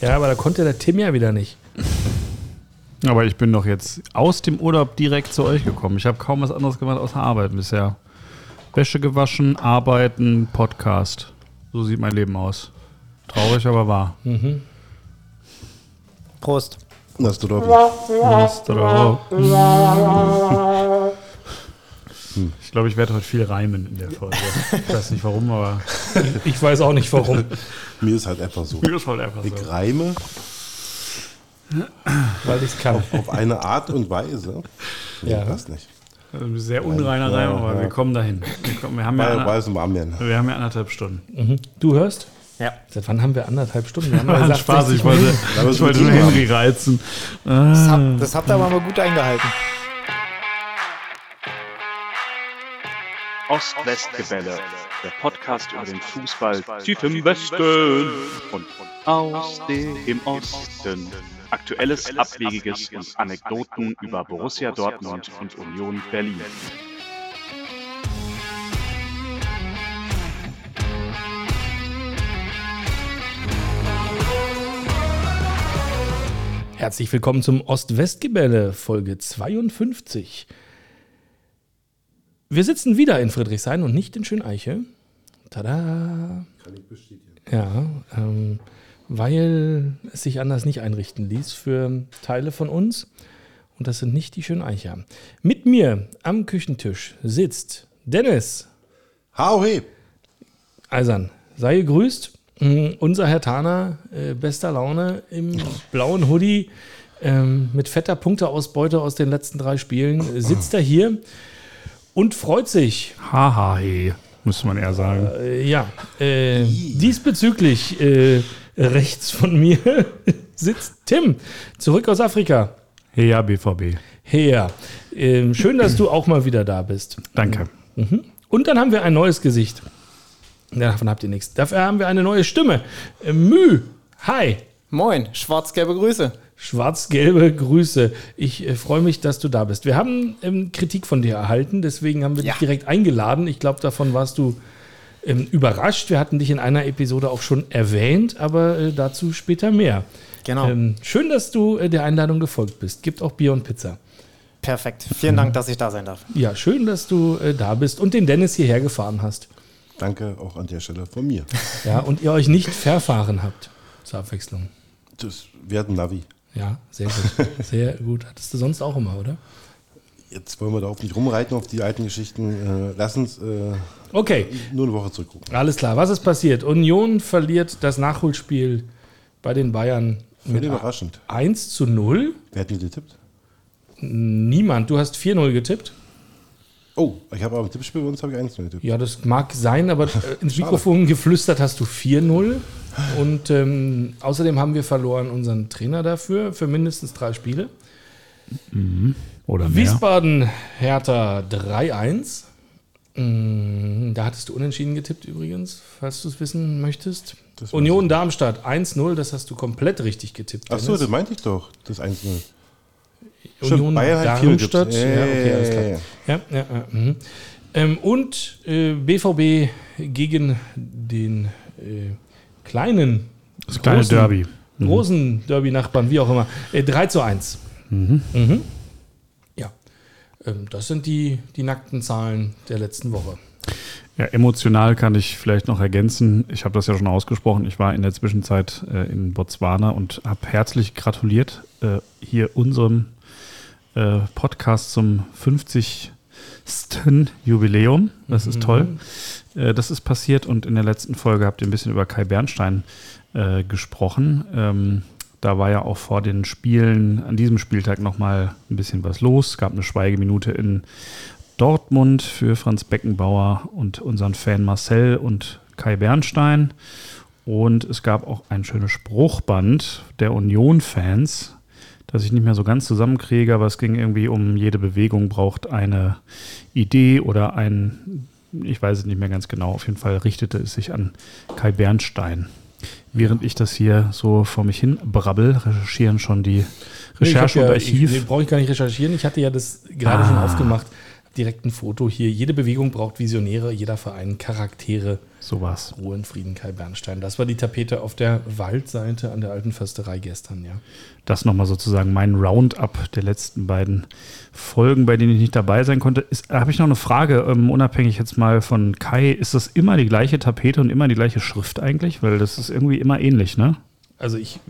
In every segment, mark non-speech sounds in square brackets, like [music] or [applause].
Ja, aber da konnte der Tim ja wieder nicht. Aber ich bin doch jetzt aus dem Urlaub direkt zu euch gekommen. Ich habe kaum was anderes gemacht außer Arbeiten bisher. Wäsche gewaschen, arbeiten, Podcast. So sieht mein Leben aus. Traurig, aber wahr. Prost. Das du doch. Ich glaube, ich werde heute viel reimen in der Folge. Ich weiß nicht warum, aber [laughs] Ich weiß auch nicht warum. Mir ist halt einfach so. mir ist halt einfach Ich so. reime Weil ich es kann. auf eine Art und Weise. Nee, Ja. das nicht. Also Sehr unreiner Reim, aber wir kommen dahin. Wir, kommen, wir, haben ja Armien. wir haben ja anderthalb Stunden. Mhm. Du hörst? Ja. Seit wann haben wir anderthalb Stunden? Wir haben [laughs] Spaß, 60 ich wollte, ich wollte nur. Henry reizen. Das, hab, das habt ihr aber mal gut eingehalten. Ost-West-Gebälle, der Podcast über den Fußball tief im Westen und aus dem Osten. Aktuelles, Abwegiges und Anekdoten über Borussia Dortmund und Union Berlin. Herzlich willkommen zum Ost-West-Gebälle, Folge 52. Wir sitzen wieder in Friedrichshain und nicht in Schöneiche. Tada! Kann ich bestätigen. Ja, ähm, weil es sich anders nicht einrichten ließ für Teile von uns. Und das sind nicht die Schöneicher. Mit mir am Küchentisch sitzt Dennis Hau he! Eisern. Sei gegrüßt. Mm, Unser Herr Tana, äh, bester Laune im blauen Hoodie ähm, mit fetter Punkteausbeute aus den letzten drei Spielen. äh, Sitzt er hier und freut sich. Haha, hey, müsste man eher sagen. Äh, ja, äh, diesbezüglich äh, rechts von mir [laughs] sitzt Tim, zurück aus Afrika. Hey, ja, BVB. Her. Ähm, schön, dass du auch mal wieder da bist. Danke. Und dann haben wir ein neues Gesicht. Davon habt ihr nichts. Dafür haben wir eine neue Stimme. Äh, Mü. Hi. Moin, schwarz-gelbe Grüße. Schwarz-gelbe Grüße. Ich äh, freue mich, dass du da bist. Wir haben ähm, Kritik von dir erhalten, deswegen haben wir Ja. dich direkt eingeladen. Ich glaube, davon warst du ähm, überrascht. Wir hatten dich in einer Episode auch schon erwähnt, aber äh, dazu später mehr. Genau. Ähm, schön, dass du äh, der Einladung gefolgt bist. Gibt auch Bier und Pizza. Perfekt. Vielen Dank, dass ich da sein darf. Ja, schön, dass du äh, da bist und den Dennis hierher gefahren hast. Danke auch an der Stelle von mir. Ja, und ihr euch nicht verfahren habt. Zur Abwechslung. Das wird ein Navi. Ja, sehr gut. [laughs] Sehr gut. Hattest du sonst auch immer, oder? Jetzt wollen wir darauf nicht rumreiten, auf die alten Geschichten. Äh, lass uns äh, Okay, nur eine Woche zurückgucken. alles klar. Was ist passiert? Union verliert das Nachholspiel bei den Bayern Völlig mit überraschend. 1 zu 0. Wer hat denn getippt? Niemand. Du hast 4-0 getippt. Oh, ich habe aber im Tippspiel bei uns habe ich 1 getippt. Ja, das mag sein, aber äh, ins Mikrofon geflüstert hast du 4-0. Und ähm, außerdem haben wir verloren unseren Trainer dafür, für mindestens drei Spiele. Oder mehr. Wiesbaden, Hertha 3-1. Mm, Da hattest du unentschieden getippt übrigens, falls du es wissen möchtest. Das Union Darmstadt 1-0, das hast du komplett richtig getippt. Ach so, Dennis. das meinte ich doch, das 1-0. Union Bayern Darmstadt. Ja, okay, alles klar. Ja, ja, Ja, ja, ja, mhm. ähm, und äh, BVB gegen den äh, kleinen, Das kleine großen- Derby. großen Derby-Nachbarn, wie auch immer. Äh, 3 zu 1. Mhm. Ja, ähm, das sind die, die nackten Zahlen der letzten Woche. Ja, emotional kann ich vielleicht noch ergänzen. Ich habe das ja schon ausgesprochen. Ich war in der Zwischenzeit äh, in Botswana und habe herzlich gratuliert äh, hier unserem äh, Podcast zum 50. Jubiläum. Das ist toll. Äh, das ist passiert und in der letzten Folge habt ihr ein bisschen über Kai Bernstein äh, gesprochen. Ähm, da war ja auch vor den Spielen an diesem Spieltag nochmal ein bisschen was los. Es gab eine Schweigeminute in Dortmund für Franz Beckenbauer und unseren Fan Marcel und Kai Bernstein. Und es gab auch ein schönes Spruchband der Union-Fans, das ich nicht mehr so ganz zusammenkriege, aber es ging irgendwie um, jede Bewegung braucht eine Idee oder ein, ich weiß es nicht mehr ganz genau, auf jeden Fall richtete es sich an Kai Bernstein. Während ich das hier so vor mich hin brabbel, recherchieren schon die Recherche Nee, und ja, Archiv. Ich, nee, brauche ich gar nicht recherchieren. Ich hatte ja das gerade schon Ah. aufgemacht. Direkt ein Foto hier. Jede Bewegung braucht Visionäre, jeder Verein Charaktere. So war's. Ruhe in Frieden, Kai Bernstein. Das war die Tapete auf der Waldseite an der alten Försterei gestern, ja. Das nochmal sozusagen mein Roundup der letzten beiden Folgen, bei denen ich nicht dabei sein konnte. Habe ich noch eine Frage, ähm, unabhängig jetzt mal von Kai. Ist das immer die gleiche Tapete und immer die gleiche Schrift eigentlich? Weil das ist irgendwie immer ähnlich, ne? Also ich,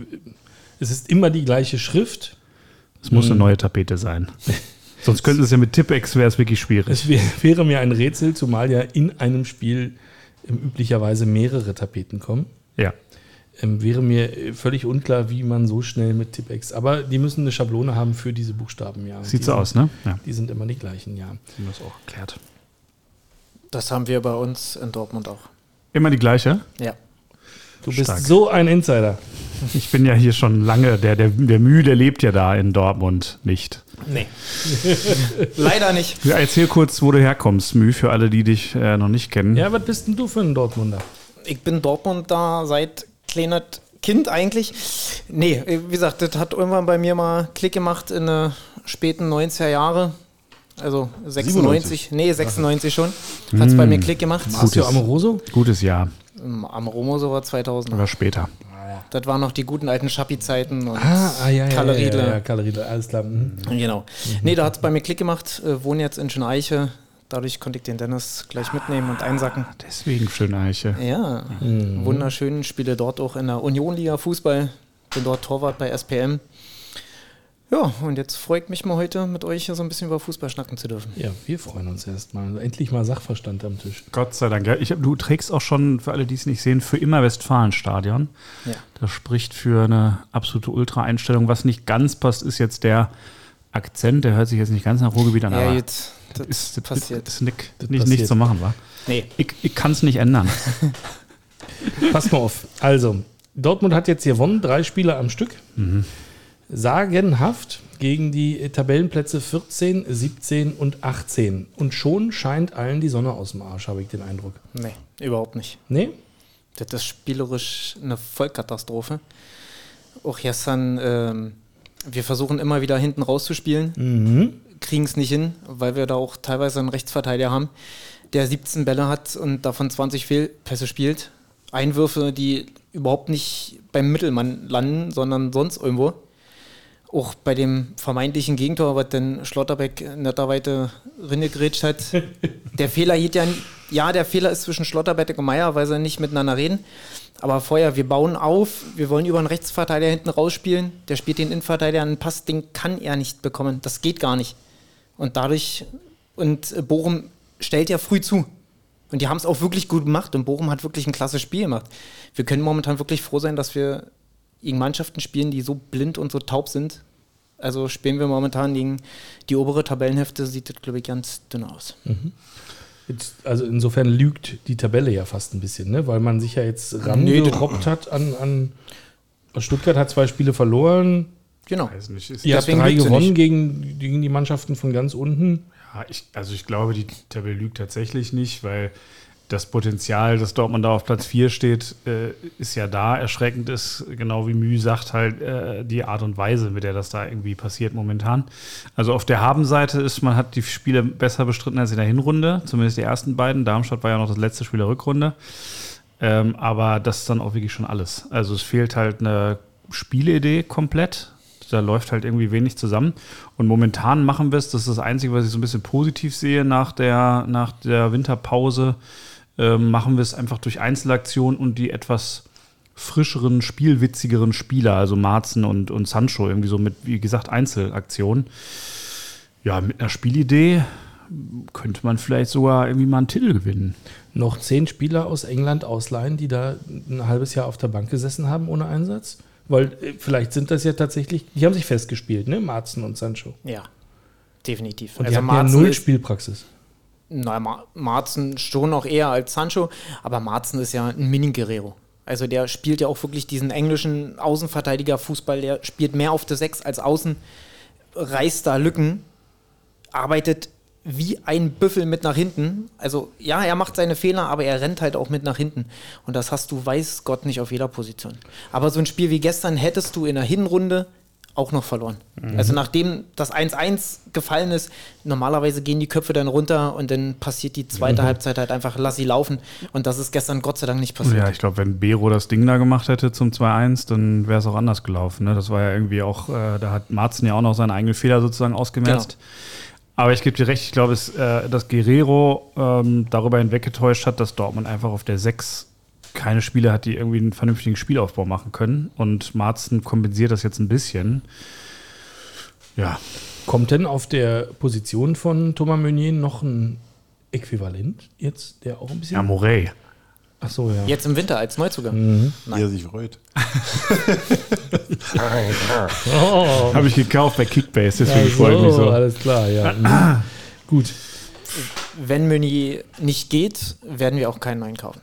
es ist immer die gleiche Schrift. Es muss eine neue Tapete sein. [laughs] Sonst könnten es ja mit Tippex wäre es wirklich schwierig. Es wär, wäre mir ein Rätsel, zumal ja in einem Spiel ähm, üblicherweise mehrere Tapeten kommen. Ja. Ähm, wäre mir völlig unklar, wie man so schnell mit Tippex. Aber die müssen eine Schablone haben für diese Buchstaben, ja. Sieht die so sind, aus, ne? Ja. Die sind immer die gleichen, ja. Haben wir das auch erklärt. Das haben wir bei uns in Dortmund auch. Immer die gleiche? Ja. Du bist Stark. so ein Insider. Ich bin ja hier schon lange, der, der, der Mühe, der lebt ja da in Dortmund nicht. Nee. [laughs] Leider nicht. Ja, erzähl kurz, wo du herkommst, Müh, für alle, die dich äh, noch nicht kennen. Ja, was bist denn du für ein Dortmunder? Ich bin Dortmund da seit kleiner Kind eigentlich. Nee, wie gesagt, das hat irgendwann bei mir mal Klick gemacht in den späten 90er Jahre. Also 96, 97. nee, 96 schon. Hat es bei mir Klick gemacht. Marcio Amoroso? Gutes Jahr, Am Romoso war 2000. aber später. Das waren noch die guten alten Schappi-Zeiten und Ah, ah ja, ja, Kalle ja, ja, ja, Kalle alles klar. Mhm. Genau. Nee, da hat es bei mir Klick gemacht. Äh, wohne jetzt in Schöneiche. Dadurch konnte ich den Dennis gleich mitnehmen und einsacken. Deswegen schöne Eiche. Ja, wunderschön. Spiele dort auch in der Union-Liga Fußball. Bin dort Torwart bei SPM. Ja, und jetzt freut mich mal heute mit euch hier so ein bisschen über Fußball schnacken zu dürfen. Ja, wir freuen uns erstmal. Endlich mal Sachverstand am Tisch. Gott sei Dank. Ja, ich, du trägst auch schon, für alle, die es nicht sehen, für immer Westfalenstadion. Ja. Das spricht für eine absolute Ultra-Einstellung. Was nicht ganz passt, ist jetzt der Akzent. Der hört sich jetzt nicht ganz nach Ruhrgebiet an, Ja, aber jetzt, das ist, das passiert. ist nicht, Das nicht, passiert. nicht zu machen, wa? Nee, Ich, ich kann es nicht ändern. [laughs] Pass mal auf. Also, Dortmund hat jetzt gewonnen, drei Spiele am Stück. Sagenhaft gegen die Tabellenplätze 14, 17 und 18. Und schon scheint allen die Sonne aus dem Arsch, habe ich den Eindruck. nee, überhaupt nicht. Nee? Das ist spielerisch eine Vollkatastrophe. Auch gestern, ähm, wir versuchen immer wieder hinten rauszuspielen, Mhm. kriegen es nicht hin, weil wir da auch teilweise einen Rechtsverteidiger haben, der 17 Bälle hat und davon 20 Fehlpässe spielt. Einwürfe, die überhaupt nicht beim Mittelmann landen, sondern sonst irgendwo. Auch bei dem vermeintlichen Gegentor, was denn Schlotterbeck netterweise reingegrätscht hat. [laughs] der Fehler geht ja, ja, der Fehler ist zwischen Schlotterbeck und Meier, weil sie nicht miteinander reden. Aber vorher, wir bauen auf, wir wollen über einen Rechtsverteidiger hinten rausspielen. Der spielt den Innenverteidiger einen Pass, den kann er nicht bekommen. Das geht gar nicht. Und dadurch, und Bochum stellt ja früh zu. Und die haben es auch wirklich gut gemacht und Bochum hat wirklich ein klasse Spiel gemacht. Wir können momentan wirklich froh sein, dass wir gegen Mannschaften spielen, die so blind und so taub sind. Also spielen wir momentan gegen die obere Tabellenhälfte, sieht das, glaube ich, ganz dünn aus. Jetzt, also insofern lügt die Tabelle ja fast ein bisschen, ne? weil man sich ja jetzt Nee, rangerobbt hat an, an. Stuttgart hat zwei Spiele verloren. Genau. Weiß nicht, ist, Ihr habt drei gewonnen gegen, gegen die Mannschaften von ganz unten. Ja, ich, also ich glaube, die Tabelle lügt tatsächlich nicht, weil das Potenzial, dass Dortmund da auf Platz 4 steht, äh, ist ja da. Erschreckend ist, genau wie Mühe sagt, halt äh, die Art und Weise, mit der das da irgendwie passiert momentan. Also auf der Habenseite ist, man hat die Spiele besser bestritten als in der Hinrunde, zumindest die ersten beiden. Darmstadt war ja noch das letzte Spiel der Rückrunde. Ähm, aber das ist dann auch wirklich schon alles. Also es fehlt halt eine Spielidee komplett. Da läuft halt irgendwie wenig zusammen. Und momentan machen wir es, das ist das Einzige, was ich so ein bisschen positiv sehe nach der, nach der Winterpause, machen wir es einfach durch Einzelaktionen und die etwas frischeren, spielwitzigeren Spieler, also Marzen und, und Sancho, irgendwie so mit, wie gesagt, Einzelaktionen. Ja, mit einer Spielidee könnte man vielleicht sogar irgendwie mal einen Titel gewinnen. Noch zehn Spieler aus England ausleihen, die da ein halbes Jahr auf der Bank gesessen haben ohne Einsatz. Weil äh, vielleicht sind das ja tatsächlich, die haben sich festgespielt, ne? Marzen und Sancho. Ja, definitiv. Und die hatten ja Marzen null ist- Spielpraxis. Na, Ma- Marzen schon noch eher als Sancho, aber Marzen ist ja ein Mini-Guerrero. Also der spielt ja auch wirklich diesen englischen Außenverteidiger-Fußball, der spielt mehr auf der Sechs als außen, reißt da Lücken, arbeitet wie ein Büffel mit nach hinten. Also ja, er macht seine Fehler, aber er rennt halt auch mit nach hinten. Und das hast du, weiß Gott, nicht auf jeder Position. Aber so ein Spiel wie gestern hättest du in der Hinrunde auch noch verloren. Also nachdem das 1-1 gefallen ist, normalerweise gehen die Köpfe dann runter und dann passiert die zweite Halbzeit halt einfach, lass sie laufen. Und das ist gestern Gott sei Dank nicht passiert. Ja, ich glaube, wenn Bero das Ding da gemacht hätte zum 2-1, dann wäre es auch anders gelaufen. Ne? Das war ja irgendwie auch, äh, da hat Marzen ja auch noch seinen eigenen Fehler sozusagen ausgemerzt. Aber ich gebe dir recht, ich glaube, äh, dass Guerrero ähm, darüber hinweggetäuscht hat, dass Dortmund einfach auf der 6 keine Spieler hat, die irgendwie einen vernünftigen Spielaufbau machen können. Und Marzen kompensiert das jetzt ein bisschen. Ja, Kommt denn auf der Position von Thomas Meunier noch ein Äquivalent jetzt, der auch ein bisschen. ja Morey. Ach so, ja. Jetzt im Winter als Neuzugang. Mhm. Wie er sich freut. [laughs] Oh, Habe ich gekauft bei Kickbase, ja, deswegen freue ich mich so, so. alles klar, ja. Mhm. Gut. Wenn Meunier nicht geht, werden wir auch keinen neuen kaufen.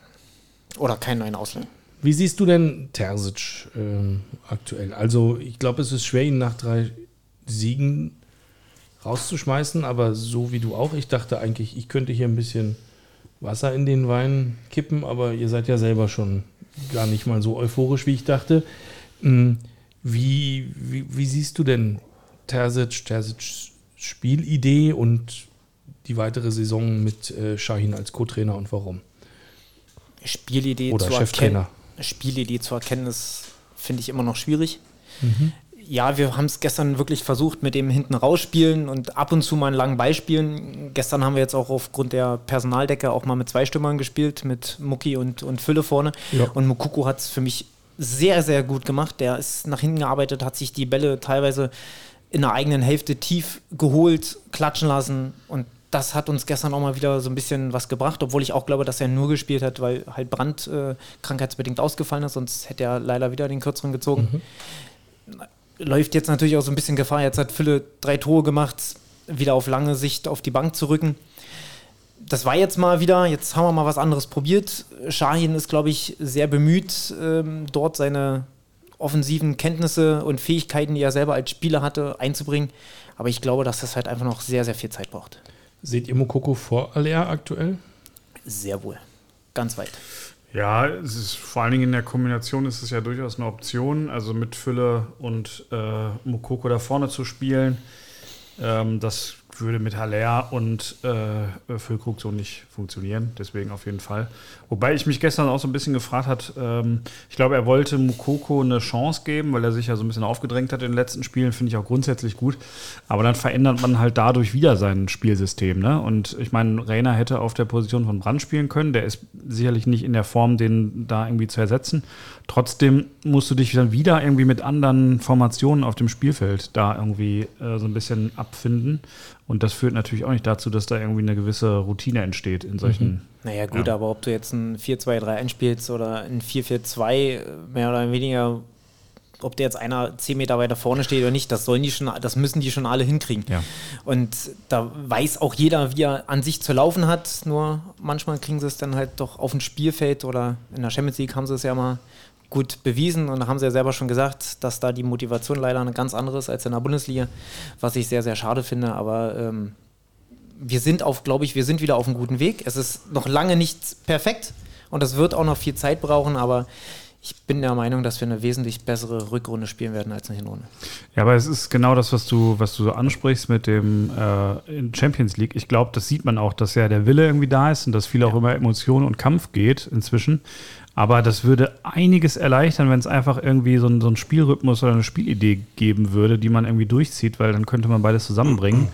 Oder keinen neuen ausleihen. Wie siehst du denn Terzic ähm, aktuell? Also, ich glaube, es ist schwer, ihn nach drei Siegen rauszuschmeißen, aber so wie du auch, ich dachte eigentlich, ich könnte hier ein bisschen Wasser in den Wein kippen, aber ihr seid ja selber schon gar nicht mal so euphorisch, wie ich dachte. Hm, Wie, wie, wie siehst du denn Terzic, Terzic Spielidee und die weitere Saison mit äh, Shahin als Co-Trainer und warum? Spielidee Oder zu erkennen. Spielidee zu erkennen, ist, finde ich immer noch schwierig. Mhm. Ja, wir haben es gestern wirklich versucht mit dem hinten rausspielen und ab und zu mal einen langen Beispielen. Gestern haben wir jetzt auch aufgrund der Personaldecke auch mal mit zwei Stimmern gespielt, mit Mucki und, und Fülle vorne. Ja. Und Mukoko hat es für mich sehr, sehr gut gemacht. Der ist nach hinten gearbeitet, hat sich die Bälle teilweise in der eigenen Hälfte tief geholt, klatschen lassen und das hat uns gestern auch mal wieder so ein bisschen was gebracht, obwohl ich auch glaube, dass er nur gespielt hat, weil halt Brand äh, krankheitsbedingt ausgefallen ist, sonst hätte er leider wieder den kürzeren gezogen. Läuft jetzt natürlich auch so ein bisschen Gefahr. Jetzt hat Fülle drei Tore gemacht, wieder auf lange Sicht auf die Bank zu rücken. Das war jetzt mal wieder, jetzt haben wir mal was anderes probiert. Shahin ist, glaube ich, sehr bemüht, ähm, dort seine offensiven Kenntnisse und Fähigkeiten, die er selber als Spieler hatte, einzubringen. Aber ich glaube, dass das halt einfach noch sehr, sehr viel Zeit braucht. Seht ihr Mokoko vor Aller aktuell? Sehr wohl. Ganz weit. Ja, es ist vor allen Dingen in der Kombination ist es ja durchaus eine Option, also mit Fülle und äh, Mokoko da vorne zu spielen. Ähm, das würde mit Haller und äh, Füllkrug so nicht funktionieren, deswegen auf jeden Fall. Wobei ich mich gestern auch so ein bisschen gefragt hat, ähm, ich glaube, er wollte Mukoko eine Chance geben, weil er sich ja so ein bisschen aufgedrängt hat in den letzten Spielen, finde ich auch grundsätzlich gut. Aber dann verändert man halt dadurch wieder sein Spielsystem. Ne? Und ich meine, Reiner hätte auf der Position von Brand spielen können, der ist sicherlich nicht in der Form, den da irgendwie zu ersetzen. Trotzdem musst du dich dann wieder irgendwie mit anderen Formationen auf dem Spielfeld da irgendwie äh, so ein bisschen abfinden. Und das führt natürlich auch nicht dazu, dass da irgendwie eine gewisse Routine entsteht in solchen. Naja, gut, Ja. aber ob du jetzt ein 4-2-3 einspielst oder ein 4-4-2, äh, mehr oder weniger, ob der jetzt einer 10 Meter weiter vorne steht oder nicht, das sollen die schon, das müssen die schon alle hinkriegen. Ja. Und da weiß auch jeder, wie er an sich zu laufen hat, nur manchmal kriegen sie es dann halt doch auf dem Spielfeld oder in der Champions League haben sie es ja mal gut bewiesen und haben sie ja selber schon gesagt, dass da die Motivation leider eine ganz andere ist als in der Bundesliga, was ich sehr, sehr schade finde, aber ähm, wir sind auf, glaube ich, wir sind wieder auf einem guten Weg. Es ist noch lange nicht perfekt und es wird auch noch viel Zeit brauchen, aber ich bin der Meinung, dass wir eine wesentlich bessere Rückrunde spielen werden als eine Hinrunde. Ja, aber es ist genau das, was du, was du so ansprichst mit dem äh, Champions League. Ich glaube, das sieht man auch, dass ja der Wille irgendwie da ist und dass viel auch über Emotionen und Kampf geht inzwischen. Aber das würde einiges erleichtern, wenn es einfach irgendwie so ein, so ein Spielrhythmus oder eine Spielidee geben würde, die man irgendwie durchzieht, weil dann könnte man beides zusammenbringen.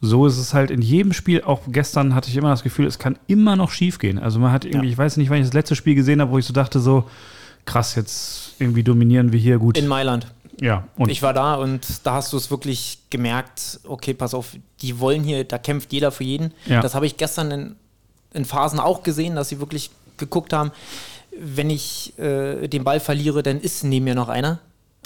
So ist es halt in jedem Spiel. Auch gestern hatte ich immer das Gefühl, es kann immer noch schief gehen. Also man hat irgendwie, Ja. ich weiß nicht, wann ich das letzte Spiel gesehen habe, wo ich so dachte, so krass, jetzt irgendwie dominieren wir hier gut. In Mailand. ja, und ich war da und da hast du es wirklich gemerkt, okay, pass auf, die wollen hier, da kämpft jeder für jeden. Ja. Das habe ich gestern in, in Phasen auch gesehen, dass sie wirklich geguckt haben, wenn ich äh, den Ball verliere, dann ist neben mir noch einer.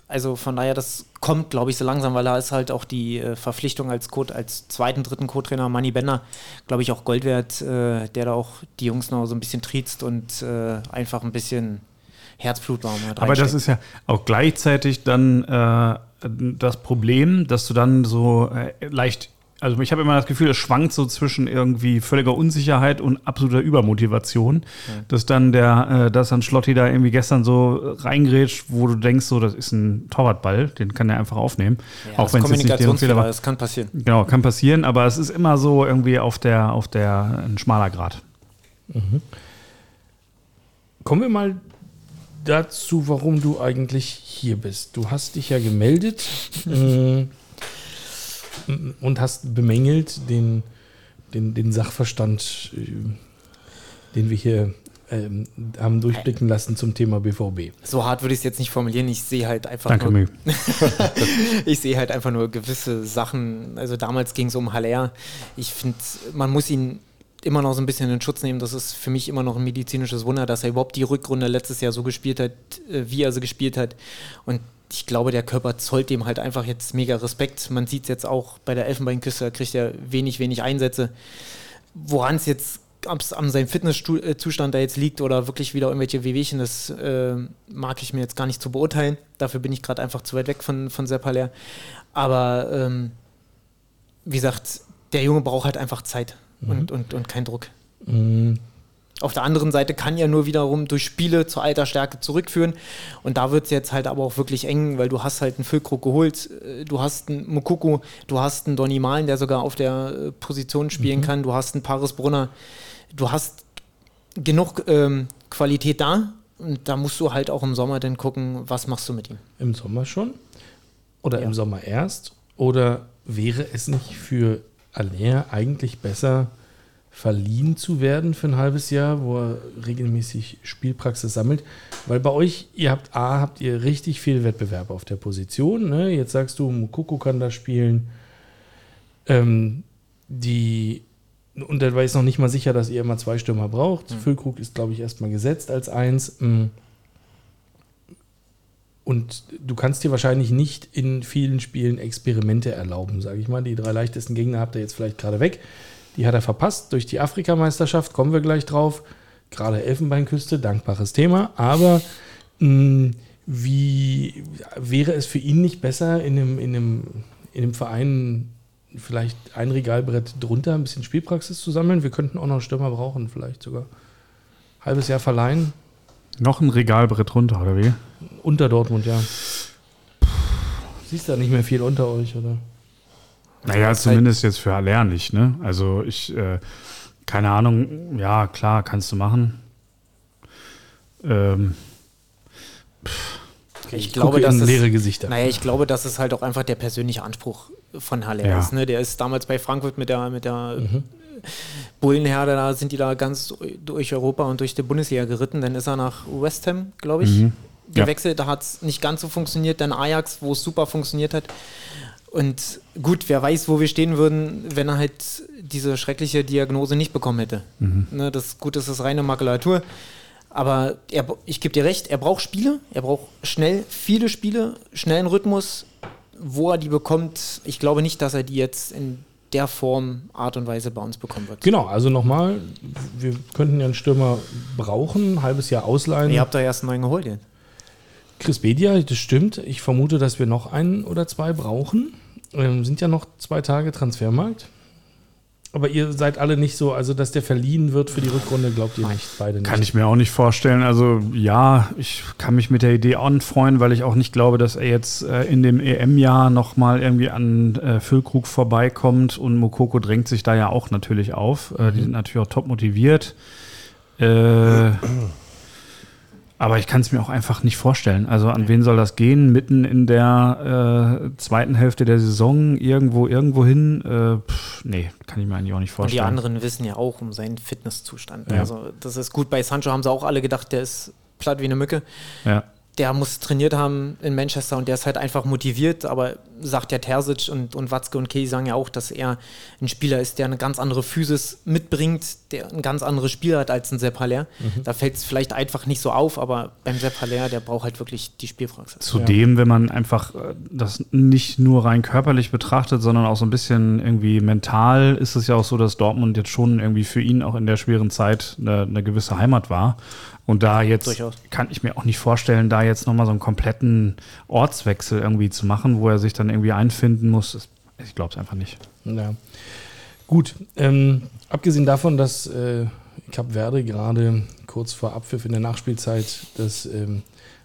Also von daher, das kommt, glaube ich, so langsam, weil da ist halt auch die äh, Verpflichtung als Co als zweiten, dritten Co-Trainer Manny Bender, glaube ich, auch Gold wert, äh, der da auch die Jungs noch so ein bisschen triezt und äh, einfach ein bisschen Herzblut hat. Aber das ist ja auch gleichzeitig dann äh, das Problem, dass du dann so äh, leicht also ich habe immer das Gefühl, es schwankt so zwischen irgendwie völliger Unsicherheit und absoluter Übermotivation, dass dann der, äh, dass dann Schlotti da irgendwie gestern so reingrätscht, wo du denkst, so, das ist ein Torwartball, den kann er einfach aufnehmen. Ja, das wenn es jetzt nicht deren Fehler Kommunikationsfehler, war. das kann passieren. Genau, kann passieren, aber es ist immer so irgendwie auf der, auf der, ein schmaler Grad. Kommen wir mal dazu, warum du eigentlich hier bist. Du hast dich ja gemeldet [laughs] äh, und hast bemängelt den, den, den Sachverstand, äh, den wir hier ähm, haben durchblicken lassen zum Thema BVB. So hart würde ich es jetzt nicht formulieren. Ich sehe halt einfach Danke, nur, [laughs] ich sehe halt einfach nur gewisse Sachen. Also damals ging es um Haller. Ich finde, man muss ihn immer noch so ein bisschen in Schutz nehmen. Das ist für mich immer noch ein medizinisches Wunder, dass er überhaupt die Rückrunde letztes Jahr so gespielt hat, äh, wie er sie gespielt hat. Und ich glaube, der Körper zollt dem halt einfach jetzt mega Respekt. Man sieht es jetzt auch bei der Elfenbeinküste, da kriegt er wenig, wenig Einsätze. Woran es jetzt ob es an seinem Fitnesszustand da jetzt liegt oder wirklich wieder irgendwelche Wehwehchen, das äh, mag ich mir jetzt gar nicht zu beurteilen. Dafür bin ich gerade einfach zu weit weg von, von Sepp Haller. Aber ähm, wie gesagt, der Junge braucht halt einfach Zeit und, und, und keinen Druck. Mm, Auf der anderen Seite kann er nur wiederum durch Spiele zur alter Stärke zurückführen. Und da wird es jetzt halt aber auch wirklich eng, weil du hast halt einen Füllkrug geholt, äh, du hast einen Mukuku, du hast einen Donny Malen, der sogar auf der äh, Position spielen kann, du hast einen Paris Brunner, du hast genug ähm, Qualität da. Und da musst du halt auch im Sommer dann gucken, was machst du mit ihm. Im Sommer schon? Oder Ja. im Sommer erst? Oder wäre es nicht für Aller eigentlich besser, verliehen zu werden für ein halbes Jahr, wo er regelmäßig Spielpraxis sammelt? Weil bei euch, ihr habt A, habt ihr richtig viel Wettbewerb auf der Position. Ne? Jetzt sagst du, Mukoko kann da spielen. Ähm, die, und da war ich noch nicht mal sicher, dass ihr immer zwei Stürmer braucht. Füllkrug ist, glaube ich, erstmal gesetzt als eins. Mm. Und du kannst dir wahrscheinlich nicht in vielen Spielen Experimente erlauben, sage ich mal. Die drei leichtesten Gegner habt ihr jetzt vielleicht gerade weg. Die hat er verpasst durch die Afrikameisterschaft, kommen wir gleich drauf. Gerade Elfenbeinküste, dankbares Thema. Aber mh, wie wäre es für ihn nicht besser, in einem, in einem, in einem Verein vielleicht ein Regalbrett drunter ein bisschen Spielpraxis zu sammeln? Wir könnten auch noch einen Stürmer brauchen, vielleicht sogar. Halbes Jahr verleihen, Noch ein Regalbrett runter, oder wie? unter Dortmund, ja. Siehst da nicht mehr viel unter euch, oder? Naja, zumindest jetzt für Aller nicht, ne? Also ich, äh, keine Ahnung, ja, klar, kannst du machen. Ähm, Ich, glaube, gucke dass es, leere Gesichter. Naja, ich glaube, dass es halt auch einfach der persönliche Anspruch von Haller Ja. ist. Ne? Der ist damals bei Frankfurt mit der, mit der Bullenherde, da sind die da ganz durch Europa und durch die Bundesliga geritten. Dann ist er nach West Ham, glaube ich, Mhm. Ja. gewechselt. Da hat es nicht ganz so funktioniert. Dann Ajax, wo es super funktioniert hat. Und gut, wer weiß, wo wir stehen würden, wenn er halt diese schreckliche Diagnose nicht bekommen hätte. Mhm. Ne, das gut, das ist reine Makulatur. Aber er, ich gebe dir recht, er braucht Spiele, er braucht schnell viele Spiele, schnellen Rhythmus, wo er die bekommt. Ich glaube nicht, dass er die jetzt in der Form, Art und Weise bei uns bekommen wird. Genau, also nochmal, wir könnten ja einen Stürmer brauchen, ein halbes Jahr ausleihen. Ihr habt da erst einen neuen geholt. Jetzt. Chris Bedia, das stimmt. Ich vermute, dass wir noch einen oder zwei brauchen. Ähm, sind ja noch zwei Tage Transfermarkt. Aber ihr seid alle nicht so, also dass der verliehen wird für die Rückrunde, glaubt ihr nicht, beide nicht. Kann ich mir auch nicht vorstellen. Also ja, ich kann mich mit der Idee anfreuen, weil ich auch nicht glaube, dass er jetzt äh, in dem EM-Jahr nochmal irgendwie an äh, Füllkrug vorbeikommt und Mokoko drängt sich da ja auch natürlich auf. Äh, die sind natürlich auch top motiviert. Äh, [clears throat] aber ich kann es mir auch einfach nicht vorstellen. Also an wen soll das gehen? Mitten in der äh, zweiten Hälfte der Saison irgendwo irgendwo hin? Äh, pff, nee, kann ich mir eigentlich auch nicht Und vorstellen. die anderen wissen ja auch um seinen Fitnesszustand. Ja. Also das ist gut. Bei Sancho haben sie auch alle gedacht, der ist platt wie eine Mücke. Ja. Der muss trainiert haben in Manchester und der ist halt einfach motiviert, aber sagt ja Terzic und, und Watzke und Key sagen ja auch, dass er ein Spieler ist, der eine ganz andere Physis mitbringt, der ein ganz anderes Spiel hat als ein Sepp Haller. Da fällt es vielleicht einfach nicht so auf, aber beim Sepp Haller, der braucht halt wirklich die Spielpraxis. Zudem, wenn man einfach äh, das nicht nur rein körperlich betrachtet, sondern auch so ein bisschen irgendwie mental, ist es ja auch so, dass Dortmund jetzt schon irgendwie für ihn auch in der schweren Zeit eine, eine gewisse Heimat war. Und da jetzt Durchaus. kann ich mir auch nicht vorstellen, da jetzt nochmal so einen kompletten Ortswechsel irgendwie zu machen, wo er sich dann irgendwie einfinden muss. Ich glaube es einfach nicht. Ja. Gut, ähm, abgesehen davon, dass äh, Cap Verde gerade kurz vor Abpfiff in der Nachspielzeit das ähm,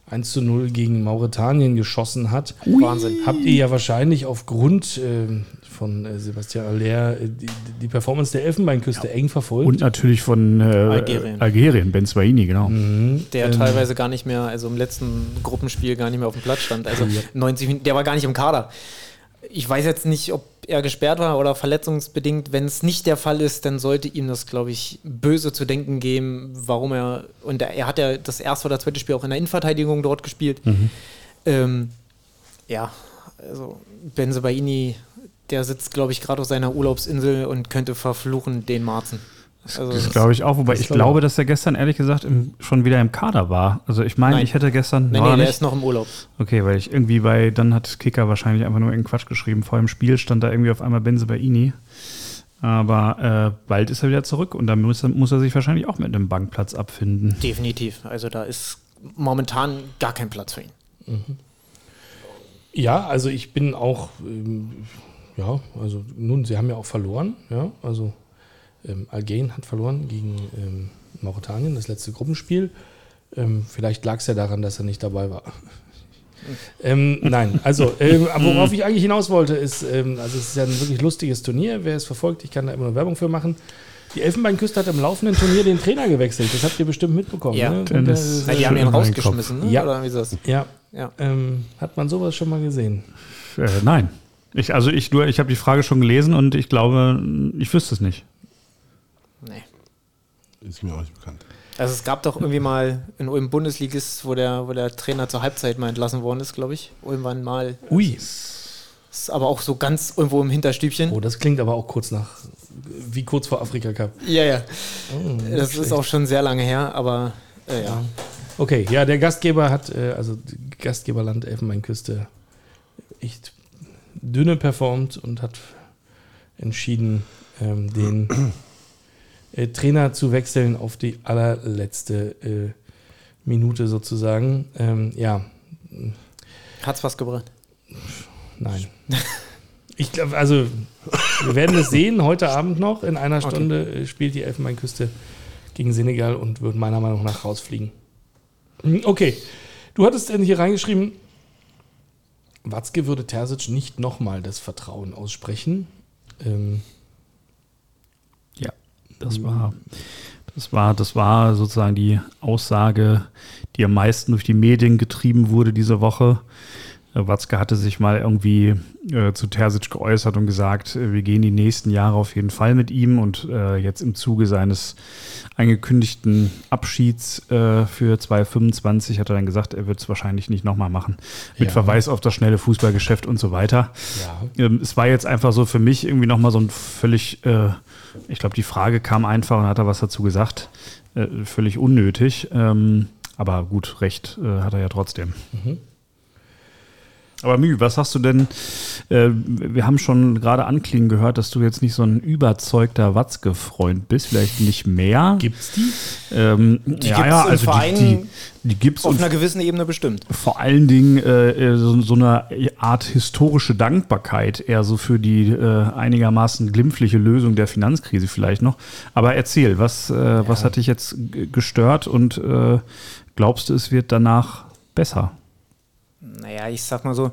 1 zu 0 gegen Mauretanien geschossen hat, Wahnsinn. habt ihr ja wahrscheinlich aufgrund ähm, von äh, Sebastian Aller äh, die, die Performance der Elfenbeinküste eng verfolgt. Und natürlich von äh, Algerien. Algerien, Ben Swaini, genau. Der Ähm, teilweise gar nicht mehr, also im letzten Gruppenspiel gar nicht mehr auf dem Platz stand. Also 90 Minuten, der war gar nicht im Kader. Ich weiß jetzt nicht, ob er gesperrt war oder verletzungsbedingt. Wenn es nicht der Fall ist, dann sollte ihm das, glaube ich, böse zu denken geben, warum er, und er, er hat ja das erste oder zweite Spiel auch in der Innenverteidigung dort gespielt. Ähm, ja, also Benzebaini, der sitzt, glaube ich, gerade auf seiner Urlaubsinsel und könnte verfluchen den Marzen. Also, Das glaube ich auch, wobei ich glaube dass er gestern ehrlich gesagt im, schon wieder im Kader war. Also ich meine, Nein. ich hätte gestern. nee, war nee, er der ist noch im Urlaub. Okay, weil ich irgendwie bei, dann hat Kicker wahrscheinlich einfach nur irgendeinen Quatsch geschrieben. Vor dem Spiel stand da irgendwie auf einmal Benze Baini. Aber äh, bald ist er wieder zurück und dann muss er, muss er sich wahrscheinlich auch mit einem Bankplatz abfinden. Definitiv. Also da ist momentan gar kein Platz für ihn. Ja, also ich bin auch, ähm, ja, also nun, sie haben ja auch verloren, ja, also ähm, Algerien hat verloren gegen ähm, Mauretanien, das letzte Gruppenspiel. Ähm, vielleicht lag es ja daran, dass er nicht dabei war. [laughs] ähm, nein, also ähm, [laughs] worauf ich eigentlich hinaus wollte, ist, ähm, also es ist ja ein wirklich lustiges Turnier, wer es verfolgt, ich kann da immer nur Werbung für machen. Die Elfenbeinküste hat im laufenden Turnier den Trainer gewechselt, das habt ihr bestimmt mitbekommen. Ja. ne? Und Dennis- der- Na, die haben ihn rausgeschmissen, ne? Ja. Oder wie ist das? ja, Ja. ähm, hat man sowas schon mal gesehen? Äh, nein. Ich, also ich, nur- ich habe die Frage schon gelesen und ich glaube, ich wüsste es nicht. Nee. Ist mir auch nicht bekannt. Also es gab doch irgendwie mal in Ulm Bundesligist, wo der, wo der Trainer zur Halbzeit mal entlassen worden ist, glaube ich. Irgendwann mal. Ui. Ist aber auch so ganz irgendwo im Hinterstübchen. Oh, das klingt aber auch kurz nach, wie kurz vor Afrika Cup. Ja, ja. Oh, Das ist auch schon sehr lange her, aber äh, ja. Okay, ja, der Gastgeber hat, äh, also Gastgeberland Elfenbeinküste, echt dünne performt und hat entschieden, ähm, den äh, Trainer zu wechseln auf die allerletzte äh, Minute sozusagen. Ähm, ja, Hat's was gebracht. nein. Ich glaube, also wir werden es sehen heute Abend noch. In einer Okay. Stunde äh, spielt die Elfenbeinküste gegen Senegal und wird meiner Meinung nach rausfliegen. Hm, Okay, du hattest denn hier reingeschrieben, Watzke würde Terzic nicht nochmal das Vertrauen aussprechen. Ähm, Ja, das war, das war, das war sozusagen die Aussage, die am meisten durch die Medien getrieben wurde diese Woche. Watzke hatte sich mal irgendwie äh, zu Terzic geäußert und gesagt, äh, wir gehen die nächsten Jahre auf jeden Fall mit ihm und äh, jetzt im Zuge seines angekündigten Abschieds äh, für 2025 hat er dann gesagt, er wird es wahrscheinlich nicht nochmal machen. Mit Ja. Verweis auf das schnelle Fußballgeschäft und so weiter. ja. Ähm, es war jetzt einfach so für mich irgendwie nochmal so ein völlig, äh, ich glaube, die Frage kam einfach und hat er was dazu gesagt. Äh, völlig unnötig. Ähm, aber gut, recht hat er ja trotzdem. Aber Mü, was hast du denn? Äh, wir haben schon gerade anklingen gehört, dass du jetzt nicht so ein überzeugter Watzke-Freund bist, vielleicht nicht mehr. Gibt's die? Ähm, Die ja, gibt's ja, also die, die, die gibt's Auf einer gewissen Ebene bestimmt. vor allen Dingen äh, äh, so, so eine Art historische Dankbarkeit, eher so für die äh, einigermaßen glimpfliche Lösung der Finanzkrise vielleicht noch. Aber erzähl, was, äh, was hat dich jetzt gestört und äh, glaubst du, es wird danach besser? Naja, ich sag mal so,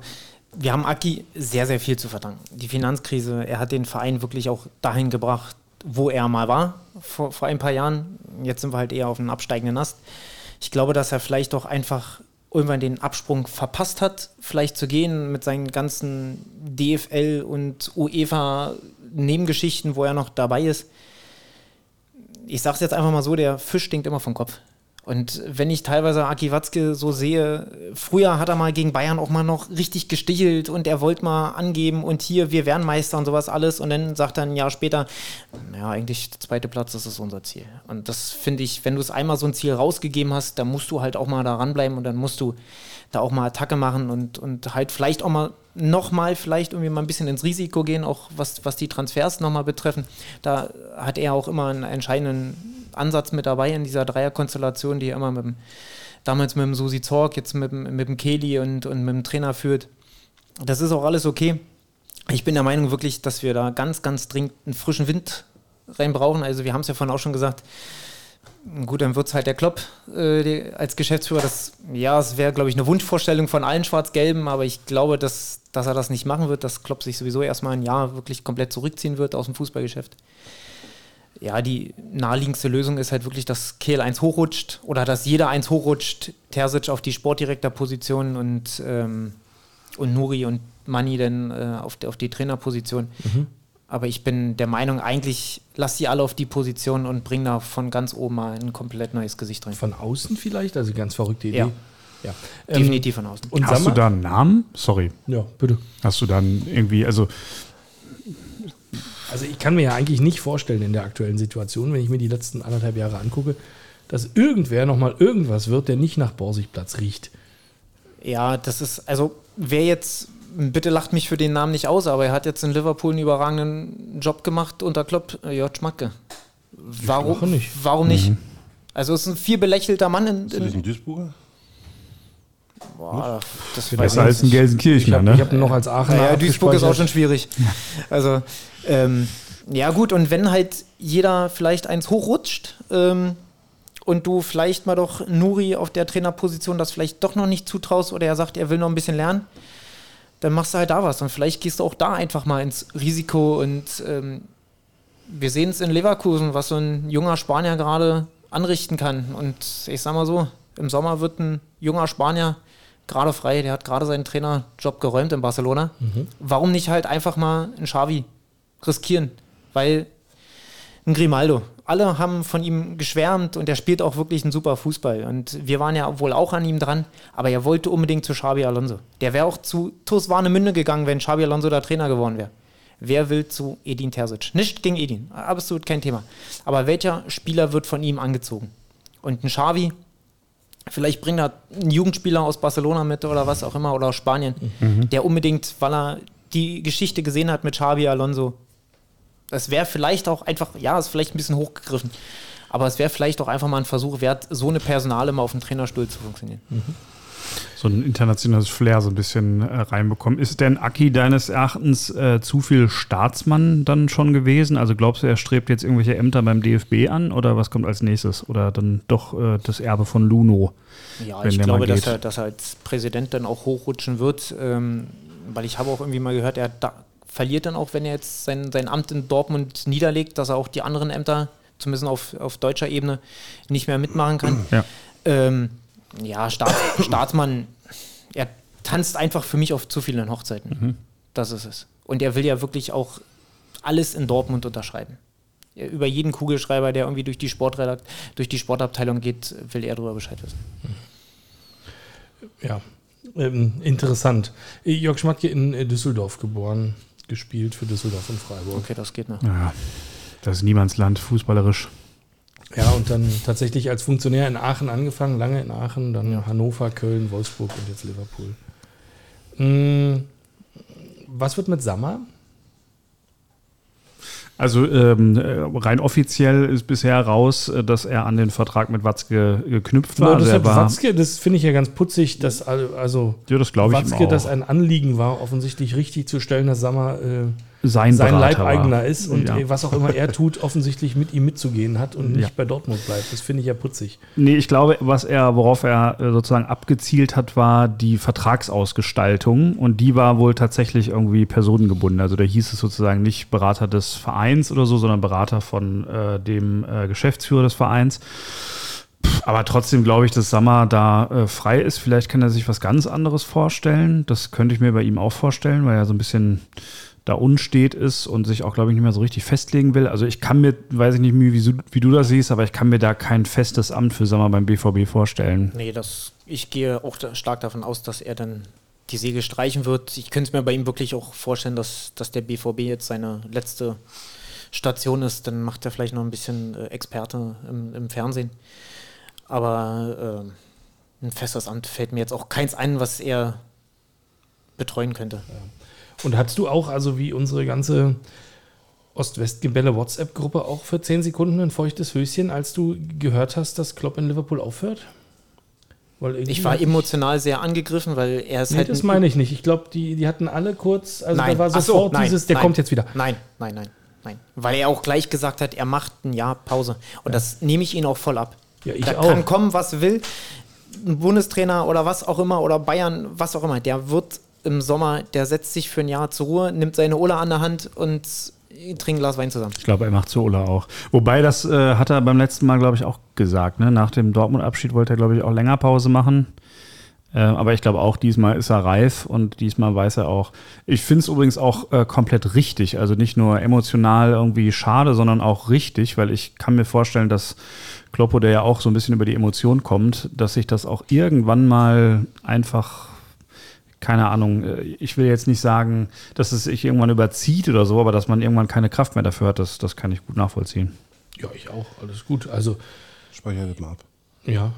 wir haben Aki sehr, sehr viel zu verdanken. Die Finanzkrise, er hat den Verein wirklich auch dahin gebracht, wo er mal war, vor, vor ein paar Jahren. Jetzt sind wir halt eher auf einem absteigenden Ast. Ich glaube, dass er vielleicht doch einfach irgendwann den Absprung verpasst hat, vielleicht zu gehen mit seinen ganzen DFL und UEFA-Nebengeschichten, wo er noch dabei ist. Ich sag's jetzt einfach mal so, der Fisch stinkt immer vom Kopf. Und wenn ich teilweise Aki Watzke so sehe, früher hat er mal gegen Bayern auch mal noch richtig gestichelt und er wollte mal angeben und hier, wir wären Meister und sowas alles. Und dann sagt er ein Jahr später, naja, eigentlich der zweite Platz, das ist unser Ziel. Und das finde ich, wenn du es einmal so ein Ziel rausgegeben hast, dann musst du halt auch mal da ranbleiben und dann musst du da auch mal Attacke machen und, und halt vielleicht auch mal nochmal vielleicht irgendwie mal ein bisschen ins Risiko gehen, auch was, was die Transfers nochmal betreffen. Da hat er auch immer einen entscheidenden Ansatz mit dabei in dieser Dreierkonstellation, die er immer mit dem, damals mit dem Susi Zorg, jetzt mit dem, mit dem Kelly und, und mit dem Trainer führt. Das ist auch alles okay. Ich bin der Meinung wirklich, dass wir da ganz, ganz dringend einen frischen Wind rein brauchen. Also wir haben es ja vorhin auch schon gesagt, gut, dann wird es halt der Klopp äh, die, als Geschäftsführer. Das, ja, es wäre, glaube ich, eine Wunschvorstellung von allen Schwarz-Gelben, aber ich glaube, dass, dass er das nicht machen wird, dass Klopp sich sowieso erstmal ein Jahr wirklich komplett zurückziehen wird aus dem Fußballgeschäft. Ja, die naheliegendste Lösung ist halt wirklich, dass Kehl eins hochrutscht oder dass jeder eins hochrutscht, Terzic auf die Sportdirektorposition und, ähm, und Nuri und Mani dann äh, auf, die, auf die Trainerposition. Mhm. Aber ich bin der Meinung, eigentlich lass sie alle auf die Position und bring da von ganz oben mal ein komplett neues Gesicht rein. Von außen vielleicht? Also ganz verrückte Idee. Ja. ja. Definitiv ähm, von außen. Und Hast du da einen Namen? Sorry. Ja, bitte. Hast du dann irgendwie, also also ich kann mir ja eigentlich nicht vorstellen in der aktuellen Situation, wenn ich mir die letzten anderthalb Jahre angucke, dass irgendwer nochmal irgendwas wird, der nicht nach Borsigplatz riecht. Ja, das ist, also wer jetzt bitte lacht mich für den Namen nicht aus, aber er hat jetzt in Liverpool einen überragenden Job gemacht unter Klopp, Jörg Schmacke. Warum nicht? Warum nicht? Mhm. Also es ist ein viel belächelter Mann in, in ist ein Duisburger? Boah, das Besser als in Gelsenkirchen, ich hab, ne? Ich habe noch als Aachener. Ja, ja Duisburg ist auch schon schwierig. Also, ähm, ja, gut, und wenn halt jeder vielleicht eins hochrutscht ähm, und du vielleicht mal doch Nuri auf der Trainerposition das vielleicht doch noch nicht zutraust oder er sagt, er will noch ein bisschen lernen, dann machst du halt da was. Und vielleicht gehst du auch da einfach mal ins Risiko. Und ähm, wir sehen es in Leverkusen, was so ein junger Spanier gerade anrichten kann. Und ich sag mal so, im Sommer wird ein junger Spanier gerade frei, der hat gerade seinen Trainerjob geräumt in Barcelona. Mhm. Warum nicht halt einfach mal einen Xavi riskieren? Weil ein Grimaldo, alle haben von ihm geschwärmt und er spielt auch wirklich einen super Fußball. Und wir waren ja wohl auch an ihm dran, aber er wollte unbedingt zu Xabi Alonso. Der wäre auch zu TuS Warnemünde gegangen, wenn Xabi Alonso da Trainer geworden wäre. Wer will zu Edin Terzic? Nicht gegen Edin, absolut kein Thema. Aber welcher Spieler wird von ihm angezogen? Und ein Xavi, vielleicht bringt er einen Jugendspieler aus Barcelona mit oder was auch immer, oder aus Spanien, mhm. der unbedingt, weil er die Geschichte gesehen hat mit Xabi Alonso, das wäre vielleicht auch einfach, ja, ist vielleicht ein bisschen hochgegriffen, aber es wäre vielleicht auch einfach mal ein Versuch wert, so eine Personale mal auf dem Trainerstuhl zu funktionieren. Mhm. So ein internationales Flair so ein bisschen äh, reinbekommen. Ist denn Aki deines Erachtens äh, zu viel Staatsmann dann schon gewesen? Also glaubst du, er strebt jetzt irgendwelche Ämter beim DFB an oder was kommt als nächstes? Oder dann doch äh, das Erbe von Luno? Ja, ich glaube, dass er, dass er als Präsident dann auch hochrutschen wird, ähm, weil ich habe auch irgendwie mal gehört, er da, verliert dann auch, wenn er jetzt sein, sein Amt in Dortmund niederlegt, dass er auch die anderen Ämter, zumindest auf, auf deutscher Ebene, nicht mehr mitmachen kann. Ja, ähm, ja Staat, [coughs] Staatsmann, er tanzt einfach für mich auf zu vielen Hochzeiten. Mhm. Das ist es. Und er will ja wirklich auch alles in Dortmund unterschreiben. Über jeden Kugelschreiber, der irgendwie durch die, Sportredakt, durch die Sportabteilung geht, will er darüber Bescheid wissen. Ja, ähm, interessant. Jörg Schmatke in Düsseldorf geboren gespielt für Düsseldorf und Freiburg. Okay, das geht noch. Ja, das ist Niemandsland, fußballerisch. Ja, und dann tatsächlich als Funktionär in Aachen angefangen, lange in Aachen, dann ja. Hannover, Köln, Wolfsburg und jetzt Liverpool. Hm, was wird mit Sammer? Also ähm, rein offiziell ist bisher raus, äh, dass er an den Vertrag mit Watzke geknüpft war. Ja, das, Watzke, das finde ich ja ganz putzig, dass also ja, das Watzke, das ein Anliegen war, offensichtlich richtig zu stellen, dass Sammer äh, sein, sein Leibeigener ist und ja. was auch immer er tut, offensichtlich mit ihm mitzugehen hat und nicht ja. bei Dortmund bleibt. Das finde ich ja putzig. Nee, ich glaube, was er, worauf er äh, sozusagen abgezielt hat, war die Vertragsausgestaltung und die war wohl tatsächlich irgendwie personengebunden. Also da hieß es sozusagen nicht Berater des Vereins oder so, sondern Berater von äh, dem äh, Geschäftsführer des Vereins. Aber trotzdem glaube ich, dass Sammer da äh, frei ist. Vielleicht kann er sich was ganz anderes vorstellen. Das könnte ich mir bei ihm auch vorstellen, weil er so ein bisschen da unstet ist und sich auch, glaube ich, nicht mehr so richtig festlegen will. Also ich kann mir, weiß ich nicht, wie, wie du das siehst, aber ich kann mir da kein festes Amt für Sommer beim BVB vorstellen. Nee, das, ich gehe auch stark davon aus, dass er dann die Segel streichen wird. Ich könnte es mir bei ihm wirklich auch vorstellen, dass, dass der BVB jetzt seine letzte Station ist. Dann macht er vielleicht noch ein bisschen äh, Experte im, im, Fernsehen. Aber äh, ein festes Amt fällt mir jetzt auch keins ein, was er betreuen könnte. Ja. Und hattest du auch, also wie unsere ganze Ost-West-Gebelle WhatsApp-Gruppe, auch für 10 Sekunden ein feuchtes Höschen, als du gehört hast, dass Klopp in Liverpool aufhört? Ich war emotional sehr angegriffen, weil er ist Nee, halt. das ein- meine ich nicht. Ich glaube, die, die hatten alle kurz, also Nein. da war Ach so, sofort nein, dieses, der nein. kommt jetzt wieder. Nein, nein, nein, nein. Weil er auch gleich gesagt hat, er macht ein Jahr Pause. Und das nehme ich ihn auch voll ab. Ja, ich da auch. kann kommen, was will. Ein Bundestrainer oder was auch immer oder Bayern, was auch immer, der wird im Sommer, der setzt sich für ein Jahr zur Ruhe, nimmt seine Ola an der Hand und trinkt ein Glas Wein zusammen. Ich glaube, er macht so Ola auch. Wobei, das äh, hat er beim letzten Mal, glaube ich, auch gesagt. Ne? Nach dem Dortmund-Abschied wollte er, glaube ich, auch länger Pause machen. Äh, aber ich glaube auch, diesmal ist er reif und diesmal weiß er auch. Ich finde es übrigens auch äh, komplett richtig. Also nicht nur emotional irgendwie schade, sondern auch richtig, weil ich kann mir vorstellen, dass Kloppo, der ja auch so ein bisschen über die Emotion kommt, dass sich das auch irgendwann mal einfach keine Ahnung, äh, ich will jetzt nicht sagen, dass es sich irgendwann überzieht oder so, aber dass man irgendwann keine Kraft mehr dafür hat, das, das kann ich gut nachvollziehen. Ja, ich auch. Alles gut. Also, Speicher das mal ab. ja.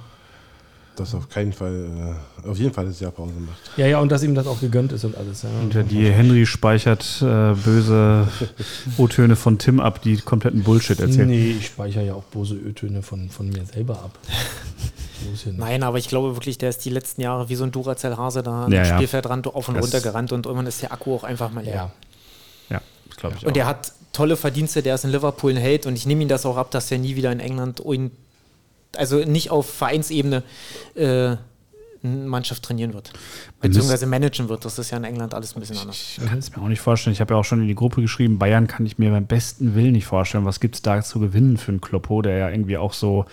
Dass auf keinen Fall, äh, auf jeden Fall das Jahr Pause macht. Ja, ja, und dass ihm das auch gegönnt ist und alles. Ja. Und äh, die Henry speichert äh, böse [laughs] O-Töne von Tim ab, die kompletten Bullshit erzählen. Nee, ich speichere ja auch böse Ö-Töne von, von mir selber ab. [laughs] Ja. Nein, aber ich glaube wirklich, der ist die letzten Jahre wie so ein Duracell-Hase da am Ja, ja. Spielfeldrand auf und Das- runter gerannt und irgendwann ist der Akku auch einfach mal leer. Ja. Ja, das glaube ich auch. Und der hat tolle Verdienste, der ist in Liverpool ein Held und ich nehme ihm das auch ab, dass er nie wieder in England, und- also nicht auf Vereinsebene, äh, eine Mannschaft trainieren wird. Beziehungsweise managen wird. Das ist ja in England alles ein bisschen anders. Ich kann es mir auch nicht vorstellen. Ich habe ja auch schon in die Gruppe geschrieben, Bayern kann ich mir beim besten Willen nicht vorstellen. Was gibt es da zu gewinnen für einen Kloppo, der ja irgendwie auch so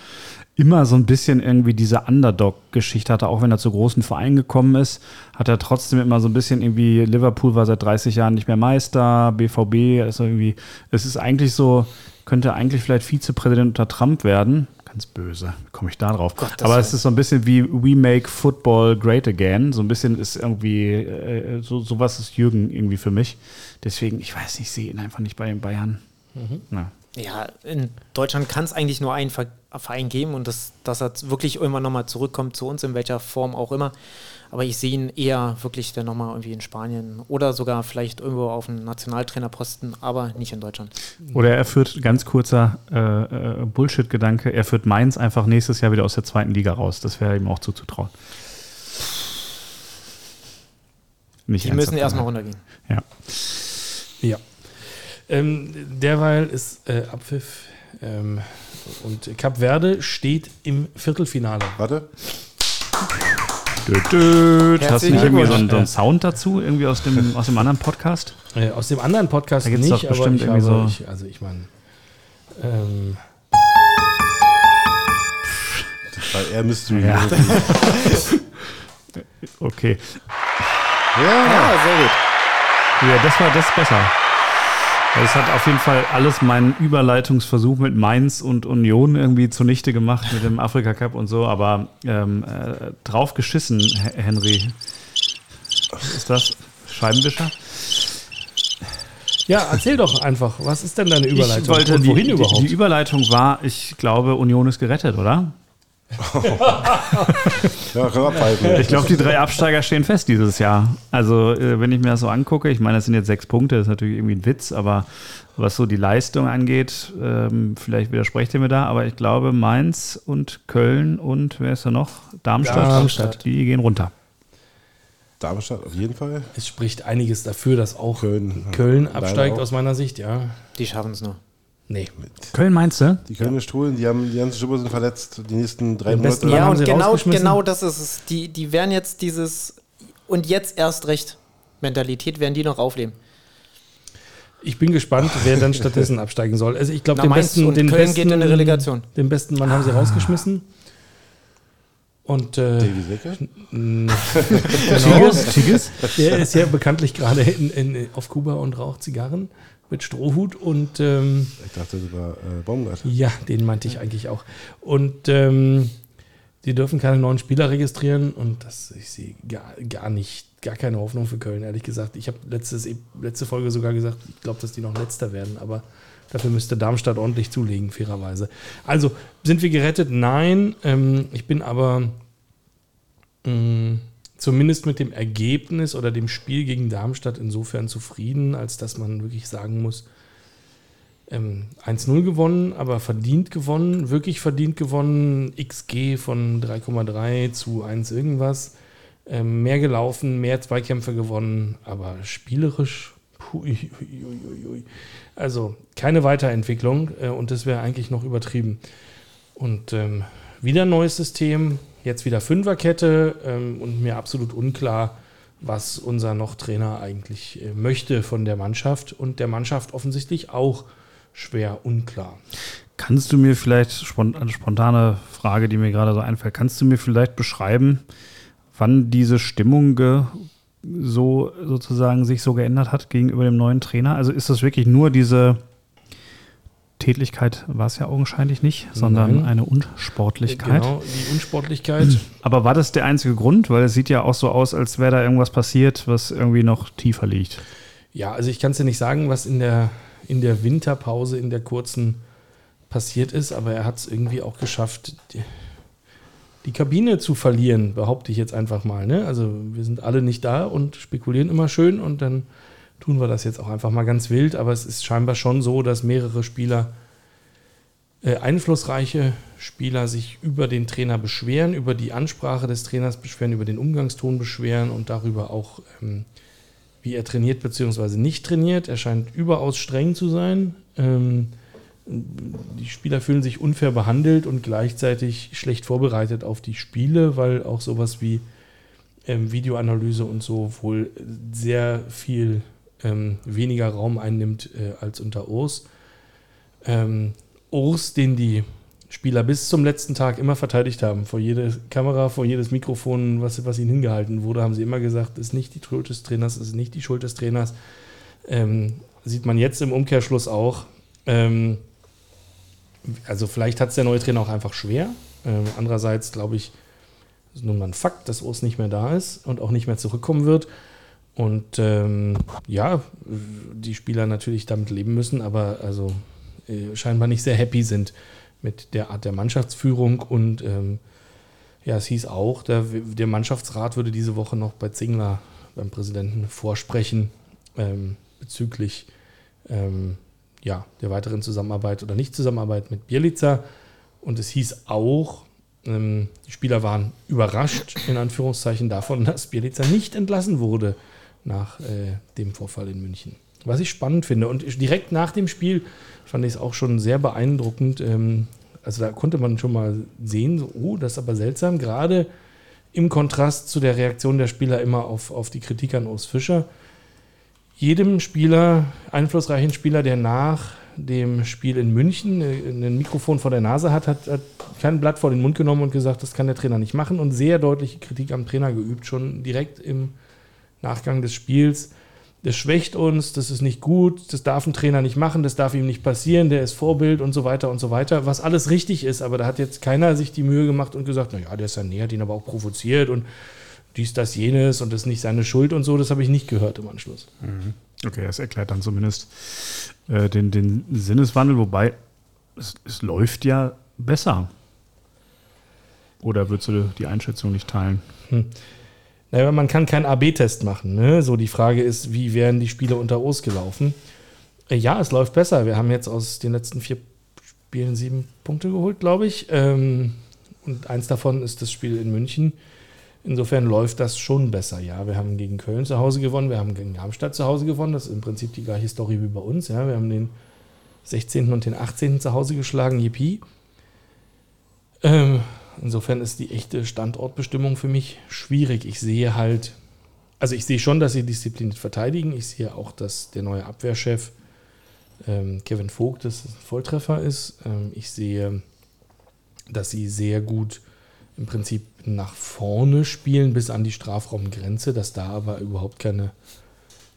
immer so ein bisschen irgendwie diese Underdog-Geschichte hatte, auch wenn er zu großen Vereinen gekommen ist, hat er trotzdem immer so ein bisschen irgendwie, Liverpool war seit 30 Jahren nicht mehr Meister, BVB, also irgendwie, es ist eigentlich so, könnte eigentlich vielleicht Vizepräsident unter Trump werden. Ganz böse, komme ich da drauf? Gottes Aber es ist so ein bisschen wie We Make Football Great Again. So ein bisschen ist irgendwie, äh, so sowas ist Jürgen irgendwie für mich. Deswegen, ich weiß nicht, ich sehe ihn einfach nicht bei den Bayern. Na. Ja, in Deutschland kann es eigentlich nur einen Ver- Verein geben und das, dass er wirklich irgendwann nochmal zurückkommt zu uns, in welcher Form auch immer. Aber ich sehe ihn eher wirklich dann nochmal irgendwie in Spanien oder sogar vielleicht irgendwo auf einem Nationaltrainerposten, aber nicht in Deutschland. Oder er führt, ganz kurzer äh, äh, Bullshit-Gedanke, er führt Mainz einfach nächstes Jahr wieder aus der zweiten Liga raus. Das wäre ihm auch zuzutrauen. Nicht Die müssen erstmal runtergehen. Ja. Ja. Ähm, derweil ist äh, Abpfiff ähm, und Cap Verde steht im Viertelfinale. Warte. Död, död. Hast du nicht irgendwie so einen, so einen Sound dazu, irgendwie aus dem, aus dem anderen Podcast? Äh, aus dem anderen Podcast Da gibt's nicht, doch bestimmt aber ich irgendwie habe, so- ich, also ich meine, ähm, Das war eher Mystery. Ja. [laughs] Ja. Okay. Ja, sehr gut. Ja, das war das besser. Es hat auf jeden Fall alles meinen Überleitungsversuch mit Mainz und Union irgendwie zunichte gemacht mit dem Afrika Cup und so, aber ähm, äh, drauf geschissen, Henry. Was ist das? Scheibenwischer? ja, erzähl doch einfach, was ist denn deine Überleitung? Ich wollte, und die, wohin die, überhaupt? Die Überleitung war, ich glaube, Union ist gerettet, oder? Ja, können wir abhalten. Ich glaube, die drei Absteiger stehen fest dieses Jahr. Also, äh, wenn ich mir das so angucke, ich meine, das sind jetzt sechs Punkte, das ist natürlich irgendwie ein Witz, aber was so die Leistung angeht, ähm, vielleicht widersprecht ihr mir da, aber ich glaube, Mainz und Köln und wer ist da noch? Darmstadt. Darmstadt. Die gehen runter. Darmstadt auf jeden Fall. es spricht einiges dafür, dass auch Köln. Köln absteigt auch. aus meiner Sicht, ja. Die schaffen es nur. Nee. Köln meinst du? Die können nicht holen, die haben die ganzen Schipper sind verletzt. Die nächsten drei Monate. Ja, haben und sie genau, rausgeschmissen. genau das ist es. Die, die werden jetzt dieses und jetzt erst recht Mentalität werden die noch aufleben. Ich bin gespannt, wer dann stattdessen [laughs] absteigen soll. Also ich glaube, den besten, den Köln besten, geht in eine Relegation. Den besten Mann haben sie rausgeschmissen. Und äh, Davy Secke? [laughs] genau, Tigges? Tigges? [laughs] der ist ja bekanntlich gerade in, in, auf Kuba und raucht Zigarren mit Strohhut und ähm, Ich dachte, das war äh, Baumgart. ja, den meinte ich eigentlich auch. Und ähm, die dürfen keine neuen Spieler registrieren und das, ich sehe gar, gar nicht, gar keine Hoffnung für Köln, ehrlich gesagt. Ich habe letztes, letzte Folge sogar gesagt, ich glaube, dass die noch letzter werden, aber dafür müsste Darmstadt ordentlich zulegen, fairerweise. Also, sind wir gerettet? Nein. Ähm, ich bin aber mh, zumindest mit dem Ergebnis oder dem Spiel gegen Darmstadt insofern zufrieden, als dass man wirklich sagen muss, ähm, 1-0 gewonnen, aber verdient gewonnen, wirklich verdient gewonnen. XG von 3,3 zu 1 irgendwas. Ähm, mehr gelaufen, mehr Zweikämpfe gewonnen, aber spielerisch, pui, ui, ui, also keine Weiterentwicklung äh, und das wäre eigentlich noch übertrieben. Und ähm, wieder ein neues System, jetzt wieder Fünferkette ähm, und mir absolut unklar, was unser noch Trainer eigentlich äh, möchte von der Mannschaft und der Mannschaft offensichtlich auch schwer unklar. Kannst du mir vielleicht, eine spontane Frage, die mir gerade so einfällt, kannst du mir vielleicht beschreiben, wann diese Stimmung so sozusagen sich so geändert hat gegenüber dem neuen Trainer? Also ist das wirklich nur diese Tätigkeit war es ja augenscheinlich nicht, sondern Nein. eine Unsportlichkeit. Genau, die Unsportlichkeit. [clears throat] Aber war das der einzige Grund? Weil es sieht ja auch so aus, als wäre da irgendwas passiert, was irgendwie noch tiefer liegt. Ja, also ich kann es dir nicht sagen, was in der, in der Winterpause, in der kurzen passiert ist, aber er hat es irgendwie auch geschafft, die, die, Kabine zu verlieren, behaupte ich jetzt einfach mal. Ne? Also wir sind alle nicht da und spekulieren immer schön und dann tun wir das jetzt auch einfach mal ganz wild, aber es ist scheinbar schon so, dass mehrere Spieler, äh, einflussreiche Spieler sich über den Trainer beschweren, über die Ansprache des Trainers beschweren, über den Umgangston beschweren und darüber auch, ähm, wie er trainiert bzw. nicht trainiert. Er scheint überaus streng zu sein. Ähm, die Spieler fühlen sich unfair behandelt und gleichzeitig schlecht vorbereitet auf die Spiele, weil auch sowas wie ähm, Videoanalyse und so wohl sehr viel ähm, weniger Raum einnimmt äh, als unter Urs. Ähm, Urs, den die Spieler bis zum letzten Tag immer verteidigt haben, vor jede Kamera, vor jedes Mikrofon, was, was ihnen hingehalten wurde, haben sie immer gesagt, ist nicht die Schuld des Trainers, ist nicht die Schuld des Trainers. Ähm, sieht man jetzt im Umkehrschluss auch. Ähm, also vielleicht hat es der neue Trainer auch einfach schwer. Ähm, andererseits glaube ich, ist nun mal ein Fakt, dass Urs nicht mehr da ist und auch nicht mehr zurückkommen wird. Und ähm, ja, die Spieler natürlich damit leben müssen, aber also äh, scheinbar nicht sehr happy sind mit der Art der Mannschaftsführung. Und ähm, ja, es hieß auch, der, der, Mannschaftsrat würde diese Woche noch bei Zingler, beim Präsidenten, vorsprechen ähm, bezüglich ähm, ja, der weiteren Zusammenarbeit oder Nicht-Zusammenarbeit mit Bielica. Und es hieß auch, ähm, die Spieler waren überrascht, in Anführungszeichen, davon, dass Bielica nicht entlassen wurde nach äh, dem Vorfall in München. Was ich spannend finde. Und direkt nach dem Spiel fand ich es auch schon sehr beeindruckend. Ähm, also da konnte man schon mal sehen, so, oh, das ist aber seltsam, gerade im Kontrast zu der Reaktion der Spieler immer auf, auf die Kritik an Urs Fischer. Jedem Spieler, einflussreichen Spieler, der nach dem Spiel in München äh, ein Mikrofon vor der Nase hat, hat, hat kein Blatt vor den Mund genommen und gesagt, das kann der Trainer nicht machen und sehr deutliche Kritik am Trainer geübt, schon direkt im Nachgang des Spiels. Das schwächt uns, das ist nicht gut, das darf ein Trainer nicht machen, das darf ihm nicht passieren, der ist Vorbild und so weiter und so weiter, was alles richtig ist, aber da hat jetzt keiner sich die Mühe gemacht und gesagt, naja, der ist ja näher, ihn aber auch provoziert und dies, das, jenes und das ist nicht seine Schuld und so, das habe ich nicht gehört im Anschluss. Mhm. Okay, das erklärt dann zumindest äh, den, den Sinneswandel, wobei es, es läuft ja besser. Oder würdest du die Einschätzung nicht teilen? Hm. Naja, man kann keinen AB-Test machen. Ne? So die Frage ist, wie wären die Spiele unter Os gelaufen? Äh, ja, es läuft besser. Wir haben jetzt aus den letzten vier Spielen sieben Punkte geholt, glaube ich. Ähm, und eins davon ist das Spiel in München. Insofern läuft das schon besser. Ja, wir haben gegen Köln zu Hause gewonnen, wir haben gegen Darmstadt zu Hause gewonnen. Das ist im Prinzip die gleiche Story wie bei uns. Ja, wir haben den 16. und den 18. zu Hause geschlagen, Yippie. Ähm, Insofern ist die echte Standortbestimmung für mich schwierig. Ich sehe halt, also ich sehe schon, dass sie diszipliniert verteidigen. Ich sehe auch, dass der neue Abwehrchef ähm, Kevin Vogt das ein Volltreffer ist. Ähm, ich sehe, dass sie sehr gut im Prinzip nach vorne spielen bis an die Strafraumgrenze, dass da aber überhaupt keine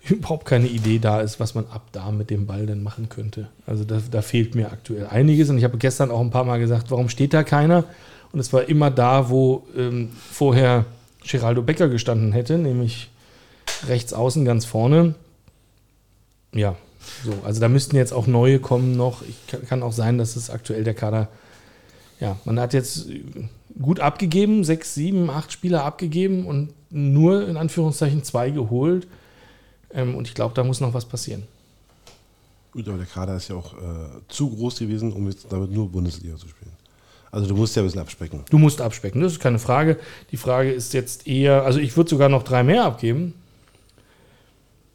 [laughs] überhaupt keine Idee da ist, was man ab da mit dem Ball denn machen könnte. Also da, da fehlt mir aktuell einiges und ich habe gestern auch ein paar Mal gesagt, warum steht da keiner? Und es war immer da, wo ähm, vorher Geraldo Becker gestanden hätte, nämlich rechts außen ganz vorne. Ja, so. Also da müssten jetzt auch neue kommen noch. Ich, kann auch sein, dass es aktuell der Kader. Ja, man hat jetzt gut abgegeben, sechs, sieben, acht Spieler abgegeben und nur in Anführungszeichen zwei geholt. Ähm, und ich glaube, da muss noch was passieren. Gut, aber der Kader ist ja auch äh, zu groß gewesen, um jetzt damit nur Bundesliga zu spielen. Also du musst ja ein bisschen abspecken. Du musst abspecken, das ist keine Frage. Die Frage ist jetzt eher, also ich würde sogar noch drei mehr abgeben,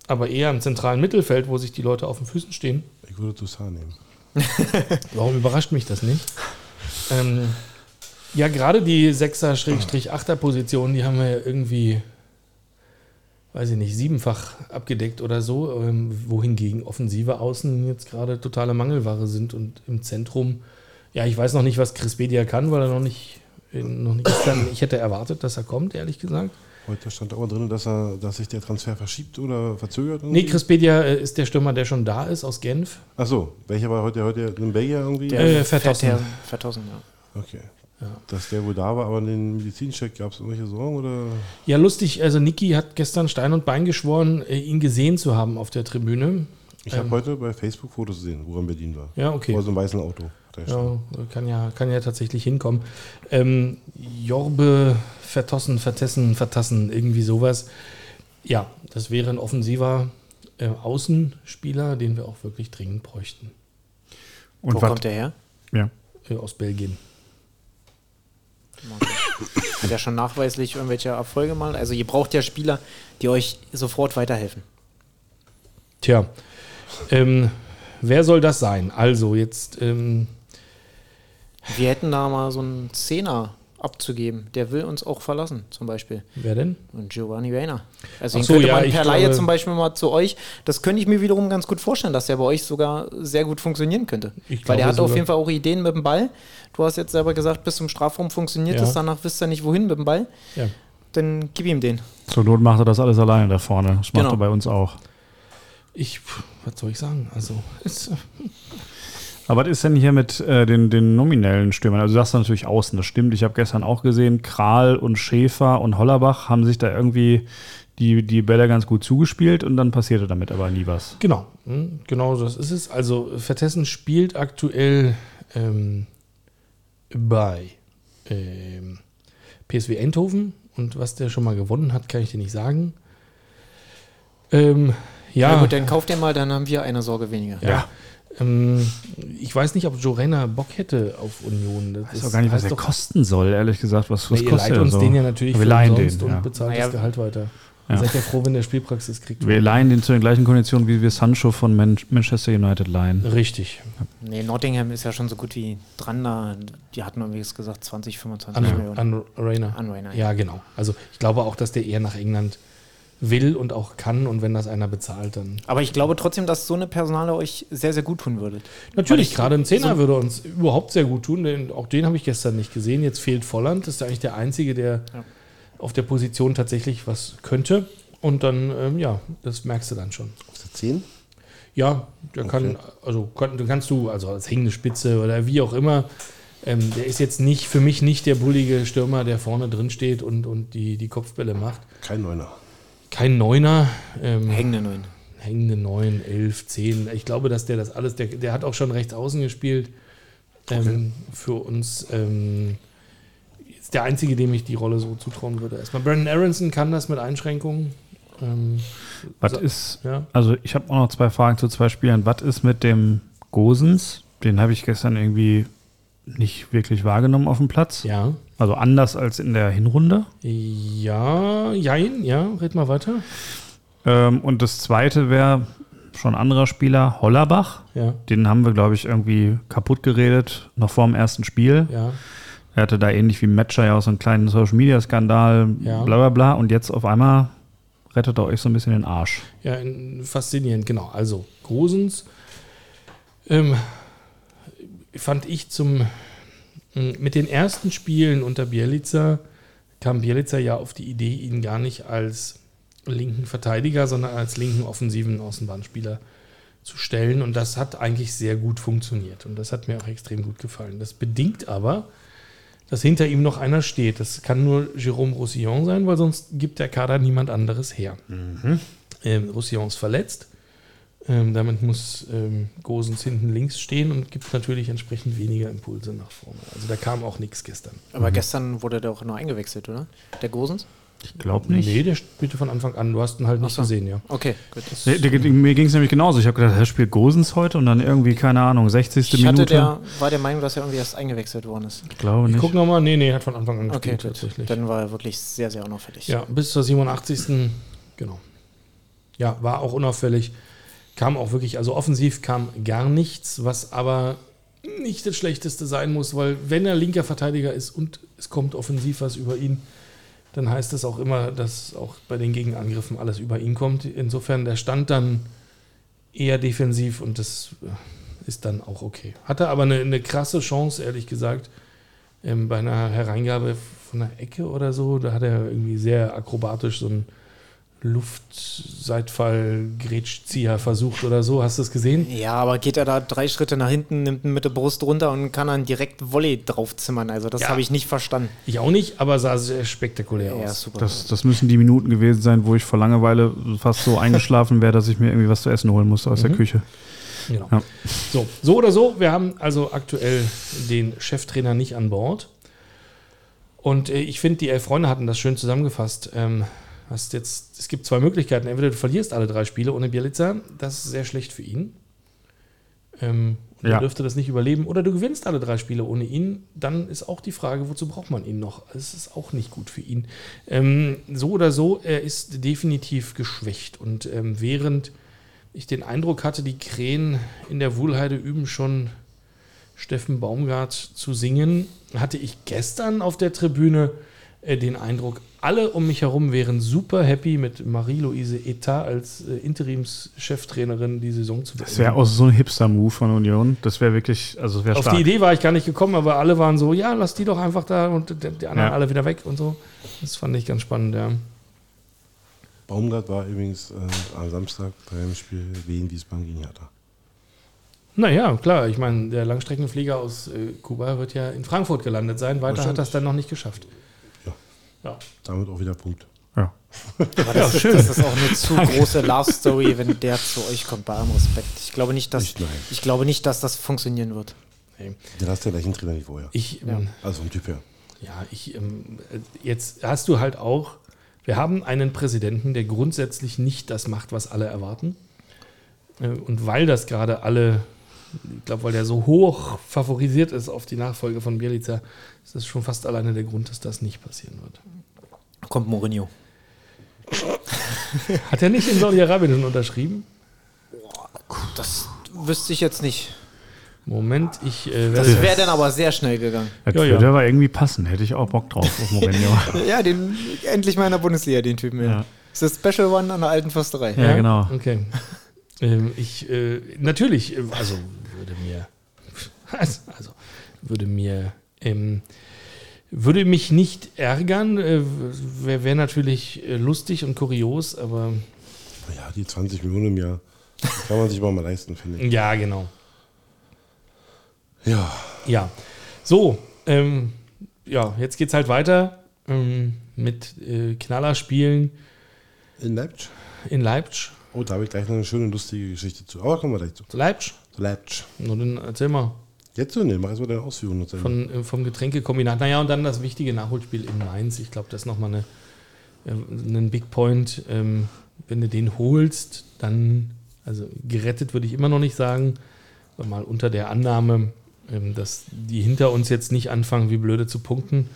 aber eher im zentralen Mittelfeld, wo sich die Leute auf den Füßen stehen. Ich würde Toussaint nehmen. [laughs] Warum überrascht mich das nicht? Ähm, ja, gerade die 6er-8er-Position, die haben wir ja irgendwie, weiß ich nicht, siebenfach abgedeckt oder so, ähm, wohingegen offensive Außen jetzt gerade totale Mangelware sind und im Zentrum, ja, ich weiß noch nicht, was Chris Bedia kann, weil er noch nicht, noch nicht kann. Ich hätte erwartet, dass er kommt, ehrlich gesagt. Heute stand auch drin, dass, er, dass sich der Transfer verschiebt oder verzögert. Nee, Chris Bedia äh, ist der Stürmer, der schon da ist aus Genf. Achso, welcher war heute, heute in Belgien irgendwie? Der äh, Vertossen. Vertossen, ja. Okay. Ja. Dass der wohl da war, aber den Medizincheck gab es irgendwelche Sorgen? Oder? Ja, lustig. Also, Niki hat gestern Stein und Bein geschworen, äh, ihn gesehen zu haben auf der Tribüne. Ich habe ähm, heute bei Facebook Fotos gesehen, wo er in Berlin war. Ja, okay. Vor so einem weißen Auto. Ja, kann ja, kann ja tatsächlich hinkommen. Ähm, Jorbe, Vertossen, Vertessen, Vertassen, irgendwie sowas. Ja, das wäre ein offensiver äh, Außenspieler, den wir auch wirklich dringend bräuchten. Und Wo kommt der her? Ja. Äh, aus Belgien. Hat er schon nachweislich irgendwelche Erfolge mal? Also ihr braucht ja Spieler, die euch sofort weiterhelfen. Tja, ähm, wer soll das sein? Also jetzt ähm, wir hätten da mal so einen Zehner abzugeben. Der will uns auch verlassen, zum Beispiel. Wer denn? Und Giovanni Reina. Also Ach so, könnte ja, man ich per Laie zum Beispiel mal zu euch. Das könnte ich mir wiederum ganz gut vorstellen, dass der bei euch sogar sehr gut funktionieren könnte. Ich Weil der hat auf jeden Fall auch Ideen mit dem Ball. Du hast jetzt selber gesagt, bis zum Strafraum funktioniert Ja. es, danach wisst ihr nicht wohin mit dem Ball. Ja. Dann gib ihm den. Zur Not macht er das alles alleine da vorne. Das macht Genau. er bei uns auch. Ich, was soll ich sagen? Also, ist, Aber was ist denn hier mit äh, den, den nominellen Stürmern? Also du sagst natürlich außen, das stimmt. Ich habe gestern auch gesehen, Kral und Schäfer und Hollerbach haben sich da irgendwie die, die Bälle ganz gut zugespielt und dann passierte damit aber nie was. Genau, hm, genau das ist es. Also Vertessen spielt aktuell ähm, bei ähm, PSW Eindhoven und was der schon mal gewonnen hat, kann ich dir nicht sagen. Ähm, ja, Na gut, dann kauft den mal, dann haben wir eine Sorge weniger. ja. Ähm, ich weiß nicht, ob Jorena Bock hätte auf Union. Das Ich weiß auch gar nicht, was er doch- kosten soll, ehrlich gesagt. Was, was Nee, ihr kostet leiht er uns so? den ja natürlich Wir für leihen den, und ja. bezahlt Naja, das Gehalt weiter. Ja. Seid ihr froh, wenn der Spielpraxis kriegt. Wir leihen den zu den gleichen Konditionen, wie wir Sancho von Man Manchester United leihen. Richtig. Nee, Nottingham ist ja schon so gut wie dran da. Die hatten irgendwie gesagt 20, 25 An, Millionen. an Rainer. An Rainer, Ja, genau. Also ich glaube auch, dass der eher nach England will und auch kann und wenn das einer bezahlt, dann. Aber ich glaube trotzdem, dass so eine Personale euch sehr, sehr gut tun würde. Natürlich, ich- gerade ein Zehner so- würde uns überhaupt sehr gut tun, denn auch den habe ich gestern nicht gesehen. Jetzt fehlt Volland, das ist eigentlich der Einzige, der Ja. auf der Position tatsächlich was könnte. Und dann, ähm, ja, das merkst du dann schon. Auf der 10? Ja, der kann, also kann, dann kannst du, also als hängende Spitze oder wie auch immer, ähm, der ist jetzt nicht, für mich nicht der bullige Stürmer, der vorne drin steht und, und die, die Kopfbälle macht. Kein Neuner. Kein Neuner. Ähm, Hängende Neun. hängende 9, 11, 10. Ich glaube, dass der das alles, der, der hat auch schon rechts außen gespielt. Ähm, Für uns ähm, ist der Einzige, dem ich die Rolle so zutrauen würde. Erstmal Brandon Aronson kann das mit Einschränkungen. Ähm, Was so- ist, ja. also ich habe auch noch zwei Fragen zu zwei Spielern. Was ist mit dem Gosens? Den habe ich gestern irgendwie nicht wirklich wahrgenommen auf dem Platz. Ja. Also anders als in der Hinrunde. Ja, jein, ja, red mal weiter. Ähm, und das zweite wäre schon ein anderer Spieler, Hollerbach. Ja, Den haben wir, glaube ich, irgendwie kaputt geredet, noch vor dem ersten Spiel. ja. Er hatte da ähnlich wie Matcher ja auch so einen kleinen Social Media Skandal, Ja. bla bla bla. Und jetzt auf einmal rettet er euch so ein bisschen den Arsch. Ja, in- faszinierend, genau. Also, Grosens ähm, fand ich zum m, mit den ersten Spielen unter Bielica kam Bielica ja auf die Idee, ihn gar nicht als linken Verteidiger, sondern als linken offensiven Außenbahnspieler zu stellen. Und das hat eigentlich sehr gut funktioniert. Und das hat mir auch extrem gut gefallen. Das bedingt aber, dass hinter ihm noch einer steht. Das kann nur Jérôme Roussillon sein, weil sonst gibt der Kader niemand anderes her. Ähm, Roussillon ist verletzt. Ähm, damit muss ähm, Gosens hinten links stehen und gibt natürlich entsprechend weniger Impulse nach vorne. Also da kam auch nichts gestern. Aber gestern wurde der auch nur eingewechselt, oder? Der Gosens? Ich glaube nicht. Nee, der spielte von Anfang an. Du hast ihn halt nicht so. gesehen, ja. Okay, gut. Der, der, mir ging es nämlich genauso. Ich habe gedacht, er spielt Gosens heute und dann irgendwie, keine Ahnung, 60. Ich hatte Minute. der, war der Meinung, dass er irgendwie erst eingewechselt worden ist. ich glaube Ich nicht. guck nochmal. Nee, nee, hat von Anfang an Okay, gespielt gut. tatsächlich. Dann war er wirklich sehr, sehr unauffällig. Ja, bis zur 87. Genau. Ja, war auch unauffällig. Kam auch wirklich, also offensiv kam gar nichts, was aber nicht das Schlechteste sein muss, weil wenn er linker Verteidiger ist und es kommt offensiv was über ihn, dann heißt das auch immer, dass auch bei den Gegenangriffen alles über ihn kommt. Insofern der Stand dann eher defensiv und das äh, ist dann auch okay. Hatte aber eine, eine krasse Chance, ehrlich gesagt, ähm, bei einer Hereingabe von der Ecke oder so. Da hat er irgendwie sehr akrobatisch so einen Luftseitfall-Grätschzieher versucht oder so. Hast du das gesehen? Ja, aber geht er da drei Schritte nach hinten, nimmt ihn mit der Brust runter und kann dann direkt Volley draufzimmern. Also das Ja. habe ich nicht verstanden. Ich auch nicht, aber sah sehr spektakulär Ja, aus. super. Das, das müssen die Minuten gewesen sein, wo ich vor Langeweile fast so eingeschlafen wäre, dass ich mir irgendwie was zu essen holen musste aus der Mhm. Küche. Genau. Ja. So, so oder so, wir haben also aktuell den Cheftrainer nicht an Bord. Und äh, ich finde, die elf Freunde hatten das schön zusammengefasst. Ähm, hast jetzt, es gibt zwei Möglichkeiten. Entweder du verlierst alle drei Spiele ohne Bielica, das ist sehr schlecht für ihn. Ähm, und Ja. Er dürfte das nicht überleben. Oder du gewinnst alle drei Spiele ohne ihn. Dann ist auch die Frage, wozu braucht man ihn noch? Es ist auch nicht gut für ihn. Ähm, so oder so, er ist definitiv geschwächt. Und ähm, während ich den Eindruck hatte, die Krähen in der Wuhlheide üben schon Steffen Baumgart zu singen, hatte ich gestern auf der Tribüne den Eindruck, alle um mich herum wären super happy mit Marie-Louise Etat als äh, Interimscheftrainerin die Saison zu Das wäre auch so ein Hipster-Move von Union. Das wäre wirklich, also wäre Auf stark. die Idee war ich gar nicht gekommen, aber alle waren so, ja, lass die doch einfach da und die, die anderen Ja. alle wieder weg und so. Das fand ich ganz spannend, ja. Baumgart war übrigens äh, am Samstag beim Spiel Wien Wiesbaden gegen Hertha. Naja, klar, ich meine, der Langstreckenflieger aus äh, Kuba wird ja in Frankfurt gelandet sein. Weiter hat das dann noch nicht geschafft. Ja. Ja. Damit auch wieder Punkt. Ja. Aber das, schön. das ist auch eine zu große Love-Story, wenn der zu euch kommt, bei allem Respekt. Ich glaube nicht, dass, Nicht ich glaube nicht, dass das funktionieren wird. Der hast der gleichen Trainer wie vorher. Ich, Ja. ähm, Also vom Typ her. Ja, ich, ähm, äh, jetzt hast du halt auch, wir haben einen Präsidenten, der grundsätzlich nicht das macht, was alle erwarten. Äh, Und weil das gerade alle, ich glaube, weil der so hoch favorisiert ist auf die Nachfolge von Bielica, ist das schon fast alleine der Grund, dass das nicht passieren wird. Kommt Mourinho. [laughs] Hat er nicht in Saudi-Arabien schon unterschrieben? Das wüsste ich jetzt nicht. Moment, ich äh, Das wäre dann aber sehr schnell gegangen. Das Ja, ja. würde aber irgendwie passen. Hätte ich auch Bock drauf auf Mourinho. [laughs] Ja, den endlich mal in der Bundesliga, den Typen. Ja. Das ist das Special One an der alten Försterei. Ja, genau. Okay. Ähm, ich, äh, natürlich, äh, also würde mir, [laughs] also würde mir, ähm, würde mich nicht ärgern, äh, wäre wär natürlich lustig und kurios, aber Ja, die 20 Millionen im Jahr kann man sich mal, mal leisten, finde ich. ja, genau. Ja, Ja. So, ähm, ja, jetzt geht's halt weiter ähm, mit äh, Knallerspielen in Leipzig. in Leipzig. Oh, da habe ich gleich noch eine schöne, lustige Geschichte zu. Aber kommen wir gleich zu. Leipzig? Leipzig. Nur dann erzähl mal. Jetzt so, ne, mach erstmal deine Ausführungen. Von, äh, vom Getränkekombinat. Naja, und dann das wichtige Nachholspiel in Mainz. Ich glaube, das ist nochmal eine, äh, ein Big Point. Ähm, wenn du den holst, dann, also gerettet würde ich immer noch nicht sagen, mal unter der Annahme, ähm, dass die hinter uns jetzt nicht anfangen, wie blöde zu punkten,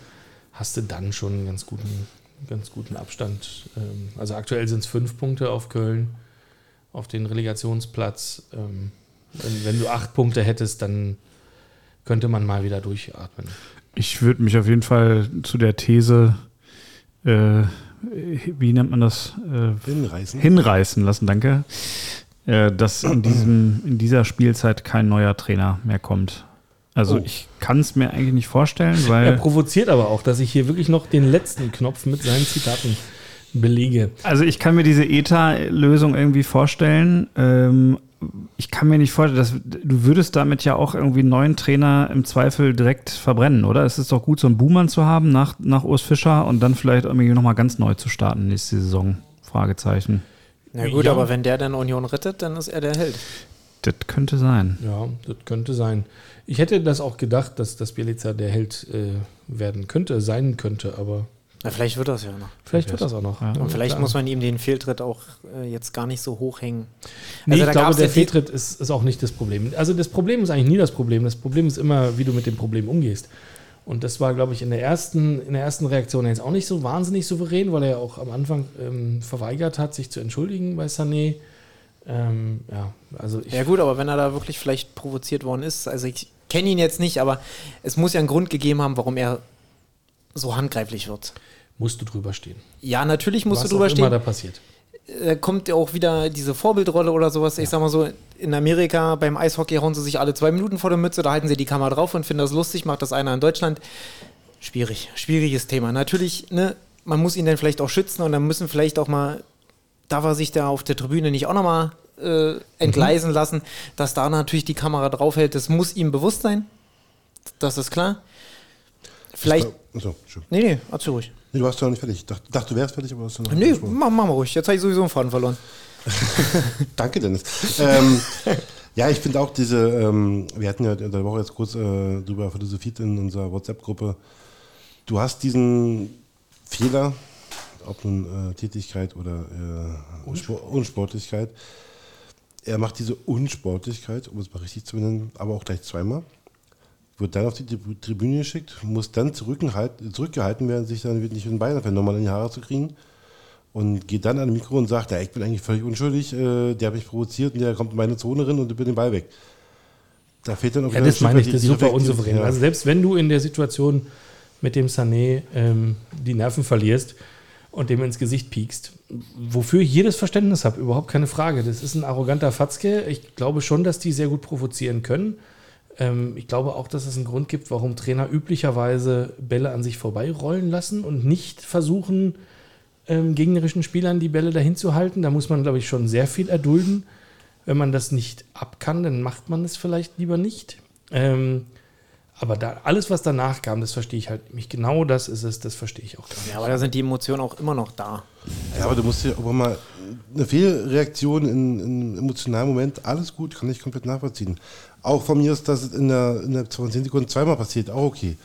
hast du dann schon einen ganz guten, ganz guten Abstand. Ähm, also aktuell sind es fünf Punkte auf Köln, auf den Relegationsplatz. Ähm, wenn, wenn du acht Punkte hättest, dann könnte man mal wieder durchatmen. Ich würde mich auf jeden Fall zu der These, äh, wie nennt man das? Äh, Hinreißen. hinreißen lassen, danke. Äh, dass in, diesem, in dieser Spielzeit kein neuer Trainer mehr kommt. Also Oh. ich kann es mir eigentlich nicht vorstellen, Er weil. provoziert aber auch, dass ich hier wirklich noch den letzten Knopf mit seinen Zitaten belege. Also ich kann mir diese ETA-Lösung irgendwie vorstellen. Ähm, ich kann mir nicht vorstellen, dass du würdest damit ja auch irgendwie einen neuen Trainer im Zweifel direkt verbrennen, oder? Es ist doch gut, so einen Buhmann zu haben nach, nach Urs Fischer und dann vielleicht irgendwie nochmal ganz neu zu starten nächste Saison. Fragezeichen. Na gut, Ja. aber wenn der dann Union rettet, dann ist er der Held. Das könnte sein. Ja, das könnte sein. Ich hätte das auch gedacht, dass das Bielica der Held äh, werden könnte, sein könnte, aber Na, vielleicht wird das ja noch. Vielleicht wird das auch noch. Ja. Und vielleicht klar. muss man ihm den Fehltritt auch äh, jetzt gar nicht so hoch hängen. Nee, Also ich glaube, der Fehltritt ist, ist auch nicht das Problem. Also das Problem ist eigentlich nie das Problem. Das Problem ist immer, wie du mit dem Problem umgehst. Und das war, glaube ich, in der ersten, in der ersten Reaktion jetzt auch nicht so wahnsinnig souverän, weil er ja auch am Anfang ähm, verweigert hat, sich zu entschuldigen bei Sané. Ähm, ja, also ich, Ja gut, aber wenn er da wirklich vielleicht provoziert worden ist, also ich kenne ihn jetzt nicht, aber es muss ja einen Grund gegeben haben, warum er so handgreiflich wird. musst du drüber stehen. Ja, natürlich musst Was du drüber auch immer stehen. da passiert. Da kommt ja auch wieder diese Vorbildrolle oder sowas. Ich sag mal so, in Amerika beim Eishockey hauen sie sich alle zwei Minuten vor der Mütze, da halten sie die Kamera drauf und finden das lustig, macht das einer in Deutschland. Schwierig, schwieriges Thema. Natürlich, ne, man muss ihn dann vielleicht auch schützen und dann müssen vielleicht auch mal, darf er sich da auf der Tribüne nicht auch nochmal äh, entgleisen lassen, dass da natürlich die Kamera draufhält. Das muss ihm bewusst sein. Das ist klar. Vielleicht. Achso, schön. Nee, nee, erzähl ruhig. Nee, du warst ja noch nicht fertig. Ich dachte, dachte, du wärst fertig, aber hast du noch Nee, mach, mach mal ruhig. Jetzt habe ich sowieso einen Faden verloren. [laughs] Danke, Dennis. ähm, ja, ich finde auch diese, ähm, wir hatten ja in der Woche jetzt kurz äh, drüber philosophiert in unserer WhatsApp-Gruppe. Du hast diesen Fehler, ob nun äh, Tätigkeit oder äh, Spor Unsportlichkeit. Er macht diese Unsportlichkeit, um es mal richtig zu benennen, aber auch gleich zweimal. Wird dann auf die Trib- Tribüne geschickt, muss dann zurückgehalten, werden, sich dann nicht mit den Beinen nochmal in die Haare zu kriegen und geht dann an das Mikro und sagt, ja, ich bin eigentlich völlig unschuldig, äh, der hat mich provoziert und der kommt in meine Zone rein und ich bin den Ball weg. Da fehlt dann auch Ja, das ein meine ich, das ist super unsouverän. Ja. Also selbst wenn du in der Situation mit dem Sané ähm, die Nerven verlierst und dem ins Gesicht piekst, wofür ich jedes Verständnis habe, überhaupt keine Frage. Das ist ein arroganter Fatzke. Ich glaube schon, dass die sehr gut provozieren können. Ähm, ich glaube auch, dass es einen Grund gibt, warum Trainer üblicherweise Bälle an sich vorbeirollen lassen und nicht versuchen, ähm, gegnerischen Spielern die Bälle dahin zu halten. Da muss man, glaube ich, schon sehr viel erdulden. Wenn man das nicht ab kann, dann macht man es vielleicht lieber nicht. Ähm, aber da, alles, was danach kam, das verstehe ich halt nicht. Genau das ist es, das verstehe ich auch gar nicht. Ja, aber da sind die Emotionen auch immer noch da. Ja, aber du musst ja auch mal eine Fehlreaktion in, in einem emotionalen Moment, alles gut, kann ich komplett nachvollziehen. Auch von mir ist, dass es in der, in der 20 Sekunden zweimal passiert, auch okay.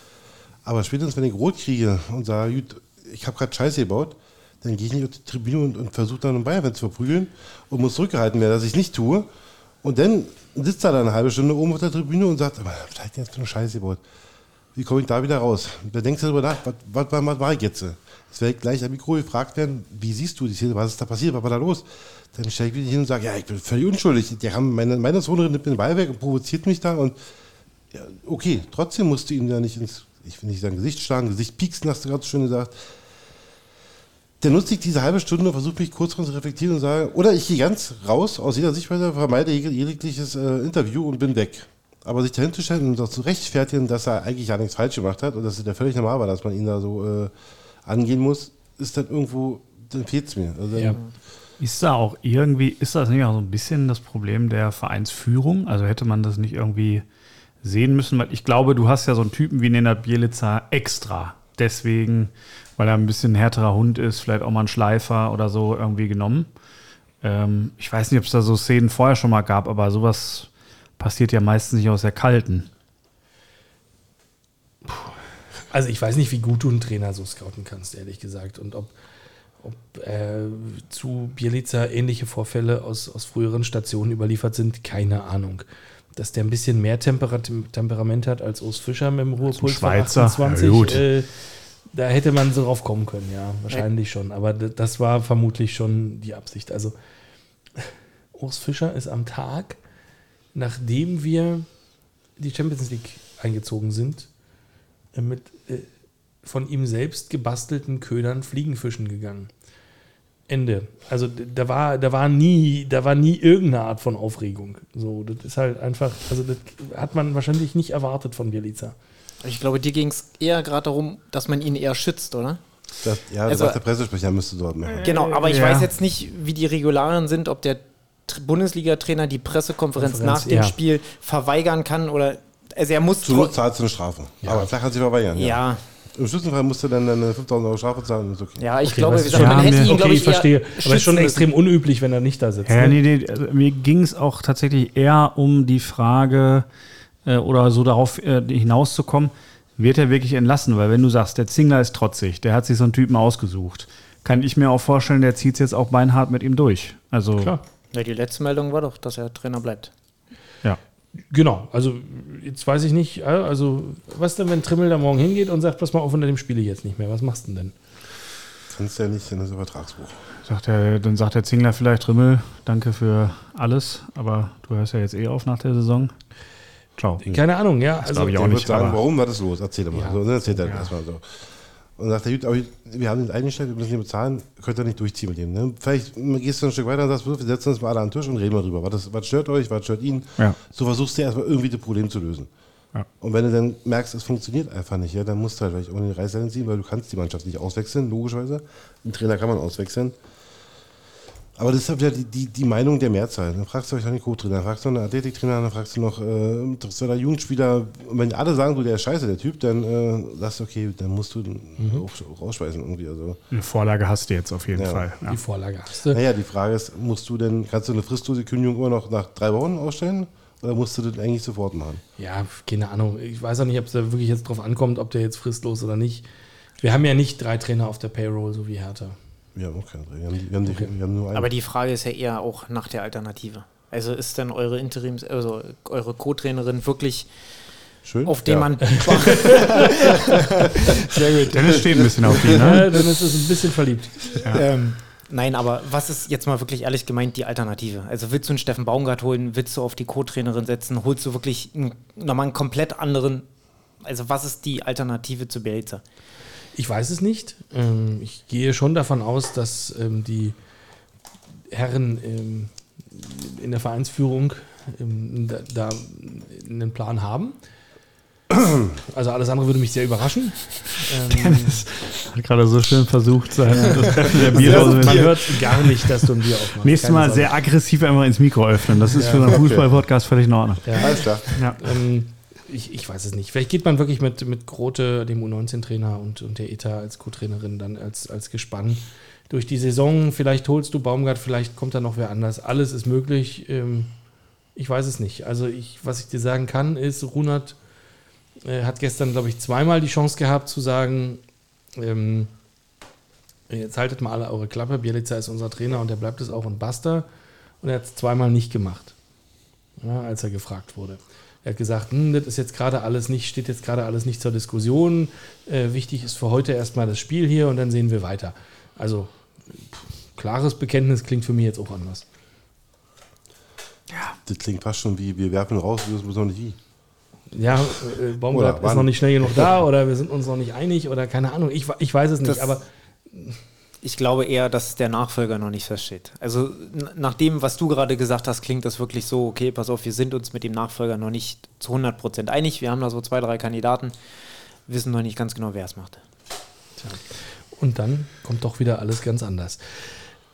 Aber spätestens, wenn ich rot kriege und sage, gut, ich habe gerade Scheiße gebaut, dann gehe ich nicht auf die Tribüne und, und versuche dann einen Bayern zu verprügeln und muss zurückgehalten werden, dass ich nicht tue. Und dann sitzt er da eine halbe Stunde oben auf der Tribüne und sagt, was hat der jetzt für eine Scheiße gebaut? Wie komme ich da wieder raus? Da denkst du darüber nach, was, was, was, was war ich jetzt? Jetzt werde ich gleich am Mikro gefragt werden, wie siehst du die Szene, was ist da passiert, was war da los? Dann stelle ich wieder hin und sage, ja, ich bin völlig unschuldig. Die haben meine, meine Zone nimmt den Ball weg und provoziert mich da und ja, okay, trotzdem musst du ihn ja nicht ins, ich will nicht sagen Gesicht schlagen, Gesicht pieksen, hast du gerade so schön gesagt. Dann nutze ich diese halbe Stunde und versuche mich kurz zu reflektieren und sage, oder ich gehe ganz raus, aus jeder Sichtweise, vermeide jeg- jegliches äh, Interview und bin weg. Aber sich dahin zu stellen und zu rechtfertigen, dass er eigentlich ja nichts falsch gemacht hat und dass es ja völlig normal war, dass man ihn da so äh, angehen muss, ist dann irgendwo, dann fehlt es mir. Also Ja. Ist da auch irgendwie, ist das nicht auch so ein bisschen das Problem der Vereinsführung? Also hätte man das nicht irgendwie sehen müssen? Weil ich glaube, du hast ja so einen Typen wie Nenad Bielica extra. Deswegen, weil er ein bisschen ein härterer Hund ist, vielleicht auch mal einen Schleifer oder so irgendwie genommen. Ähm, ich weiß nicht, ob es da so Szenen vorher schon mal gab, aber sowas passiert ja meistens nicht aus der Kalten. Also ich weiß nicht, wie gut du einen Trainer so scouten kannst, ehrlich gesagt. Und ob, ob äh, zu Bielica ähnliche Vorfälle aus, aus früheren Stationen überliefert sind, keine Ahnung. Dass der ein bisschen mehr Temperat Temperament hat als Urs Fischer mit dem Ruhepuls von Schweizer. 28, Ja, äh, da hätte man so drauf kommen können, ja, wahrscheinlich schon. Aber das war vermutlich schon die Absicht. Also Urs Fischer ist am Tag, nachdem wir die Champions League eingezogen sind, äh, mit äh, von ihm selbst gebastelten Ködern Fliegenfischen gegangen. Ende. Also da war, da war nie, da war nie irgendeine Art von Aufregung. So, das ist halt einfach, also das hat man wahrscheinlich nicht erwartet von Bielica. Ich glaube, dir ging es eher gerade darum, dass man ihn eher schützt, oder? das, ja, Also- das sagt der Pressesprecher, müsste dort machen. Genau, aber ich ja. weiß jetzt nicht, wie die Regularien sind, ob der Tr- Bundesliga-Trainer die Pressekonferenz Konferenz, nach dem ja. Spiel verweigern kann oder. Also er muss. Zur Not zahlst du eine Strafe. Aber klar kann sich verweigern. Ja. ja, Im schlimmsten Fall musst du dann eine 5000 Euro Strafe zahlen. Ist okay. ja, ich Okay, glaube, gesagt, man Ja, hätte ihn, glaube okay, ich, ich verstehe. Aber es ist schon extrem unüblich, wenn er nicht da sitzt. Ja, ne? nee, nee, also mir ging es auch tatsächlich eher um die Frage äh, oder so darauf äh, hinauszukommen, wird er wirklich entlassen? Weil wenn du sagst, der Zingler ist trotzig, der hat sich so einen Typen ausgesucht, kann ich mir auch vorstellen, der zieht es jetzt auch beinhart mit ihm durch. Also Klar. Ja, die letzte Meldung war doch, dass er Trainer bleibt. ja. Genau, also jetzt weiß ich nicht, also was denn, wenn Trimmel da morgen hingeht und sagt, pass mal auf, unter dem spiele ich jetzt nicht mehr, was machst du denn denn? Kannst ja nicht, dann ist ein Vertragsbuch. Sagt der, dann sagt der Zingler vielleicht, Rimmel, danke für alles, aber du hörst ja jetzt eh auf nach der Saison. Ciao. Keine Ahnung, ja. Also, glaub ich auch Ich nicht, würde sagen, warum war das los? Erzähl doch mal. Ja. So, dann erzählt er Ja. erstmal so. Und sagt er, gut, aber wir haben den eingestellt, wir müssen den bezahlen, könnt ihr nicht durchziehen mit dem. Ne? Vielleicht gehst du ein Stück weiter und sagst, wir setzen uns mal alle an den Tisch und reden mal drüber. Was, was stört euch, was stört ihn? Ja. So versuchst du erstmal irgendwie das Problem zu lösen. Ja. Und wenn du dann merkst, es funktioniert einfach nicht, ja, dann musst du halt vielleicht auch den Reißleine ziehen, weil du kannst die Mannschaft nicht auswechseln, logischerweise. Einen Trainer kann man auswechseln. Aber das ist halt wieder die, die, die Meinung der Mehrzahl. Dann fragst du euch noch den Co-Trainer, dann fragst du noch einen Athletiktrainer, dann fragst du noch äh, interessater Jugendspieler. Und wenn alle sagen, du, der ist scheiße, der Typ, dann äh, sagst du, okay, dann musst du den Mhm. auch, auch rausschmeißen irgendwie. Also. Eine Vorlage hast du jetzt auf jeden Ja. Fall. Ja. die Vorlage hast du. Naja, die Frage ist, musst du denn, kannst du eine fristlose Kündigung immer noch nach drei Wochen ausstellen? Oder musst du das eigentlich sofort machen? Ja, keine Ahnung. Ich weiß auch nicht, ob es da wirklich jetzt drauf ankommt, ob der jetzt fristlos oder nicht. Wir haben ja nicht drei Trainer auf der Payroll, so wie Hertha. Wir haben auch keine drei. Wir haben, wir haben, die, wir haben nur einen. Aber die Frage ist ja eher auch nach der Alternative. Also ist denn eure Interims, also eure Co-Trainerin wirklich, Schön. auf den Ja. man [laughs] Sehr gut. Dennis steht ein bisschen auf die, ne? Ja, dann ist es ein bisschen verliebt. Ähm, nein, aber was ist jetzt mal wirklich ehrlich gemeint die Alternative? Also willst du einen Steffen Baumgart holen, willst du auf die Co-Trainerin setzen, holst du wirklich einen, nochmal einen komplett anderen, also was ist die Alternative zu Bielitzer? Ich weiß es nicht. Ähm, ich gehe schon davon aus, dass ähm, die Herren ähm, in der Vereinsführung ähm, da, da einen Plan haben. Also alles andere würde mich sehr überraschen. Ähm, Hat gerade so schön versucht, sein der also Bierdose. man hört gar nicht, dass du ein Bier aufmachst. Nächstes Mal Sorge. sehr aggressiv einfach ins Mikro öffnen. Das ist Ja. für einen Fußball-Podcast völlig in Ordnung. Ja. Alles klar. Ja. Ähm, ich, ich weiß es nicht. Vielleicht geht man wirklich mit, mit Grote, dem U19-Trainer und, und der ETA als Co-Trainerin dann als, als Gespann durch die Saison. Vielleicht holst du Baumgart, vielleicht kommt da noch wer anders. Alles ist möglich. Ähm, ich weiß es nicht. Also ich, was ich dir sagen kann, ist, Runert äh, hat gestern, glaube ich, zweimal die Chance gehabt zu sagen, ähm, jetzt haltet mal alle eure Klappe, Bielica ist unser Trainer und der bleibt es auch und basta. Und er hat es zweimal nicht gemacht, ja, als er gefragt wurde. Er hat gesagt, hm, das ist jetzt gerade alles nicht, steht jetzt gerade alles nicht zur Diskussion. Äh, wichtig ist für heute erstmal das Spiel hier und dann sehen wir weiter. Also pff, klares Bekenntnis klingt für mich jetzt auch anders. Das klingt fast schon wie, wir werfen raus, wir wissen noch nicht wie. Ja, äh, Baumgart ist noch nicht schnell genug da oder wir sind uns noch nicht einig oder keine Ahnung. Ich, ich weiß es nicht, Das- aber Ich glaube eher, dass der Nachfolger noch nicht feststeht. Also nach dem, was du gerade gesagt hast, klingt das wirklich so, okay, pass auf, wir sind uns mit dem Nachfolger noch nicht zu 100% einig. Wir haben da so zwei, drei Kandidaten, wissen noch nicht ganz genau, wer es macht. und dann kommt doch wieder alles ganz anders.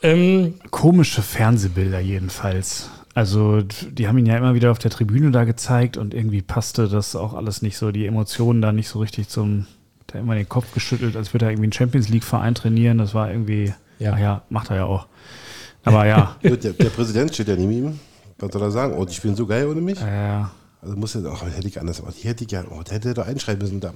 Ähm, Komische Fernsehbilder jedenfalls. Also die haben ihn ja immer wieder auf der Tribüne da gezeigt und irgendwie passte das auch alles nicht so, die Emotionen da nicht so richtig zum, hat er immer den Kopf geschüttelt, als würde er irgendwie einen Champions League Verein trainieren. Das war irgendwie, Ja. ja, ja macht er ja auch. Aber ja, [laughs] Der, der Präsident steht ja neben ihm. Was soll er sagen? Oh, die spielen so geil ohne mich? äh, Also muss er, oh, hätte ich anders, oh, die hätte ich ja, oh, da hätte er doch einschreiben müssen. Da,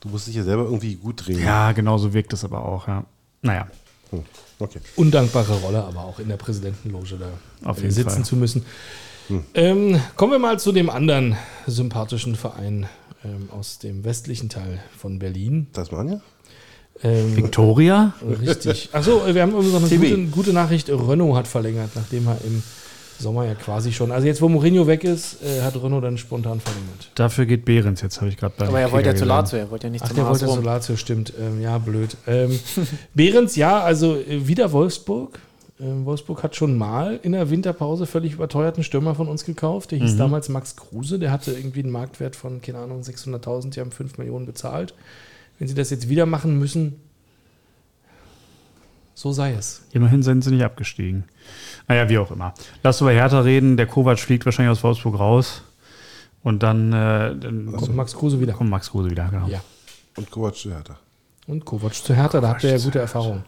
du musst dich ja selber irgendwie gut drehen. ja, genau so wirkt es aber auch, ja. Naja, Hm, okay. undankbare Rolle, aber auch in der Präsidentenloge da Auf äh, jeden sitzen Fall. zu müssen. Ähm, kommen wir mal zu dem anderen sympathischen Verein ähm, aus dem westlichen Teil von Berlin. Tasmania? Ähm, Victoria? richtig. Achso, wir haben übrigens noch eine TB. gute, gute Nachricht. Renault hat verlängert, nachdem er im Sommer ja quasi schon. Also jetzt, wo Mourinho weg ist, äh, hat Renault dann spontan verlängert. Dafür geht Behrens, jetzt habe ich gerade bei Aber er wollte ja zu. Lazio, er wollte ja nicht Ach, zum der wollte zu Lazio, stimmt. Ähm, ja, blöd. Ähm, [laughs] Behrens, ja, also äh, wieder Wolfsburg. Ähm, Wolfsburg hat schon mal in der Winterpause völlig überteuerten Stürmer von uns gekauft. Der hieß damals Max Kruse. Der hatte irgendwie einen Marktwert von, keine Ahnung, 600.000. Die haben 5 Millionen bezahlt. Wenn sie das jetzt wieder machen müssen, so sei es. Immerhin sind sie nicht abgestiegen. Naja, wie auch immer. Lass über Hertha reden. Der Kovac fliegt wahrscheinlich aus Wolfsburg raus. Und dann, äh, dann Kommt Max Kruse wieder. kommt Max Kruse wieder. Genau. Ja. Und Kovac zu Hertha. Und Kovac zu Hertha, da habt ihr ja gute Erfahrung.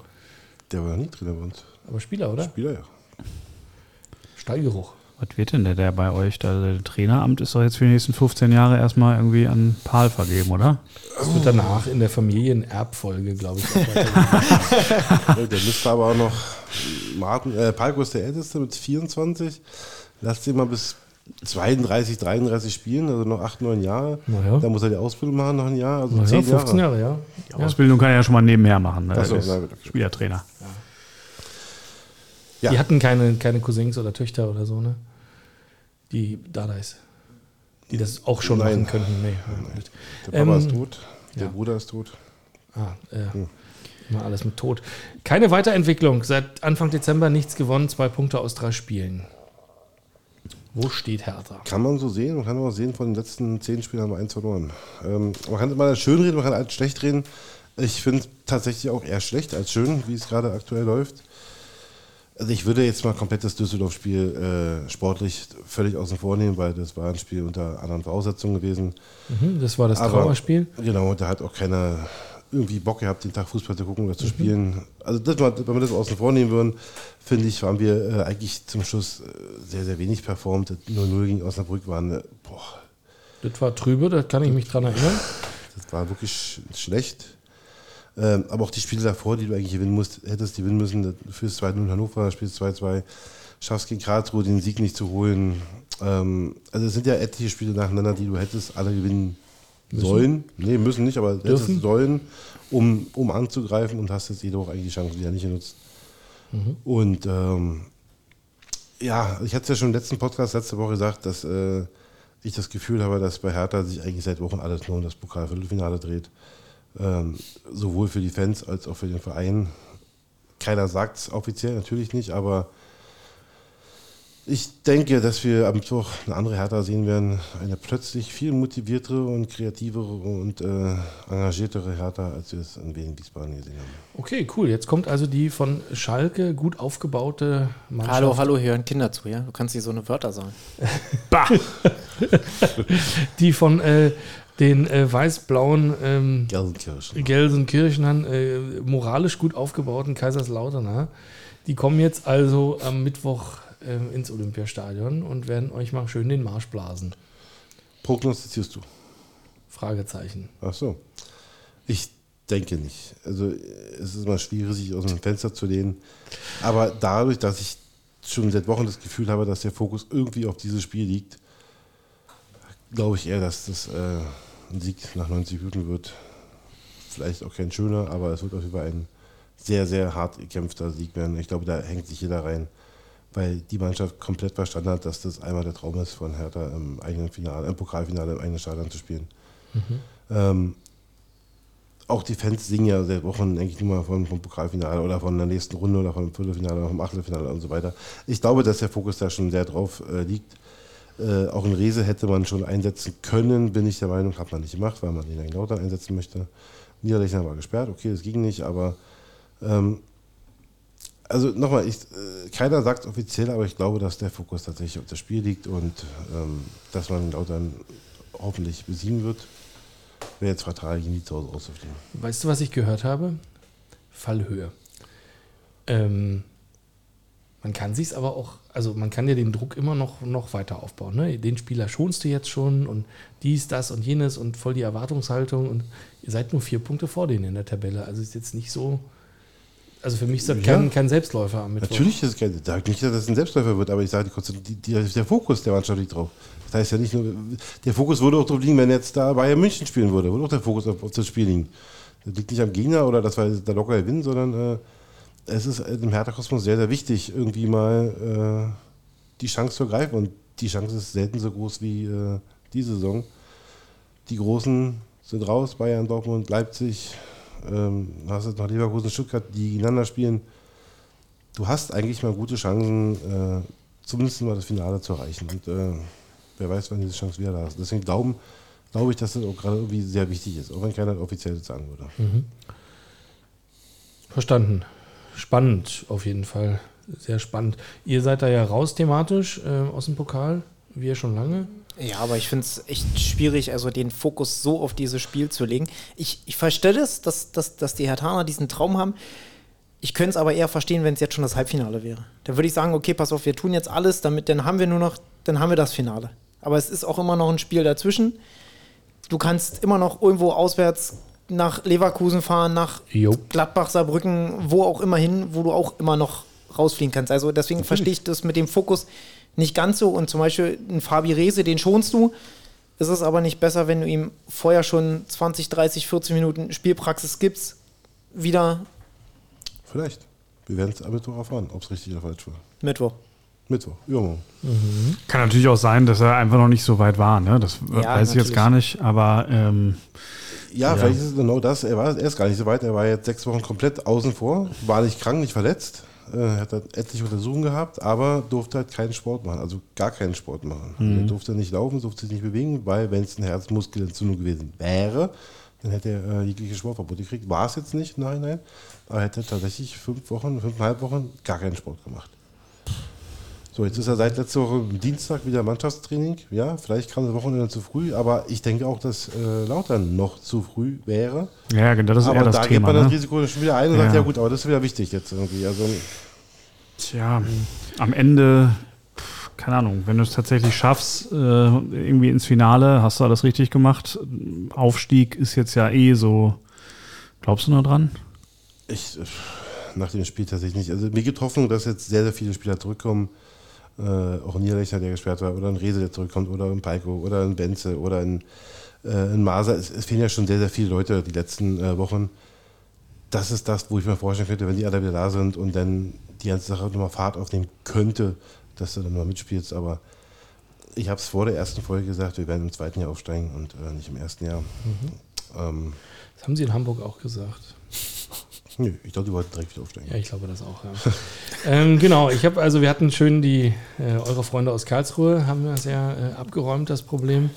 Der war noch nie Trainer bei uns. Aber Spieler, oder? Spieler, ja. Stallgeruch. Was wird denn der, der bei euch? Da, der Traineramt ist doch jetzt für die nächsten 15 Jahre erstmal irgendwie an Paul vergeben, oder? Das wird danach in der Familienerbfolge, glaube ich. [laughs] der müsste aber auch noch. Martin, äh, Palko ist der Älteste mit 24. Lass den mal bis 32, 33 spielen, also noch 8, 9 Jahre. Naja. Dann muss er die Ausbildung machen, noch ein Jahr, also naja, 10 15 Jahre. Jahre, ja. Die Ausbildung kann er ja schon mal nebenher machen. Ne? So, Er. Spielertrainer. Ja. Die hatten keine, keine Cousins oder Töchter oder so, ne? Die Dadais. Die das auch schon Nein. machen könnten. Nee. Der Papa Ähm, ist tot, der ja. Bruder ist tot. Ah, ja. Hm. Immer alles mit Tod. Keine Weiterentwicklung. Seit Anfang Dezember nichts gewonnen, zwei Punkte aus drei Spielen. Wo steht Hertha? Kann man so sehen, man kann auch sehen, von den letzten 10 Spielen haben wir eins verloren. Ähm, man kann immer schön reden, man kann alles schlecht reden. Ich finde es tatsächlich auch eher schlecht als schön, wie es gerade aktuell läuft. Also ich würde jetzt mal komplett das Düsseldorf-Spiel äh, sportlich völlig außen vor nehmen, weil das war ein Spiel unter anderen Voraussetzungen gewesen. Mhm, das war das Aber- Trauerspiel. Genau, da hat auch keiner irgendwie Bock gehabt, den Tag Fußball zu gucken oder zu spielen. Also das, wenn wir das außen vor nehmen würden, finde ich, waren wir äh, eigentlich zum Schluss äh, sehr, sehr wenig performt. Das 0-0 gegen Osnabrück waren, boah, Das war trübe, da kann ich mich dran erinnern. das war wirklich sch schlecht. Ähm, aber auch die Spiele davor, die du eigentlich gewinnen musst, hättest gewinnen müssen, fürs 2-0 in Hannover, spielst 2-2, schaffst gegen Karlsruhe den Sieg nicht zu holen. Ähm, also es sind ja etliche Spiele nacheinander, die du hättest alle gewinnen sollen. Nee, müssen nicht, aber Dürfen. hättest sollen, um, um anzugreifen und hast jetzt jedoch eigentlich die Chance wieder nicht genutzt. Und ähm, ja, ich hatte es ja schon im letzten Podcast letzte Woche gesagt, dass äh, ich das Gefühl habe, dass bei Hertha sich eigentlich seit Wochen alles nur um das Pokalviertelfinale dreht. Ähm, sowohl für die Fans als auch für den Verein. Keiner sagt es offiziell, natürlich nicht, aber ich denke, dass wir am Mittwoch eine andere Hertha sehen werden. Eine plötzlich viel motiviertere und kreativere und äh, engagiertere Hertha, als wir es in Wien Wiesbaden gesehen haben. Okay, cool. Jetzt kommt also die von Schalke gut aufgebaute Mannschaft. Hallo, hallo, hier hören Kinder zu, ja? Du kannst nicht so eine Wörter sagen. [laughs] Bah! Die von äh, den äh, weiß-blauen ähm, Gelsenkirchen. Gelsenkirchenern äh, moralisch gut aufgebauten Kaiserslauterner. Die kommen jetzt also am Mittwoch äh, ins Olympiastadion und werden euch mal schön den Marsch blasen. Prognostizierst du? Fragezeichen. Ach so. Ich denke nicht. Also es ist immer schwierig, sich aus dem Fenster zu lehnen. Aber dadurch, dass ich schon seit Wochen das Gefühl habe, dass der Fokus irgendwie auf dieses Spiel liegt, glaube ich eher, dass das äh, ein Sieg nach 90 Minuten wird. Vielleicht auch kein schöner, aber es wird auf jeden Fall ein sehr, sehr hart gekämpfter Sieg werden. Ich glaube, da hängt sich jeder rein, weil die Mannschaft komplett verstanden hat, dass das einmal der Traum ist, von Hertha im eigenen Finale, im Pokalfinale im eigenen Stadion zu spielen. Ähm, auch die Fans singen ja seit Wochen eigentlich nur mal vom, vom Pokalfinale oder von der nächsten Runde oder vom Viertelfinale oder vom Achtelfinale und so weiter. Ich glaube, dass der Fokus da schon sehr drauf äh, liegt. Äh, auch in Rese hätte man schon einsetzen können, bin ich der Meinung, hat man nicht gemacht, weil man den in Lautern einsetzen möchte. Niederlechner war gesperrt, okay, das ging nicht, aber ähm, also nochmal, ich, äh, keiner sagt es offiziell, aber ich glaube, dass der Fokus tatsächlich auf das Spiel liegt und ähm, dass man Lautern hoffentlich besiegen wird. Wäre jetzt fatal, die zu Hause rauszufliegen. Weißt du, was ich gehört habe? Fallhöhe. Ähm, man kann sich's aber auch, also man kann ja den Druck immer noch, noch weiter aufbauen. Ne? Den Spieler schonst du jetzt schon und dies, das und jenes und voll die Erwartungshaltung und ihr seid nur vier Punkte vor denen in der Tabelle. Also ist jetzt nicht so. Also für mich ist das Ja. kein, kein Selbstläufer am Mittwoch. Natürlich ist es kein, sage nicht, dass es ein Selbstläufer wird, aber ich sage, der Fokus der Mannschaft liegt drauf. Das heißt ja nicht nur, der Fokus würde auch drauf liegen, wenn jetzt da Bayern München spielen würde, würde auch der Fokus auf, auf das Spiel liegen. Das liegt nicht am Gegner oder dass wir da locker gewinnen, sondern äh, es ist im Hertha-Kosmos sehr, sehr wichtig, irgendwie mal äh, die Chance zu ergreifen. Und die Chance ist selten so groß wie äh, diese Saison. Die Großen sind raus, Bayern, Dortmund, Leipzig, ähm, hast jetzt noch Leverkusen, Stuttgart, die gegeneinander spielen. Du hast eigentlich mal gute Chancen, äh, zumindest mal das Finale zu erreichen. Und äh, wer weiß, wann diese Chance wieder da ist. Deswegen glauben, glaube ich, dass das auch gerade irgendwie sehr wichtig ist, auch wenn keiner offiziell sagen würde. Verstanden. Spannend auf jeden Fall. Sehr spannend. Ihr seid da ja raus thematisch äh, aus dem Pokal. Wir schon lange. Ja, aber ich finde es echt schwierig, also den Fokus so auf dieses Spiel zu legen. Ich, ich verstehe es, dass, dass, dass die Hertaner diesen Traum haben. Ich könnte es aber eher verstehen, wenn es jetzt schon das Halbfinale wäre. Da würde ich sagen, okay, pass auf, wir tun jetzt alles, damit dann haben wir nur noch, dann haben wir das Finale. Aber es ist auch immer noch ein Spiel dazwischen. Du kannst immer noch irgendwo auswärts nach Leverkusen fahren, nach Jo. Gladbach, Saarbrücken, wo auch immer hin, wo du auch immer noch rausfliegen kannst. Also deswegen verstehe ich das mit dem Fokus nicht ganz so. Und zum Beispiel ein Fabi Rese, den schonst du. Es ist aber nicht besser, wenn du ihm vorher schon 20, 30, 40 Minuten Spielpraxis gibst, wieder Vielleicht. Wir werden es am Mittwoch erfahren, ob es richtig oder falsch war. Mittwoch. Mittwoch, übermorgen. Kann natürlich auch sein, dass er einfach noch nicht so weit war. Ne? Das Ja, weiß ich jetzt natürlich. gar nicht, aber ähm, Ja, vielleicht ist es genau das. Er war erst gar nicht so weit. Er war jetzt sechs Wochen komplett außen vor, war nicht krank, nicht verletzt. Äh, hat halt etliche Untersuchungen gehabt, aber durfte halt keinen Sport machen, also gar keinen Sport machen. Er durfte nicht laufen, durfte sich nicht bewegen, weil wenn es eine Herzmuskelentzündung gewesen wäre, dann hätte er äh, jegliche Sportverbot gekriegt. War es jetzt nicht, nein, nein. Aber er hätte tatsächlich fünf Wochen, fünfeinhalb Wochen gar keinen Sport gemacht. So, jetzt ist er seit letzter Woche Dienstag wieder Mannschaftstraining. Ja, vielleicht kam das Wochenende zu früh, aber ich denke auch, dass äh, Lautern noch zu früh wäre. ja, genau, das ist aber eher das da geht Thema. man das Ne? Risiko schon wieder ein und Ja. sagt, ja gut, aber das ist wieder wichtig jetzt irgendwie. Also, Tja, am Ende, keine Ahnung, wenn du es tatsächlich schaffst, äh, irgendwie ins Finale, hast du alles richtig gemacht. Aufstieg ist jetzt ja eh so. Glaubst du noch dran? ich, äh, nach dem Spiel tatsächlich nicht. Also mir gibt Hoffnung, dass jetzt sehr, sehr viele Spieler zurückkommen. Äh, auch ein Niederlechner, der gesperrt war, oder ein Rese, der zurückkommt, oder ein Peiko, oder ein Benze, oder ein, äh, ein Maser. Es, es fehlen ja schon sehr, sehr viele Leute die letzten äh, Wochen. Das ist das, wo ich mir vorstellen könnte, wenn die alle wieder da sind und dann die ganze Sache nochmal Fahrt aufnehmen könnte, dass du dann mal mitspielst. Aber ich habe es vor der ersten Folge gesagt, wir werden im zweiten Jahr aufsteigen und äh, nicht im ersten Jahr. Ähm, Das haben sie in Hamburg auch gesagt. Nö, ich glaube, die wollten direkt wieder aufsteigen. Ja, ich glaube das auch, ja. [laughs] ähm, genau, ich habe, also wir hatten schön die, äh, eure Freunde aus Karlsruhe haben das ja äh, abgeräumt, das Problem.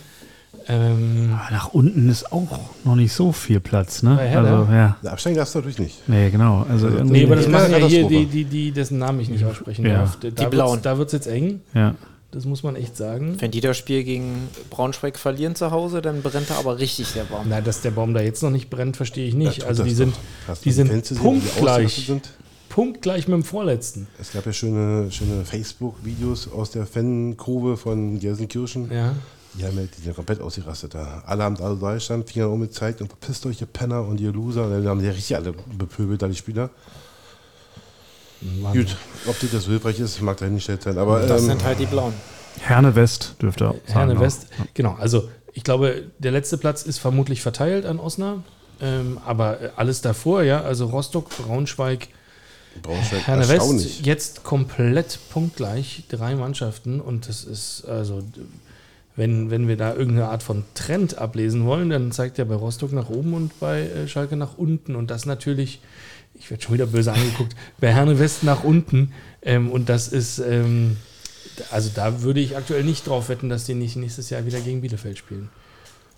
Ähm, Aber nach unten ist auch noch nicht so viel Platz, ne? Also, ja. Der Absteigen darfst du natürlich nicht. Nee, genau. Also, irgendwie- nee, aber das machen ja hier die, die, die, dessen Namen ich nicht aussprechen Ja. darf. Da Die wird's- Blauen. Da wird es jetzt eng, ja. Das muss man echt sagen. Wenn die das Spiel gegen Braunschweig verlieren zu Hause, dann brennt da aber richtig der Baum. Na, dass der Baum da jetzt noch nicht brennt, verstehe ich nicht. Also die sind, die sind punktgleich. Sind? punktgleich mit dem Vorletzten. Es gab ja schöne, schöne Facebook-Videos aus der Fankurve von Gelsenkirchen. Ja. Die haben ja, die sind ja komplett ausgerastet da. Alle haben da da gestanden, Finger umgezeigt und verpisst euch, ihr Penner und ihr Loser. Und dann haben die ja richtig alle bepöbelt, da die Spieler. Gut, ob das hilfreich ist, mag dahingestellt sein. Aber Das ähm, sind halt die Blauen. Herne West dürfte auch sein. Herne. West, genau. Also ich glaube, der letzte Platz ist vermutlich verteilt an Osnabrück. Ähm, aber alles davor, ja, also Rostock, Braunschweig, Braunschweig Herne West, jetzt komplett punktgleich, drei Mannschaften und das ist also, wenn, wenn wir da irgendeine Art von Trend ablesen wollen, dann zeigt er bei Rostock nach oben und bei äh, Schalke nach unten und das natürlich, ich werde schon wieder böse angeguckt, bei Herne West nach unten ähm, und das ist, ähm, also da würde ich aktuell nicht drauf wetten, dass die nicht nächstes Jahr wieder gegen Bielefeld spielen.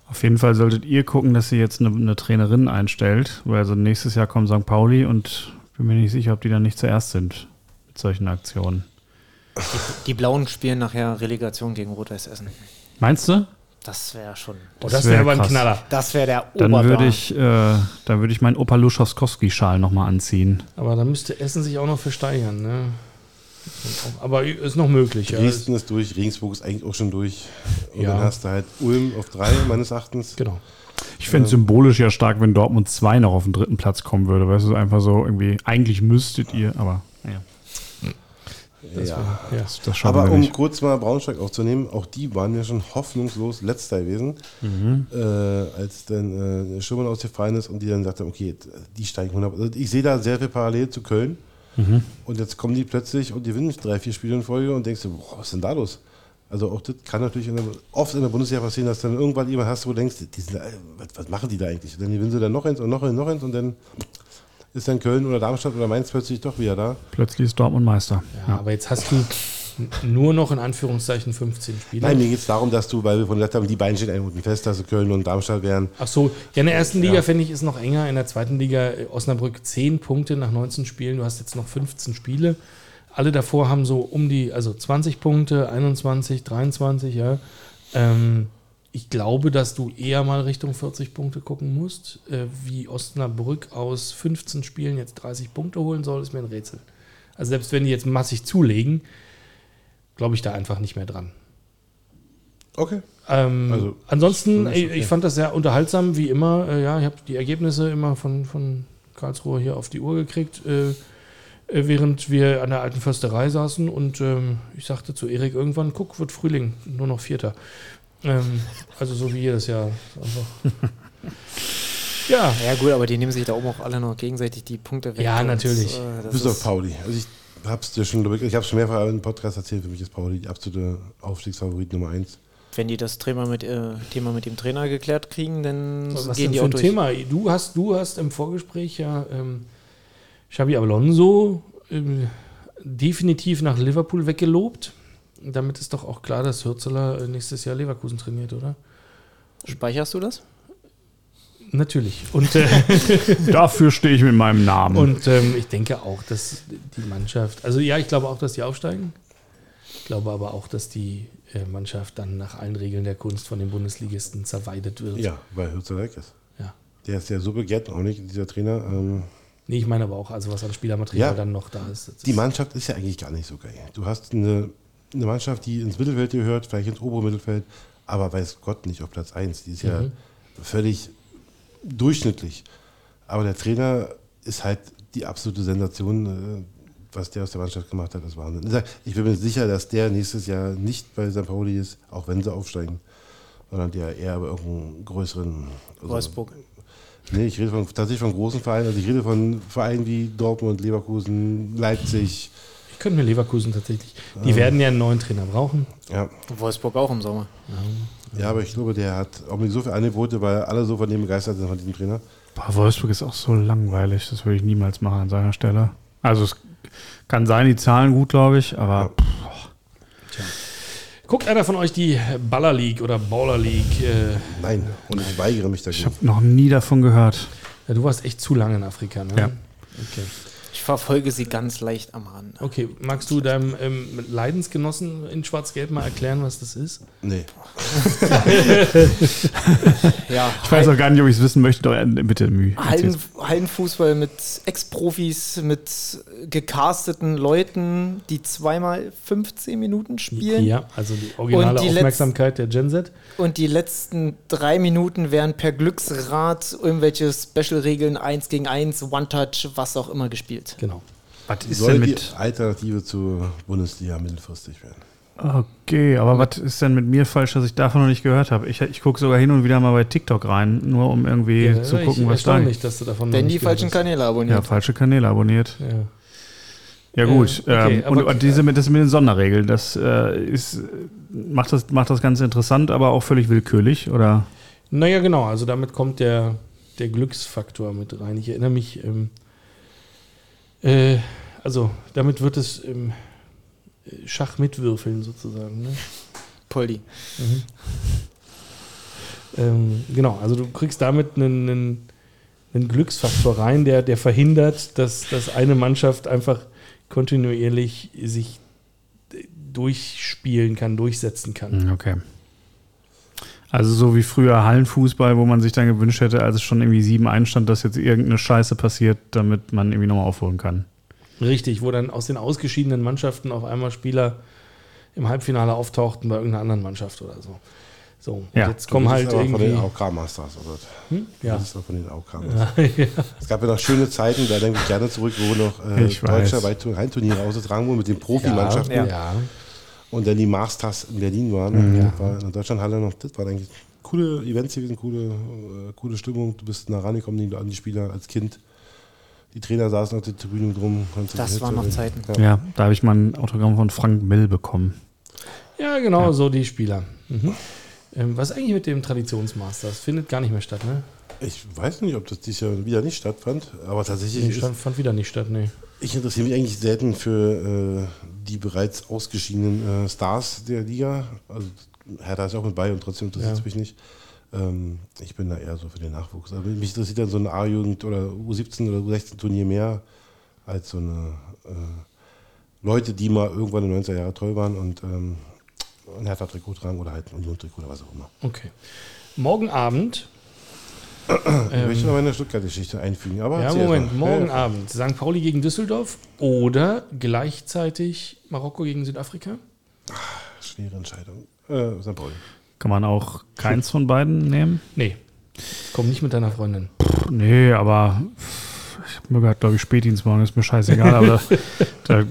Auf jeden Fall solltet ihr gucken, dass ihr jetzt eine, eine Trainerin einstellt, weil also nächstes Jahr kommt St. Pauli und bin mir nicht sicher, ob die dann nicht zuerst sind mit solchen Aktionen. Die Blauen spielen nachher Relegation gegen Rot-Weiß Essen. Meinst du? Das wäre schon. Oh, Das das wär wäre aber ein. Knaller. Das wäre der Dann Oberburner. würde ich, äh, dann würde ich meinen Opa Luschowskowski-Schal nochmal anziehen. Aber da müsste Essen sich auch noch für steigern. Ne? Aber ist noch möglich. Ja. Dresden ist durch, Regensburg ist eigentlich auch schon durch. Und Ja. dann hast du halt Ulm auf drei, meines Erachtens. Genau. Ich fände es symbolisch ja stark, wenn Dortmund 2 noch auf den dritten Platz kommen würde. Weißt du, einfach so irgendwie, eigentlich müsstet ihr, aber ja, Das ja. wär- ja. das, das Aber um nicht. kurz mal Braunschweig aufzunehmen, auch die waren ja schon hoffnungslos letzter gewesen, Mhm. äh, als dann äh, Schumann ausgefallen ist und die dann sagten, okay, die steigen 100. Also ich sehe da sehr viel parallel zu Köln. Mhm. Und jetzt kommen die plötzlich und gewinnen drei, vier Spiele in Folge und denkst du, boah, was ist denn da los? Also auch das kann natürlich in der, oft in der Bundesliga passieren, dass dann irgendwann jemand hast, wo du denkst, die sind, äh, was, was machen die da eigentlich? Und dann gewinnen sie dann noch eins und noch eins, noch eins und dann ist dann Köln oder Darmstadt oder Mainz plötzlich doch wieder da. Plötzlich ist Dortmund Meister. Ja, aber jetzt hast du nur noch in Anführungszeichen 15 Spiele. Nein, mir geht es darum, dass du, weil wir von der haben, die beiden stehen eigentlich fest, dass Köln und Darmstadt wären. Ach so, ja, in der ersten Liga Ja. finde ich ist noch enger. In der zweiten Liga äh, Osnabrück 10 Punkte nach 19 Spielen. Du hast jetzt noch 15 Spiele. Alle davor haben so um die, also 20 Punkte, 21, 23, ja. Ähm, ich glaube, dass du eher mal Richtung 40 Punkte gucken musst. Äh, wie Osnabrück aus 15 Spielen jetzt 30 Punkte holen soll, ist mir ein Rätsel. Also selbst wenn die jetzt massig zulegen, glaube ich da einfach nicht mehr dran. Okay. Ähm, Also, ansonsten, ich, okay. ich fand das sehr unterhaltsam, wie immer. Äh, ja, ich habe die Ergebnisse immer von, von Karlsruhe hier auf die Uhr gekriegt, äh, äh, während wir an der alten Försterei saßen. Und ähm, ich sagte zu Erik irgendwann, guck, wird Frühling, nur noch Vierter. Ähm, also so wie jedes Jahr. Einfach. [laughs] ja, Ja gut, aber die nehmen sich da oben auch alle noch gegenseitig die Punkte weg. Ja, und, natürlich. äh, das Bis auf ist- Pauli. Also ich hab's dir schon, ich habe schon mehrfach im Podcast erzählt, für mich ist Pauli die absolute Aufstiegsfavorit Nummer eins. Wenn die das Thema mit, äh, Thema mit dem Trainer geklärt kriegen, dann was gehen denn die für auch ein durch. Thema? Du hast, du hast im Vorgespräch ja ähm, Xabi Alonso ähm, definitiv nach Liverpool weggelobt. Damit ist doch auch klar, dass Hürzeler äh, nächstes Jahr Leverkusen trainiert, oder? Speicherst du das? Natürlich. [laughs] Und, äh, [laughs] Dafür stehe ich mit meinem Namen. und ähm, ich denke auch, dass die Mannschaft, also ja, ich glaube auch, dass die aufsteigen. Ich glaube aber auch, dass die äh, Mannschaft dann nach allen Regeln der Kunst von den Bundesligisten zerweidet wird. Ja, weil Hürzer weg ist. ja. Der ist ja so begehrt, auch nicht, dieser Trainer. Ähm, Nee, ich meine aber auch, also was an Spielermaterial Ja. dann noch da ist. Die ist- Mannschaft ist ja eigentlich gar nicht so geil. Du hast eine, eine Mannschaft, die ins Mittelfeld gehört, vielleicht ins obere Mittelfeld, aber weiß Gott nicht auf Platz 1. Die ist ja Mhm. völlig durchschnittlich. Aber der Trainer ist halt die absolute Sensation. äh, Was der aus der Mannschaft gemacht hat, ist Wahnsinn. Ich bin mir sicher, dass der nächstes Jahr nicht bei St. Pauli ist, auch wenn sie aufsteigen, sondern der eher bei irgendeinem größeren. also- Wolfsburg. Nee, ich rede von, tatsächlich von großen Vereinen. Also ich rede von Vereinen wie Dortmund, Leverkusen, Leipzig. Ich könnte mir Leverkusen tatsächlich. Die werden ja einen neuen Trainer brauchen. Ja, Wolfsburg auch im Sommer. ja, aber ich glaube, der hat auch nicht so viele Angebote, weil alle so von dem begeistert sind, von diesem Trainer. Boah, Wolfsburg ist auch so langweilig. Das würde ich niemals machen an seiner Stelle. Also es kann sein, die zahlen gut, glaube ich, aber Guckt einer von euch die Baller League oder Baller League? Äh, Nein, und ich weigere mich ich dagegen. habe noch nie davon gehört. ja, du warst echt zu lange in Afrika, ne? Ja. Okay. Ich verfolge sie ganz leicht am Rand. okay, magst du deinem ähm, Leidensgenossen in Schwarz-Gelb mal erklären, was das ist? Nee. [laughs] Ja, Ich weiß auch gar nicht, ob ich es wissen möchte, doch äh, bitte Mühe. Hallen, Hallenfußball mit Ex-Profis, mit gecasteten Leuten, die zweimal 15 Minuten spielen. Ja, also die originale Und die Aufmerksamkeit der Gen Z. Und die letzten drei Minuten werden per Glücksrad irgendwelche Special-Regeln 1 gegen 1, One-Touch, was auch immer gespielt. Genau. Was ist Soll denn die mit. Alternative zur Bundesliga mittelfristig werden. Okay, aber was ist denn mit mir falsch, dass ich davon noch nicht gehört habe? Ich, ich gucke sogar hin und wieder mal bei TikTok rein, nur um irgendwie Ja, zu ich gucken, was da erstaunlich, dass du davon noch Wenn nicht die falschen hast. Kanäle abonnieren. Ja, falsche Kanäle abonniert. Ja. Ja, gut. Äh, okay, ähm, aber- und, und diese mit, das mit den Sonderregeln, das äh, ist, macht, das, macht das Ganze interessant, aber auch völlig willkürlich, oder? Naja, genau, also damit kommt der, der Glücksfaktor mit rein. Ich erinnere mich, ähm, äh, also damit wird es ähm, Schach mitwürfeln sozusagen. Ne? Poldi. Ähm, genau, also du kriegst damit einen, einen, einen Glücksfaktor rein, der, der verhindert, dass, dass eine Mannschaft einfach kontinuierlich sich äh, durchspielen kann, durchsetzen kann. Okay. Also so wie früher Hallenfußball, wo man sich dann gewünscht hätte, als es schon irgendwie sieben einstand, dass jetzt irgendeine Scheiße passiert, damit man irgendwie nochmal aufholen kann. Richtig, wo dann aus den ausgeschiedenen Mannschaften auf einmal Spieler im Halbfinale auftauchten bei irgendeiner anderen Mannschaft oder so. So, und Ja. jetzt kommen halt irgendwie. Von den AOK Masters, oder? Hm? Ja. Das ist von den AOK Masters. [laughs] Es gab ja noch schöne Zeiten, da denke ich gerne zurück, wo noch äh, deutscherweit Heimturniere ausgetragen wurden mit den Profimannschaften. Ja, ja. Und dann die Masters in Berlin waren. Mhm. Das war in der Deutschlandhalle noch, das waren eigentlich coole Events gewesen, coole, äh, coole Stimmung. Du bist nah rangekommen an die Spieler als Kind. Die Trainer saßen auf der Tribüne drum. Das waren noch mitreden. Zeiten. Ja. Ja, da habe ich mal ein Autogramm von Frank Mill bekommen. ja, genau, so die Spieler. Mhm. Ähm, was ist eigentlich mit dem Traditionsmasters? Findet gar nicht mehr statt, ne? Ich weiß nicht, ob das dieses Jahr wieder nicht stattfand, aber tatsächlich Nee, ist, stand, fand wieder nicht statt, ne. Ich interessiere mich eigentlich selten für äh, die bereits ausgeschiedenen äh, Stars der Liga. Also Hertha ist auch mit bei und trotzdem interessiert es Ja. mich nicht. Ähm, ich bin da eher so für den Nachwuchs. Aber mich interessiert dann so ein A-Jugend oder U17 oder U16 Turnier mehr als so eine äh, Leute, die mal irgendwann in den 90er Jahren toll waren und ähm, ein Hertha-Trikot tragen oder halt ein Union-Trikot oder was auch immer. Okay. Morgen Abend. Ich möchte noch meine Stuttgart-Geschichte einfügen. Aber Ja, Moment. Morgen Ja, ja. Abend. St. Pauli gegen Düsseldorf oder gleichzeitig Marokko gegen Südafrika? Schwere Entscheidung. Äh, St. Pauli. Kann man auch keins von beiden nehmen? Nee. Komm nicht mit deiner Freundin. Nee, aber ich möge halt, glaube ich, Spätdienst morgen, ist mir scheißegal, aber [laughs] da, da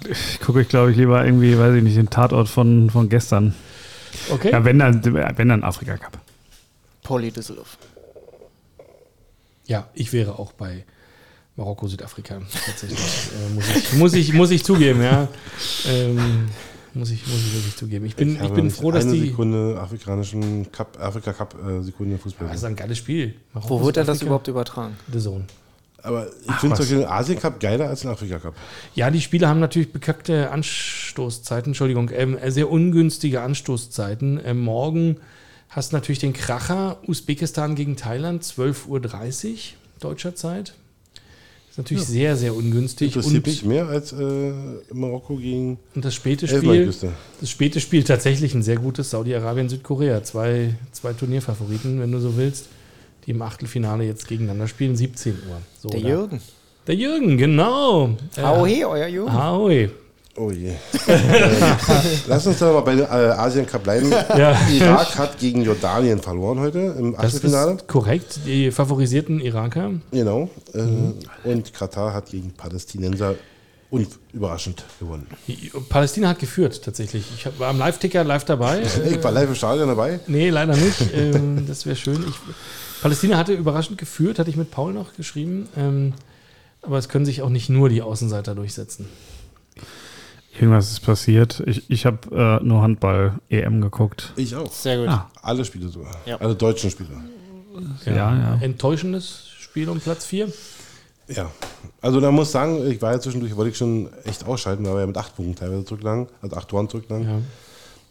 gucke ich, glaube ich, lieber irgendwie, weiß ich nicht, den Tatort von, von gestern. Okay. Ja, wenn dann, wenn dann Afrika Cup. Pauli Düsseldorf. Ja, ich wäre auch bei Marokko, Südafrika. Tatsächlich. [laughs] äh, muss, ich, muss, ich, muss ich zugeben, ja. Ähm, muss, ich, muss ich wirklich zugeben. Ich bin, ich habe bin froh, dass eine die. Sekunde afrikanischen Cup, Afrika Cup äh, Sekunde Fußball. Das ist ein geiles Spiel. Marokko, Wo wird er das überhaupt übertragen? The Zone. Aber ich finde zum Beispiel den Asien Cup geiler als den Afrika Cup. Ja, die Spiele haben natürlich bekackte Anstoßzeiten, Entschuldigung, ähm, äh, sehr ungünstige Anstoßzeiten. Ähm, morgen hast du natürlich den Kracher Usbekistan gegen Thailand, 12.30 Uhr deutscher Zeit. ist natürlich sehr, sehr ungünstig. Interessiert Und, mich mehr als äh, Marokko gegen und das späte Spiel, das späte Spiel tatsächlich ein sehr gutes Saudi-Arabien, Südkorea. Zwei, zwei Turnierfavoriten, wenn du so willst, die im Achtelfinale jetzt gegeneinander spielen, 17 Uhr. So, Der da- Jürgen. Der Jürgen, genau. Auhe, euer Jürgen. Aoi. Oh je. [laughs] äh, lass uns da mal bei der äh, Asien Cup bleiben. Ja. Irak hat gegen Jordanien verloren heute im Das Achtelfinale. ist korrekt. Die favorisierten Iraker. Genau. Äh, Mhm. Und Katar hat gegen Palästinenser und überraschend gewonnen. Palästina hat geführt, tatsächlich. Ich war am Live-Ticker live dabei. [laughs] Ich war live im Stadion dabei. nee, leider nicht. ähm, das wäre schön. Ich, Palästina hatte überraschend geführt, hatte ich mit Paul noch geschrieben. Ähm, aber es können sich auch nicht nur die Außenseiter durchsetzen. Irgendwas ist passiert. Ich, ich habe äh, nur Handball-EM geguckt. Ich auch. Sehr gut. Ah. Alle Spiele sogar. Ja. Alle deutschen Spiele. Ja, ja. Enttäuschendes Spiel um Platz 4. Ja. Also da muss ich sagen, ich war ja zwischendurch, wollte ich schon echt ausschalten, weil wir ja mit acht Punkten teilweise zurücklagen, also acht Toren zurücklagen. Ja.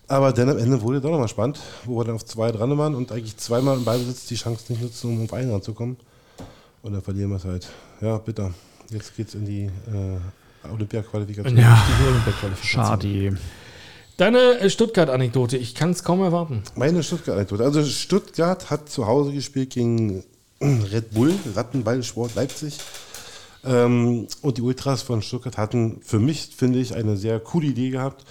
Aber dann am Ende wurde doch nochmal spannend, wo wir dann auf zwei dran waren und eigentlich zweimal im Ballbesitz die Chance nicht nutzen, um auf einen ranzukommen. Und dann verlieren wir es halt. Ja, bitter. Jetzt geht's in die äh, Olympia-Qualifikation. Ja, Die Olympiaqualifikation. schade. Deine äh, Stuttgart-Anekdote, ich kann es kaum erwarten. Meine Stuttgart-Anekdote. Also Stuttgart hat zu Hause gespielt gegen Red Bull, Rattenballsport Leipzig. Ähm, und die Ultras von Stuttgart hatten für mich, finde ich, eine sehr coole Idee gehabt.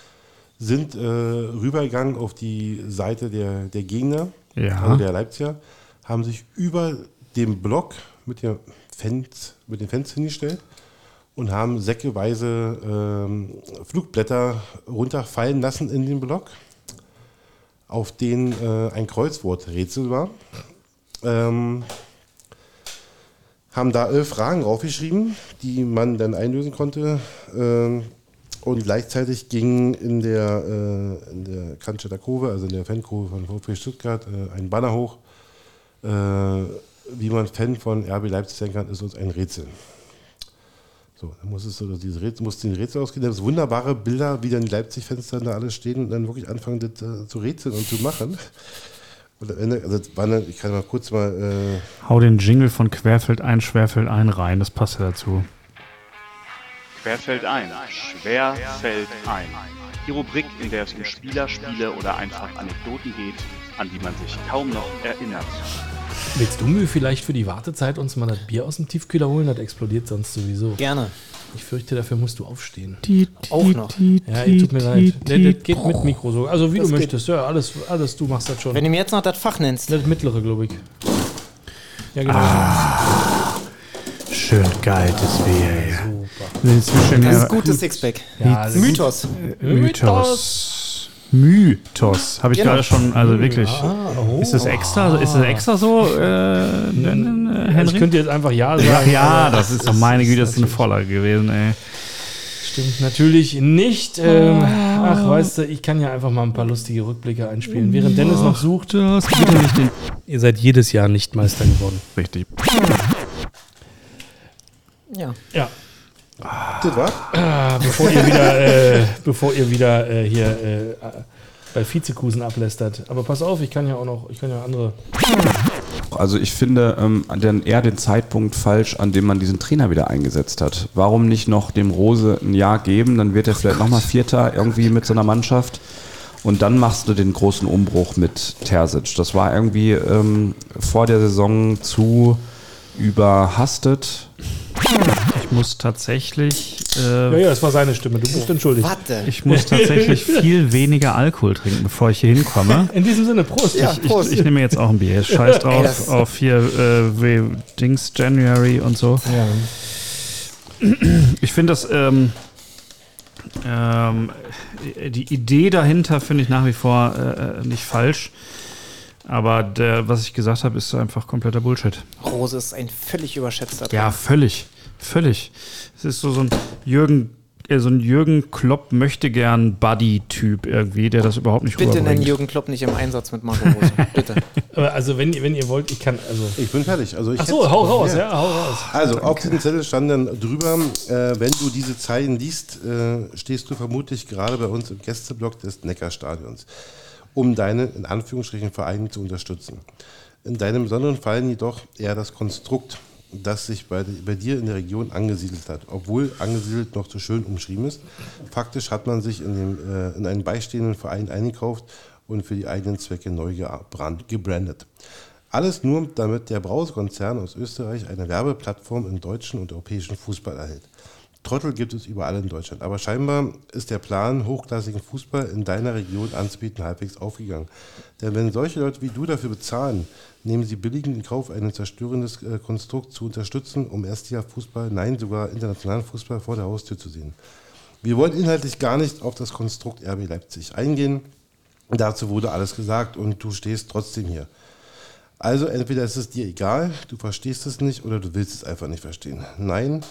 Sind äh, rübergegangen auf die Seite der, der Gegner, Ja. also der Leipziger, haben sich über dem Block mit, der Fans, mit den Fans hingestellt und haben säckeweise ähm, Flugblätter runterfallen lassen in den Block auf den äh, ein Kreuzworträtsel war. Ähm, haben da elf Fragen draufgeschrieben, die man dann einlösen konnte. Ähm, und gleichzeitig ging in der, äh, in der Cannstatter Kurve, also in der Fankurve von VfB Stuttgart, äh, ein Banner hoch. Äh, wie man Fan von RB Leipzig sein kann, ist uns ein Rätsel. So, dann muss es so, dieses Rätsel, muss den Rätsel ausgehen. Da gibt es wunderbare Bilder, wie dann die Leipzig-Fans dann da alle stehen und dann wirklich anfangen, das äh, zu rätseln und zu machen. Und am Ende, also das dann, ich kann mal kurz mal, äh, Hau den Jingle von Querfeld ein, Schwerfeld ein rein. Das passt ja dazu. Quer fällt ein, schwer fällt ein. Die Rubrik, in der es um Spieler, Spiele oder einfach Anekdoten geht, an die man sich kaum noch erinnert. Willst du mir vielleicht für die Wartezeit uns mal das Bier aus dem Tiefkühler holen? Das explodiert sonst sowieso. Gerne. Ich fürchte, dafür musst du aufstehen. Auch noch. Ja, tut mir leid. Das, das geht mit Mikro so. Also wie Das du geht. möchtest. Ja, alles, alles du machst das schon. Wenn du mir jetzt noch das Fach nennst. das mittlere, glaube ich. Ja, genau. Ah. Schön kaltes Bier. Ja. Super. Inzwischen Das ja, ist gutes Sixpack. Ja, das ist- Mythos. Mythos. Mythos. Habe ich Genau. gerade schon, also wirklich. Ah, oh. Ist das extra, ist das extra so, äh, äh, Ich Henry? könnte jetzt einfach Ja sagen. Ach ja, das ist doch meine Güte, das ist eine Vorlage gewesen, ey. Stimmt natürlich nicht. Ähm, ach, weißt du, ich kann ja einfach mal ein paar lustige Rückblicke einspielen. Während Dennis noch sucht, ihr seid jedes Jahr nicht Meister geworden. Richtig. Ja. Ja, das war. ah, bevor ihr wieder, äh, bevor ihr wieder äh, hier äh, bei Vizekusen ablästert. Aber pass auf, ich kann ja auch noch, ich kann ja andere. Also ich finde ähm, dann eher den Zeitpunkt falsch, an dem man diesen Trainer wieder eingesetzt hat. Warum nicht noch dem Rose ein Jahr geben, dann wird er vielleicht nochmal Vierter irgendwie mit so einer Mannschaft Und dann machst du den großen Umbruch mit Terzic. Das war irgendwie ähm, vor der Saison zu überhastet. Ich muss tatsächlich, Ja, äh, ja, es war seine Stimme. Du bist entschuldigt. Warte. ich muss tatsächlich [laughs] viel weniger Alkohol trinken, bevor ich hier hinkomme. [laughs] In diesem Sinne, Prost. Ja. Ich, Prost. ich nehme jetzt auch ein Bier. [laughs] Scheiß Ey, drauf das- auf hier äh, wie Dings January und so. Ja. Ich finde das, ähm, ähm, die Idee dahinter finde ich nach wie vor äh, äh, nicht falsch. Aber der, was ich gesagt habe, ist einfach kompletter Bullshit. Rose ist ein völlig überschätzter Ja, völlig. Völlig. Es ist so, so ein Jürgen, äh, so ein Jürgen Klopp möchte gern Buddy-Typ irgendwie, der das überhaupt nicht Bitte nenn rüberbringt. Jürgen Klopp nicht im Einsatz mit Marco Rose. [laughs] Bitte. Aber also, wenn, ihr- wenn ihr wollt, ich kann. Also. Ich bin fertig. Also ich Ach so, hätte- hau raus, ja, hau raus. Also, auf diesem Zettel stand dann drüber, äh, wenn du diese Zeilen liest, äh, stehst du vermutlich gerade bei uns im Gästeblock des Neckarstadions, um deinen, in Anführungsstrichen, Verein zu unterstützen. In deinem besonderen Fall jedoch eher das Konstrukt, das sich bei, bei dir in der Region angesiedelt hat, obwohl angesiedelt noch zu schön umschrieben ist. Faktisch hat man sich in, dem, äh, in einen beistehenden Verein eingekauft und für die eigenen Zwecke neu gebrannt- gebrandet. Alles nur, damit der Brause-Konzern aus Österreich eine Werbeplattform im deutschen und europäischen Fußball erhält. Trottel gibt es überall in Deutschland, aber scheinbar ist der Plan, hochklassigen Fußball in deiner Region anzubieten, halbwegs aufgegangen. Denn wenn solche Leute wie du dafür bezahlen, nehmen sie billigend in Kauf, ein zerstörendes äh, Konstrukt zu unterstützen, um Erstliga-Fußball, nein, sogar internationalen Fußball vor der Haustür zu sehen. Wir wollen inhaltlich gar nicht auf das Konstrukt RB Leipzig eingehen. Dazu wurde alles gesagt und du stehst trotzdem hier. Also entweder ist es dir egal, du verstehst es nicht oder du willst es einfach nicht verstehen. Nein,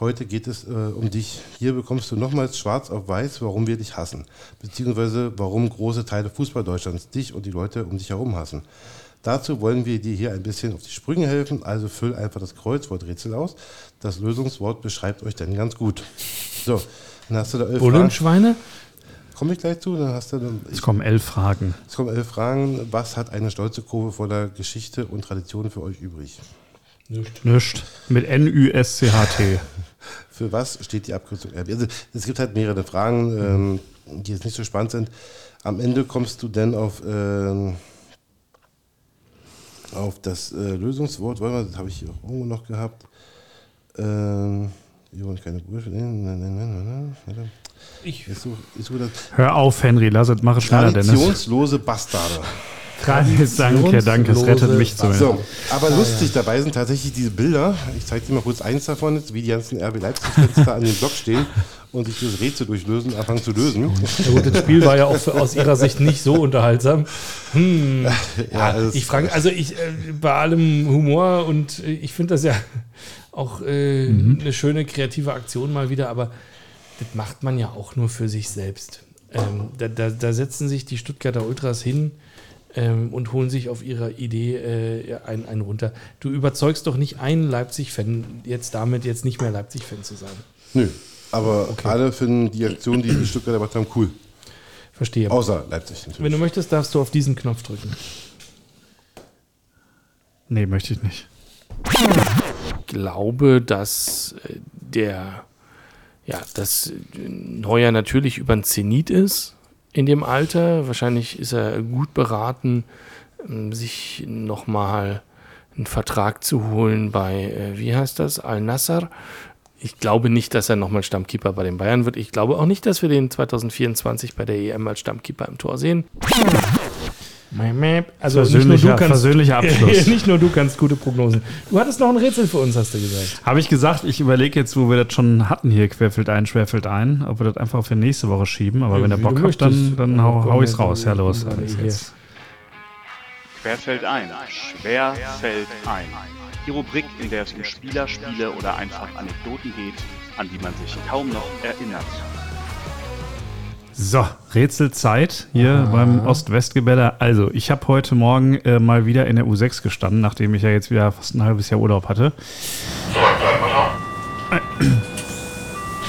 heute geht es äh, um dich. Hier bekommst du nochmals schwarz auf weiß, warum wir dich hassen. Beziehungsweise warum große Teile Fußball Deutschlands dich und die Leute um dich herum hassen. Dazu wollen wir dir hier ein bisschen auf die Sprünge helfen, also füll einfach das Kreuzworträtsel aus. Das Lösungswort beschreibt euch dann ganz gut. So, dann hast du da elf Fragen. Bullenschweine? Komme ich gleich zu, dann hast du dann, Es kommen elf Fragen. es kommen elf Fragen. Was hat eine stolze Kurve voller Geschichte und Tradition für euch übrig? Nischt. Mit N-U-S-C-H-T. [laughs] Für was steht die Abkürzung RB? Also, es gibt halt mehrere Fragen, ähm, die jetzt nicht so spannend sind. Am Ende kommst du dann auf, ähm, auf das äh, Lösungswort. Warte mal, das habe ich hier auch irgendwo noch gehabt. Ähm, wir wollen keine Bullshit. Nein, nein, nein, nein, nein, nein. Ich. Ich suche ich such das. Hör auf, Henry, lass es, mach es schneller, Dennis. Traditionslose Bastarde. Danke, danke, es rettet mich zu. So, aber lustig dabei sind tatsächlich diese Bilder. Ich zeige dir mal kurz eins davon, jetzt, wie die ganzen RB Leipzig-Fans da an dem Block stehen und sich das Rätsel durchlösen, anfangen zu lösen. Ja gut, das Spiel war ja auch für, aus ihrer Sicht nicht so unterhaltsam. Hm. Ja, das- Ich frage, also ich äh, bei allem Humor und äh, ich finde das ja auch äh, eine schöne kreative Aktion mal wieder, aber das macht man ja auch nur für sich selbst. Ähm, da, da, da setzen sich die Stuttgarter Ultras hin ähm, und holen sich auf ihrer Idee äh, einen, einen runter. Du überzeugst doch nicht einen Leipzig-Fan jetzt damit, jetzt nicht mehr Leipzig-Fan zu sein. Nö, aber alle finden die Aktion, die die Stuttgarter gemacht haben, cool. Verstehe. Außer Leipzig Wenn du natürlich. möchtest, darfst du auf diesen Knopf drücken. Nee, möchte ich nicht. glaube, dass äh, der, ja, dass äh, Neuer natürlich über den Zenit ist in dem Alter. Wahrscheinlich ist er gut beraten, ähm, sich nochmal einen Vertrag zu holen bei, äh, wie heißt das, Al-Nassr. Ich glaube nicht, dass er nochmal Stammkeeper bei den Bayern wird. Ich glaube auch nicht, dass wir den 2024 bei der EM als Stammkeeper im Tor sehen. Also nicht nur kannst, [laughs] nicht nur du kannst gute Prognosen. Du hattest noch ein Rätsel für uns, hast du gesagt. Habe ich gesagt, ich überlege jetzt, wo wir das schon hatten hier, querfeld ein, schwerfeld ein, ob wir das einfach für nächste Woche schieben. Aber Ja, wenn ihr Bock habt, dann, dann hau, hau ich's jetzt- raus. Ja, los. hier. jetzt. Querfeld ein. Schwer fällt ein. Die Rubrik, in der es um Spieler, Spiele oder einfach Anekdoten geht, an die man sich kaum noch erinnert. So, Rätselzeit hier beim Ost-West-Gebälle. Also, ich habe heute Morgen äh, mal wieder in der U6 gestanden, nachdem ich ja jetzt wieder fast ein halbes Jahr Urlaub hatte.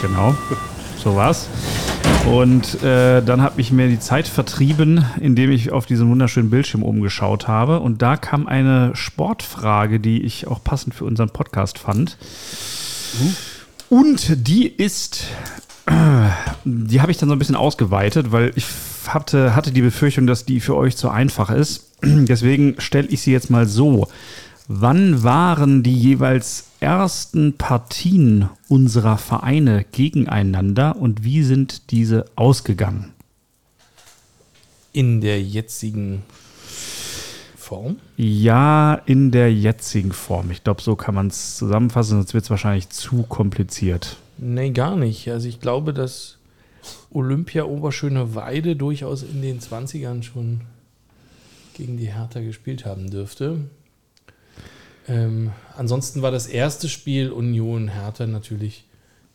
Genau, so war's. Und äh, dann habe ich mir die Zeit vertrieben, indem ich auf diesen wunderschönen Bildschirm oben geschaut habe. Und da kam eine Sportfrage, die ich auch passend für unseren Podcast fand. Und die ist die habe ich dann so ein bisschen ausgeweitet, weil ich hatte, hatte die Befürchtung, dass die für euch zu einfach ist. [clears throat] Deswegen stelle ich sie jetzt mal so. Wann waren die jeweils ersten Partien unserer Vereine gegeneinander und wie sind diese ausgegangen? In der jetzigen Form? Ja, in der jetzigen Form. Ich glaube, so kann man es zusammenfassen, sonst wird es wahrscheinlich zu kompliziert. Nee, gar nicht. Also ich glaube, dass Olympia Oberschöne Weide durchaus in den 20ern schon gegen die Hertha gespielt haben dürfte. Ähm, ansonsten war das erste Spiel Union Hertha natürlich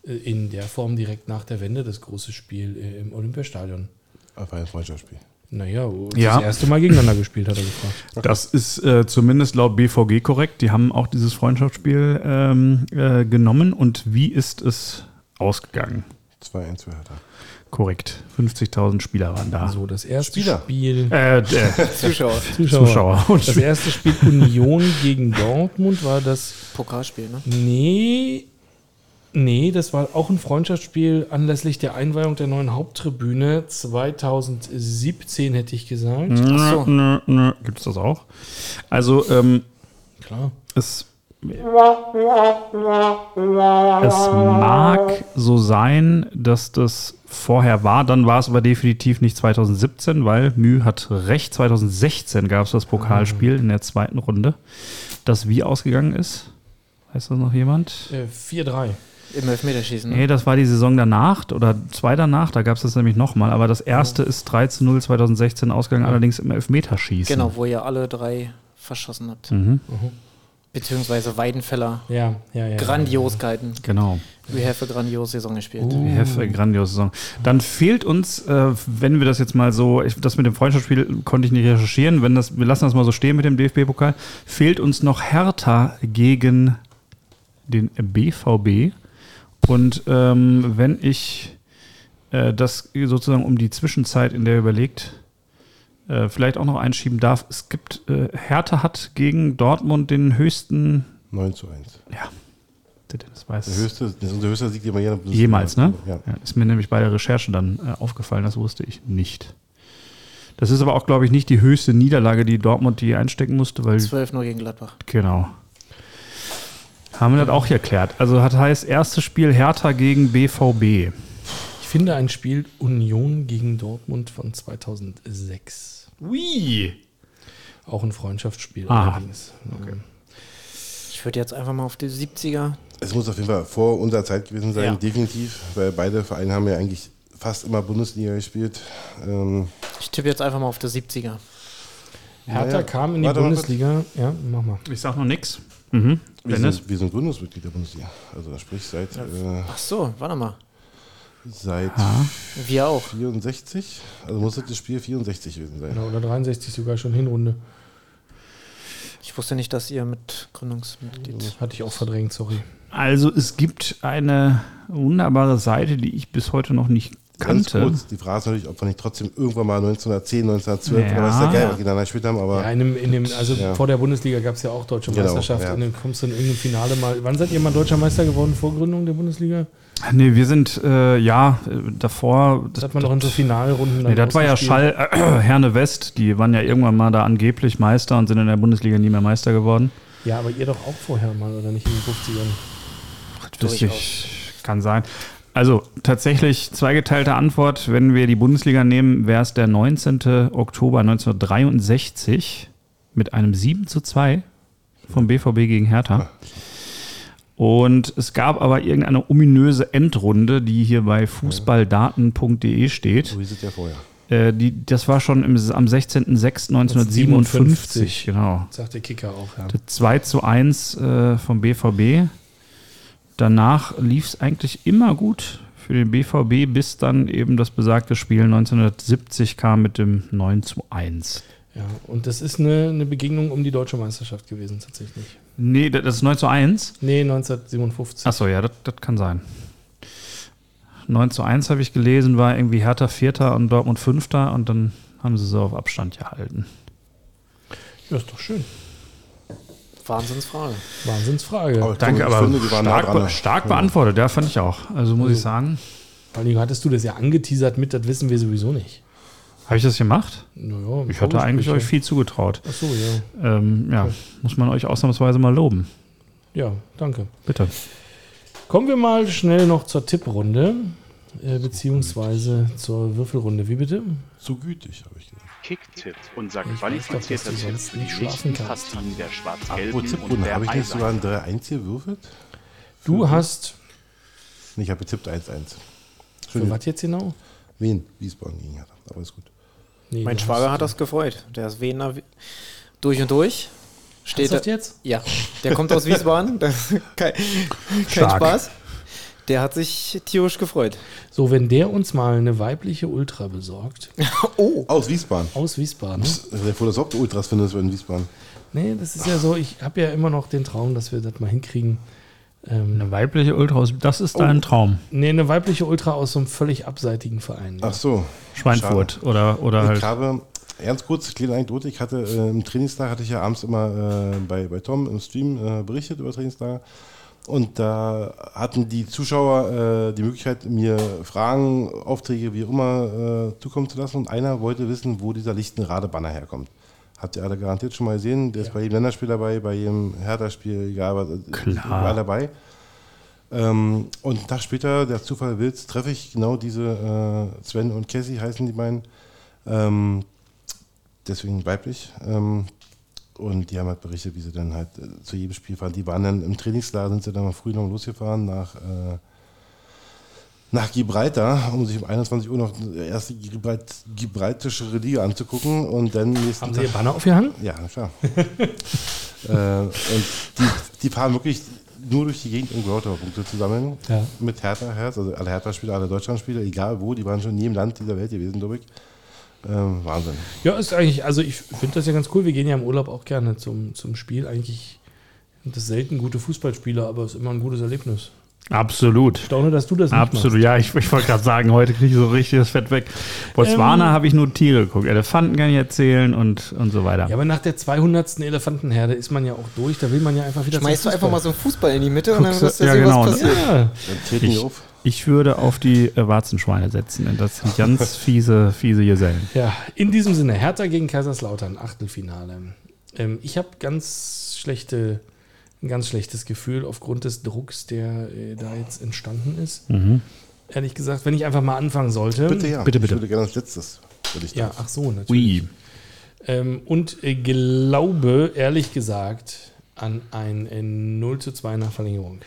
äh, in der Form direkt nach der Wende das große Spiel äh, im Olympiastadion. Auf ein Freundschaftsspiel. Naja, wo Ja. das erste Mal gegeneinander gespielt, hat er gefragt. Das ist äh, zumindest laut BVG korrekt. Die haben auch dieses Freundschaftsspiel ähm, äh, genommen. Und wie ist es ausgegangen? 2-1 für Hertha. Korrekt. 50.000 Spieler waren da. So, das erste Spieler. Spiel. Äh, äh, [laughs] Zuschauer. Zuschauer. Zuschauer. Und Das erste Spiel Union gegen Dortmund war das. Pokalspiel, ne? Nee. Nee, das war auch ein Freundschaftsspiel anlässlich der Einweihung der neuen Haupttribüne 2017, hätte ich gesagt. Nö, so. nö, nö. Gibt es das auch? Also, ähm, Klar. es, es mag so sein, dass das vorher war, dann war es aber definitiv nicht 2017, weil Mü hat recht, 2016 gab es das Pokalspiel in der zweiten Runde. Das wie ausgegangen ist? Weiß das noch jemand? Äh, 4-3. Im Elfmeterschießen. Ne? Nee, das war die Saison danach oder zwei danach, da gab es das nämlich nochmal. Aber das erste ist 3 zu 0 2016 ausgegangen, allerdings im Elfmeterschießen. Genau, wo ihr alle drei verschossen habt. Mhm, Beziehungsweise Weidenfeller. Ja, ja, ja. Grandioskeiten. genau. We have a grandiose Saison gespielt. Wir have a grandiose Saison. Dann fehlt uns, äh, wenn wir das jetzt mal so, ich, das mit dem Freundschaftsspiel konnte ich nicht recherchieren, wenn das, wir lassen das mal so stehen mit dem DFB-Pokal, fehlt uns noch Hertha gegen den BVB. Und ähm, wenn ich äh, das sozusagen um die Zwischenzeit, in der ihr überlegt, äh, vielleicht auch noch einschieben darf, es gibt, äh, Hertha hat gegen Dortmund den höchsten, 9 zu 1. der Dennis weiß Der höchste, das ist unser höchster Sieg, den wir hier Jemals, ne? Ja. Ja, ist mir nämlich bei der Recherche dann äh, aufgefallen, das wusste ich nicht. Das ist aber auch, glaube ich, nicht die höchste Niederlage, die Dortmund die einstecken musste, weil, 12 nur gegen Gladbach. genau. Haben wir das auch erklärt. Also hat heißt, erstes Spiel Hertha gegen BVB. Ich finde ein Spiel Union gegen Dortmund von 2006. Ui! Auch ein Freundschaftsspiel Ah. allerdings. Okay. Ich würde jetzt einfach mal auf die 70er. Es muss auf jeden Fall vor unserer Zeit gewesen sein, Ja. definitiv, weil beide Vereine haben ja eigentlich fast immer Bundesliga gespielt. Ähm, Ich tippe jetzt einfach mal auf die 70er. Hertha Naja, kam in die Bundesliga. Ja, mach mal. Ich sag noch nix. Mhm. Wir, Dennis? sind, wir sind Gründungsmitglied der Bundesliga. Also sprich seit, äh, Ach so, warte mal. seit Wir auch. 64. Also muss das Spiel 64 gewesen sein. Genau, oder 63 sogar schon Hinrunde. Ich wusste nicht, dass ihr mit Gründungsmitglied. Hatte ich auch verdrängt, sorry. Also es gibt eine wunderbare Seite, die ich bis heute noch nicht Ganz kurz, die Frage ist natürlich, ob wir nicht trotzdem irgendwann mal 1910, 1912 Ja. oder was der Geil gegeneinander gespielt haben, aber Ja, in dem, in dem, also Ja. vor der Bundesliga gab es ja auch deutsche Genau, Meisterschaft. ja. Und dann kommst du in irgendeinem Finale mal. Wann seid ihr mal deutscher Meister geworden vor Gründung der Bundesliga? Nee, wir sind äh, ja davor. Das hat man noch in so Finalrunden. Nee, dann das war ja. Schall, äh, [clears throat] Herne West, die waren ja irgendwann mal da angeblich Meister und sind in der Bundesliga nie mehr Meister geworden. Ja, aber ihr doch auch vorher mal, oder nicht in den 50ern? Das ich, kann sein. Also tatsächlich zweigeteilte Antwort, wenn wir die Bundesliga nehmen, wäre es der 19. Oktober 1963 mit einem 7 zu 2 vom BVB gegen Hertha. Und es gab aber irgendeine ominöse Endrunde, die hier bei fußballdaten.de steht. so hieß es ja vorher. Äh, die, das war schon im, am 16.06.1957, genau. Sagt der Kicker auch, ja. Das 2 zu 1 äh, vom BVB. Danach lief es eigentlich immer gut für den BVB, bis dann eben das besagte Spiel 1970 kam mit dem 9 zu 1. ja. Und das ist eine, eine Begegnung um die deutsche Meisterschaft gewesen, tatsächlich. Nee, das ist 9 zu 1. Nee, 1957. Achso, ja, das, das kann sein. 9 zu 1 habe ich gelesen, war irgendwie Hertha Vierter und Dortmund Fünfter und dann haben sie so auf Abstand gehalten. Ja, ist doch schön. Wahnsinnsfrage. Wahnsinnsfrage. Aber Danke, aber finde, waren nah stark, stark beantwortet, ja, fand ich auch. Also muss ich sagen. Vor allem hattest du das ja angeteasert mit, das wissen wir sowieso nicht. Habe ich das gemacht? Naja, Ich hatte eigentlich euch viel zugetraut. Achso, ja. Ähm, ja, muss man euch ausnahmsweise mal loben. Ja, danke. Bitte. Kommen wir mal schnell noch zur Tipprunde, äh, beziehungsweise zur Würfelrunde. Wie bitte? So gütig, habe ich gedacht. Kicktipp, unser Ich qualifizierter doch, Tipp für die nicht nächsten schlafen kannst. Partien der Schwarz-Gelben und der habe ich nicht sogar ein Eisernen. 3-1 gewürfelt? Du hast, Nee, ich habe getippt 1-1. für was jetzt genau? Wen? Wiesbaden gegen Hertha. Aber ist gut. Nee, Mein Schwager hat das gefreut. Der ist Wiener wie- durch und durch. Steht da, jetzt? ja, der kommt aus Wiesbaden. [laughs] Kein kein. Spaß. Der hat sich tierisch gefreut. So, wenn der uns mal eine weibliche Ultra besorgt, [laughs] Oh, Aus Wiesbaden. aus Wiesbaden. Der vor das Haupt Ultras findest du in Wiesbaden. Nee, das ist ja so, ich habe ja immer noch den Traum, dass wir das mal hinkriegen. Ähm, Eine weibliche Ultra, aus- das ist dein Traum. nee, eine weibliche Ultra aus so einem völlig abseitigen Verein. Ja. Ach so. Schweinfurt oder, oder Ich halt. habe, ganz kurz, kleine Anekdote, ich hatte äh, im Trainingstag, hatte ich ja abends immer äh, bei, bei Tom im Stream äh, berichtet über Trainingslager. Und da hatten die Zuschauer äh, die Möglichkeit, mir Fragen, Aufträge, wie auch immer, äh, zukommen zu lassen. Und einer wollte wissen, wo dieser Lichtenrade-Banner herkommt. Habt ihr alle garantiert schon mal gesehen. Der ist bei jedem Länderspiel dabei, bei jedem Hertha-Spiel, egal was. Überall dabei. Ähm, und einen Tag später, der Zufall will treffe ich genau diese äh, Sven und Cassie heißen die beiden. Ähm, deswegen weiblich. Ähm, und die haben halt berichtet, wie sie dann halt äh, zu jedem Spiel fahren. Die waren dann im Trainingslager, sind sie dann mal früh noch losgefahren nach, äh, nach Gibraltar, um sich um 21 Uhr noch die erste Gibralt gibraltische Liga anzugucken. Und dann nächsten Haben Sie Tag- Ihr Banner aufgehangen? ja, klar. [laughs] äh, und die, die fahren wirklich nur durch die Gegend, um Groundhog-Punkte zu sammeln. Ja. Mit Hertha-Herz, also alle Hertha-Spieler, alle Deutschland-Spieler, egal wo, die waren schon in jedem Land dieser Welt gewesen, glaube ich. Ähm, Wahnsinn. Ja, ist eigentlich, also ich finde das ja ganz cool. Wir gehen ja im Urlaub auch gerne zum, zum Spiel. Eigentlich sind das selten gute Fußballspieler, aber es ist immer ein gutes Erlebnis. Absolut. Ich staune, dass du das nicht Absolut, machst. ja, ich, ich wollte gerade sagen, heute kriege ich so richtig das Fett weg. Botswana Ähm. habe ich nur Tiere geguckt, Elefanten kann ich erzählen und, und so weiter. Ja, aber nach der 200. Elefantenherde ist man ja auch durch. Da will man ja einfach wieder schmeißt du zum einfach mal so einen Fußball in die Mitte und dann Guckst wirst du- ja, sehen, genau. was passiert. Ja, Dann Ich- auf. Ich würde auf die äh, Warzenschweine setzen, denn das sind ganz [laughs] fiese, fiese Gesellen. ja, in diesem Sinne, Hertha gegen Kaiserslautern, Achtelfinale. Ähm, ich habe ganz schlechte, ein ganz schlechtes Gefühl aufgrund des Drucks, der äh, da jetzt entstanden ist. Mhm. Ehrlich gesagt, wenn ich einfach mal anfangen sollte. Bitte, ja. Bitte, bitte. Ich würde gerne als letztes. Würde ich Ja, ach so, natürlich. Ui. Ähm, und äh, glaube, ehrlich gesagt, an ein äh, 0 zu 2 nach Verlängerung.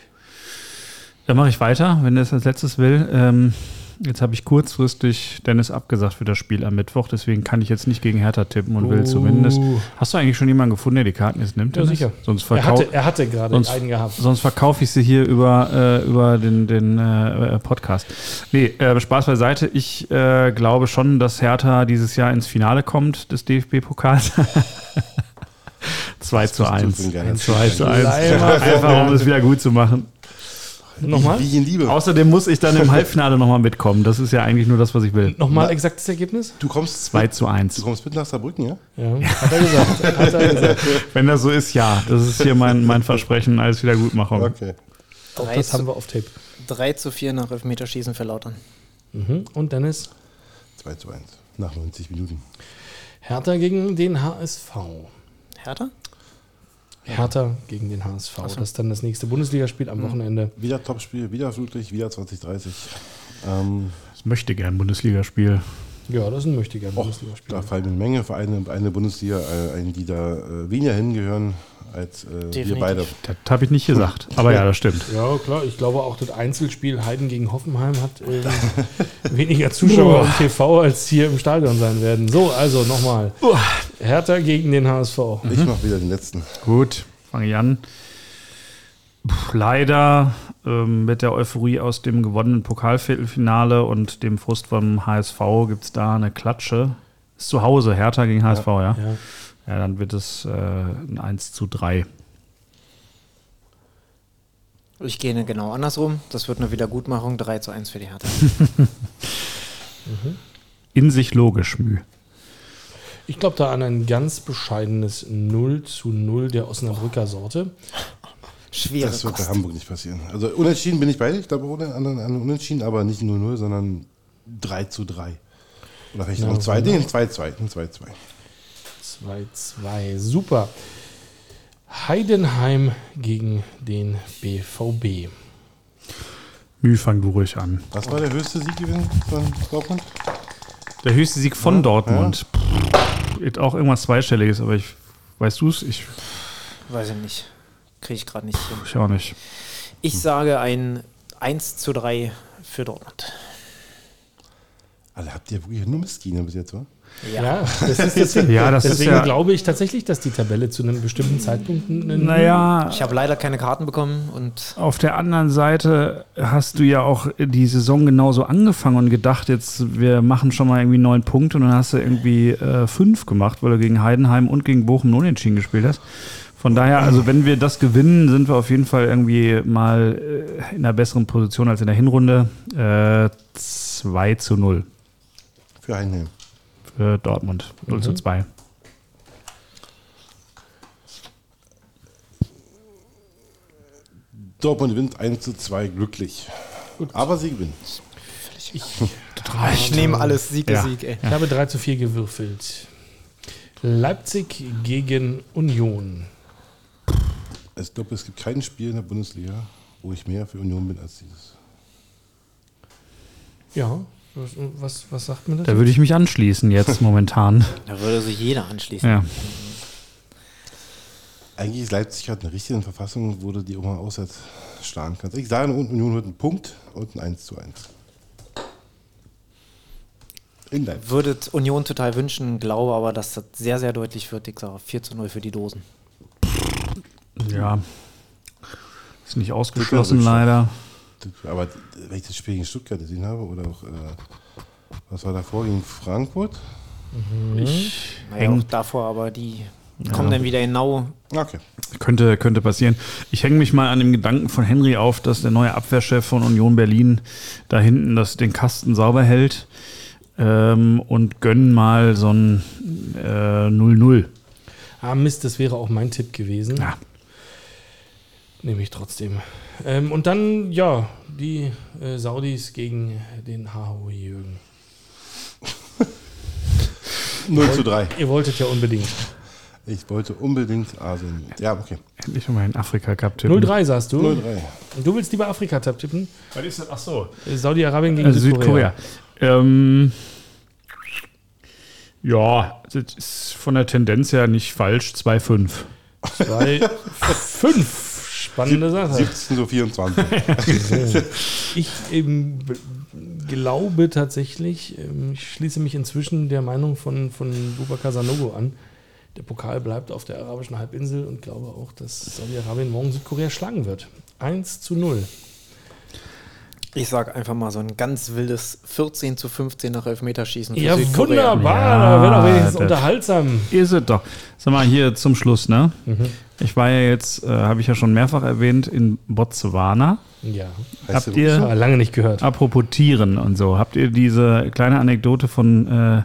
Dann mache ich weiter, wenn er es als letztes will. Ähm, jetzt habe ich kurzfristig Dennis abgesagt für das Spiel am Mittwoch, deswegen kann ich jetzt nicht gegen Hertha tippen und will Uh. zumindest. Hast du eigentlich schon jemanden gefunden, der die Karten jetzt nimmt? Ja, Dennis? sicher. Sonst Er hatte, er hatte gerade sonst- einen gehabt. Sonst verkaufe ich sie hier über, äh, über den, den äh, Podcast. Nee, äh, Spaß beiseite. Ich äh, glaube schon, dass Hertha dieses Jahr ins Finale kommt des DFB-Pokals. [laughs] 2 zu bist du 1. für ein geiler 2 zu 1. Leimer. Einfach um es wieder gut zu machen. Nochmal? Wie in Liebe. Außerdem muss ich dann im [laughs] Halbfinale nochmal mitkommen. Das ist ja eigentlich nur das, was ich will. Nochmal Na- exaktes Ergebnis? Du kommst, 2 zu du 1. kommst mit nach Saarbrücken, ja? Ja, hat er gesagt. hat er gesagt. [laughs] Wenn das so ist, ja. Das ist hier mein, mein Versprechen als Wiedergutmachung. Okay. Auch das zu- haben wir auf Tape. 3 zu 4 nach Elfmeterschießen für Lautern. Mhm. Und Dennis? 2 zu 1. Nach 90 Minuten. Hertha gegen den HSV. Hertha? Hertha gegen den HSV. Das ist dann das nächste Bundesligaspiel am Wochenende. Wieder Topspiel, wieder Flutlicht, wieder 2030. Ähm, Das möchte gern Bundesligaspiel. Ja, das ist ein möchte gerne och, Bundesligaspiel. da fallen eine Menge Vereine in eine Bundesliga äh, ein, die da äh, weniger hingehören als äh, wir beide. Das habe ich nicht gesagt. [laughs] Aber ja, das stimmt. Ja, klar. Ich glaube auch, das Einzelspiel Heiden gegen Hoffenheim hat ähm, [laughs] weniger Zuschauer im TV als hier im Stadion sein werden. So, also nochmal. Hertha gegen den HSV. Ich mache wieder den letzten. Gut, fange ich an. Puh, leider ähm, mit der Euphorie aus dem gewonnenen Pokalviertelfinale und dem Frust vom HSV gibt es da eine Klatsche. Ist zu Hause, Hertha gegen HSV, ja? Ja, Ja. Dann wird es äh, ein 1 zu 3. Ich gehe genau andersrum. Das wird eine Wiedergutmachung. 3 zu 1 für die Hertha. [laughs] In sich logisch, Mühe. Ich glaube da an ein ganz bescheidenes 0 zu 0 der Osnabrücker Sorte. Schwere Das wird bei Kost. Hamburg nicht passieren. Also unentschieden bin ich bei dir. Ich glaube, ohne anderen anderen unentschieden, aber nicht 0-0, sondern 3 zu 3. Oder vielleicht noch ein 2, nee, ein 2-2. Ein 2-2. 2-2. Super. Heidenheim gegen den BVB. Müh, fang du ruhig an. Was war der höchste Sieggewinn von Dortmund? Der höchste Sieg von Dortmund. Pff, Ist auch irgendwas Zweistelliges, aber ich, weißt du es? Ich, Weiß ich nicht. Kriege ich gerade nicht hin. ich auch nicht. Ich sage ein 1 zu 3 für Dortmund. Alle habt ihr wirklich nur Mistgine bis jetzt, wa? Ja, das ist [laughs] deswegen, Ja, das ist deswegen ja- glaube ich tatsächlich, dass die Tabelle zu einem bestimmten Zeitpunkt Naja, Ich habe leider keine Karten bekommen und auf der anderen Seite hast du ja auch die Saison genauso angefangen und gedacht, jetzt wir machen schon mal irgendwie neun Punkte und dann hast du irgendwie äh, fünf gemacht, weil du gegen Heidenheim und gegen Bochum einen unentschieden gespielt hast. Von daher, also wenn wir das gewinnen, sind wir auf jeden Fall irgendwie mal äh, in einer besseren Position als in der Hinrunde. Äh, 2 zu 0 Für Heidenheim. Für Dortmund. 0 zu 2. Dortmund gewinnt 1 zu 2 glücklich. Aber sie gewinnen. ich nehme alles Sieg, Ja. Sieg, ey. Ich habe 3 zu 4 gewürfelt. Leipzig gegen Union. Ich glaube, es gibt kein Spiel in der Bundesliga, wo ich mehr für Union bin als dieses. Ja, was, was, was sagt mir das? Da würde ich mich anschließen jetzt momentan. [laughs] Da würde sich jeder anschließen. Ja. Eigentlich ist Leipzig gerade in der richtigen Verfassung, wo du die auch mal auswärts schlagen kannst. Ich sage, Union wird einen Punkt und ein 1 zu 1. In Leipzig. Würde Union total wünschen, glaube aber, dass das sehr, sehr deutlich wird. Ich sage 4 zu 0 für die Dosen. ja. Ist nicht ausgeschlossen, leider. Aber wenn ich das Spiel gegen Stuttgart gesehen habe, oder auch, äh, was war davor gegen Frankfurt? Ich Naja, auch davor, aber die kommen dann wieder genau. Okay. Könnte, könnte passieren. Ich hänge mich mal an dem Gedanken von Henry auf, dass der neue Abwehrchef von Union Berlin da hinten das, den Kasten sauber hält ähm, und gönnen mal so ein äh, 0-0. Ah, Mist, das wäre auch mein Tipp gewesen. Ja. Nehme ich trotzdem. Ähm, und dann, ja, die äh, Saudis gegen den HHO Jürgen. 0 zu 3. Ihr wolltet ja unbedingt. Ich wollte unbedingt Asien. Ja, okay. Endlich mal in Afrika Cup tippen. 0-3 sagst du. 0-3. Du willst lieber Afrika-Tab tippen? Was ist das? Ach so. Saudi-Arabien gegen Also Südkorea. Südkorea. Ähm, ja, das ist von der Tendenz her nicht falsch. 2-5. 2-5. [laughs] Spannende Sache. 17 zu 24. [laughs] Ich ähm, b- glaube tatsächlich, ähm, ich schließe mich inzwischen der Meinung von, von Bubakar Sanogo an. Der Pokal bleibt auf der arabischen Halbinsel und glaube auch, dass Saudi-Arabien morgen Südkorea schlagen wird. 1 zu 0. Ich sage einfach mal so ein ganz wildes 14 zu 15 nach Elfmeterschießen für Ja, Südkorea. wunderbar. Ja, wäre doch wenigstens unterhaltsam. Ist es doch. Sag mal, hier zum Schluss, ne? Ich war ja jetzt, äh, habe ich ja schon mehrfach erwähnt, in Botswana. Ja, Habt der ihr- lange nicht gehört. Apropos Tieren und so, habt ihr diese kleine Anekdote von, äh,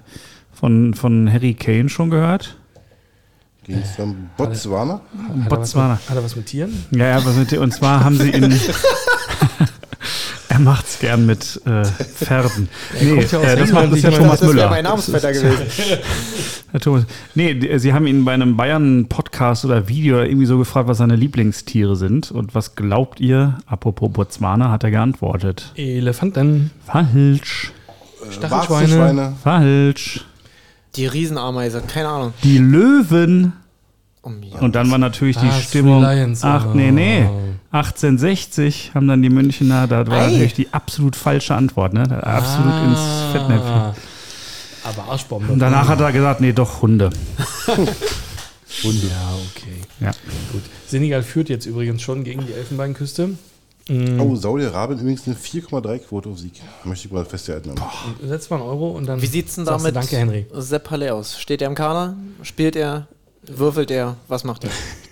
von, von Harry Kane schon gehört? Ging es dann Botswana? Hat er, was mit, Botswana. hat er was mit Tieren? Ja, ja, was mit, und zwar haben sie ihn. [laughs] er macht's gern mit äh, Pferden. [laughs] Nee, ja äh, das macht ja meine, Thomas das wäre Müller. mein Namensvetter gewesen. [laughs] Herr Thomas. Nee, die- sie haben ihn bei einem Bayern-Podcast oder Video oder irgendwie so gefragt, was seine Lieblingstiere sind. Und was glaubt ihr? Apropos Botswana, hat er geantwortet. Elefanten, Falsch. Stachelschweine. Warzenschweine. Falsch. Die Riesenameise, keine Ahnung. Die Löwen. Ja. Und dann war natürlich die Ah, Stimmung. Lions. Ach, nee, nee. Oh. 1860 haben dann die Münchner, da war Ei. natürlich die absolut falsche Antwort, ne? Absolut ins Fettnäpfchen. Ah. Aber Arschbombe. Und danach hat er gesagt, nee, doch [laughs] Hunde. Ja, okay. Ja. Gut. Senegal führt jetzt übrigens schon gegen die Elfenbeinküste. Mm, Oh, Saudi-Arabien übrigens eine 4,3 Quote auf Sieg. Möchte ich mal festhalten. Setz mal einen Euro und dann. Wie sieht's denn du damit Danke, Henry. Sepp Halle aus? Steht er im Kader? Spielt er? Würfelt er? Was macht er? [laughs]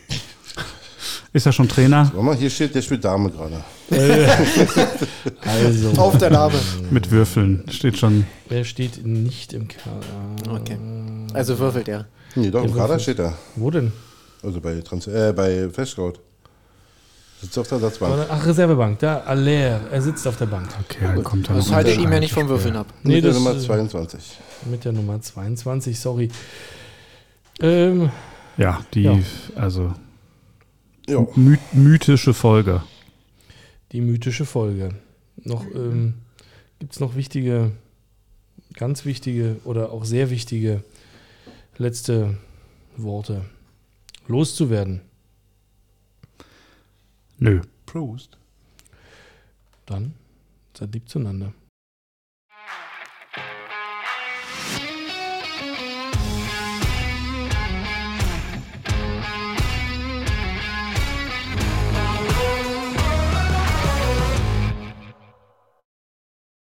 Ist er schon Trainer? Warte mal, hier steht, der spielt Dame gerade. [laughs] Also, Auf der Name. Mit Würfeln. Steht schon. wer steht nicht im Kader? Okay. Also würfelt er. Nee, doch, im Der Kader steht er. Wo denn? Also bei, Trans äh, bei Flashcode. Sitzt auf der Ersatzbank. Oder- Ach, Reservebank, da, Aller, er sitzt auf der Bank. Okay, dann kommt er Das haltet ein ihm ja nicht vom Würfeln ab. Nee, Mit der das Nummer äh, 22. mit der Nummer 22, sorry. Ähm, Ja, die, Ja. also. My mythische Folge. die mythische Folge. Noch ähm, gibt es noch wichtige, ganz wichtige oder auch sehr wichtige letzte Worte. Loszuwerden. Nö. Prost. Dann seid lieb zueinander.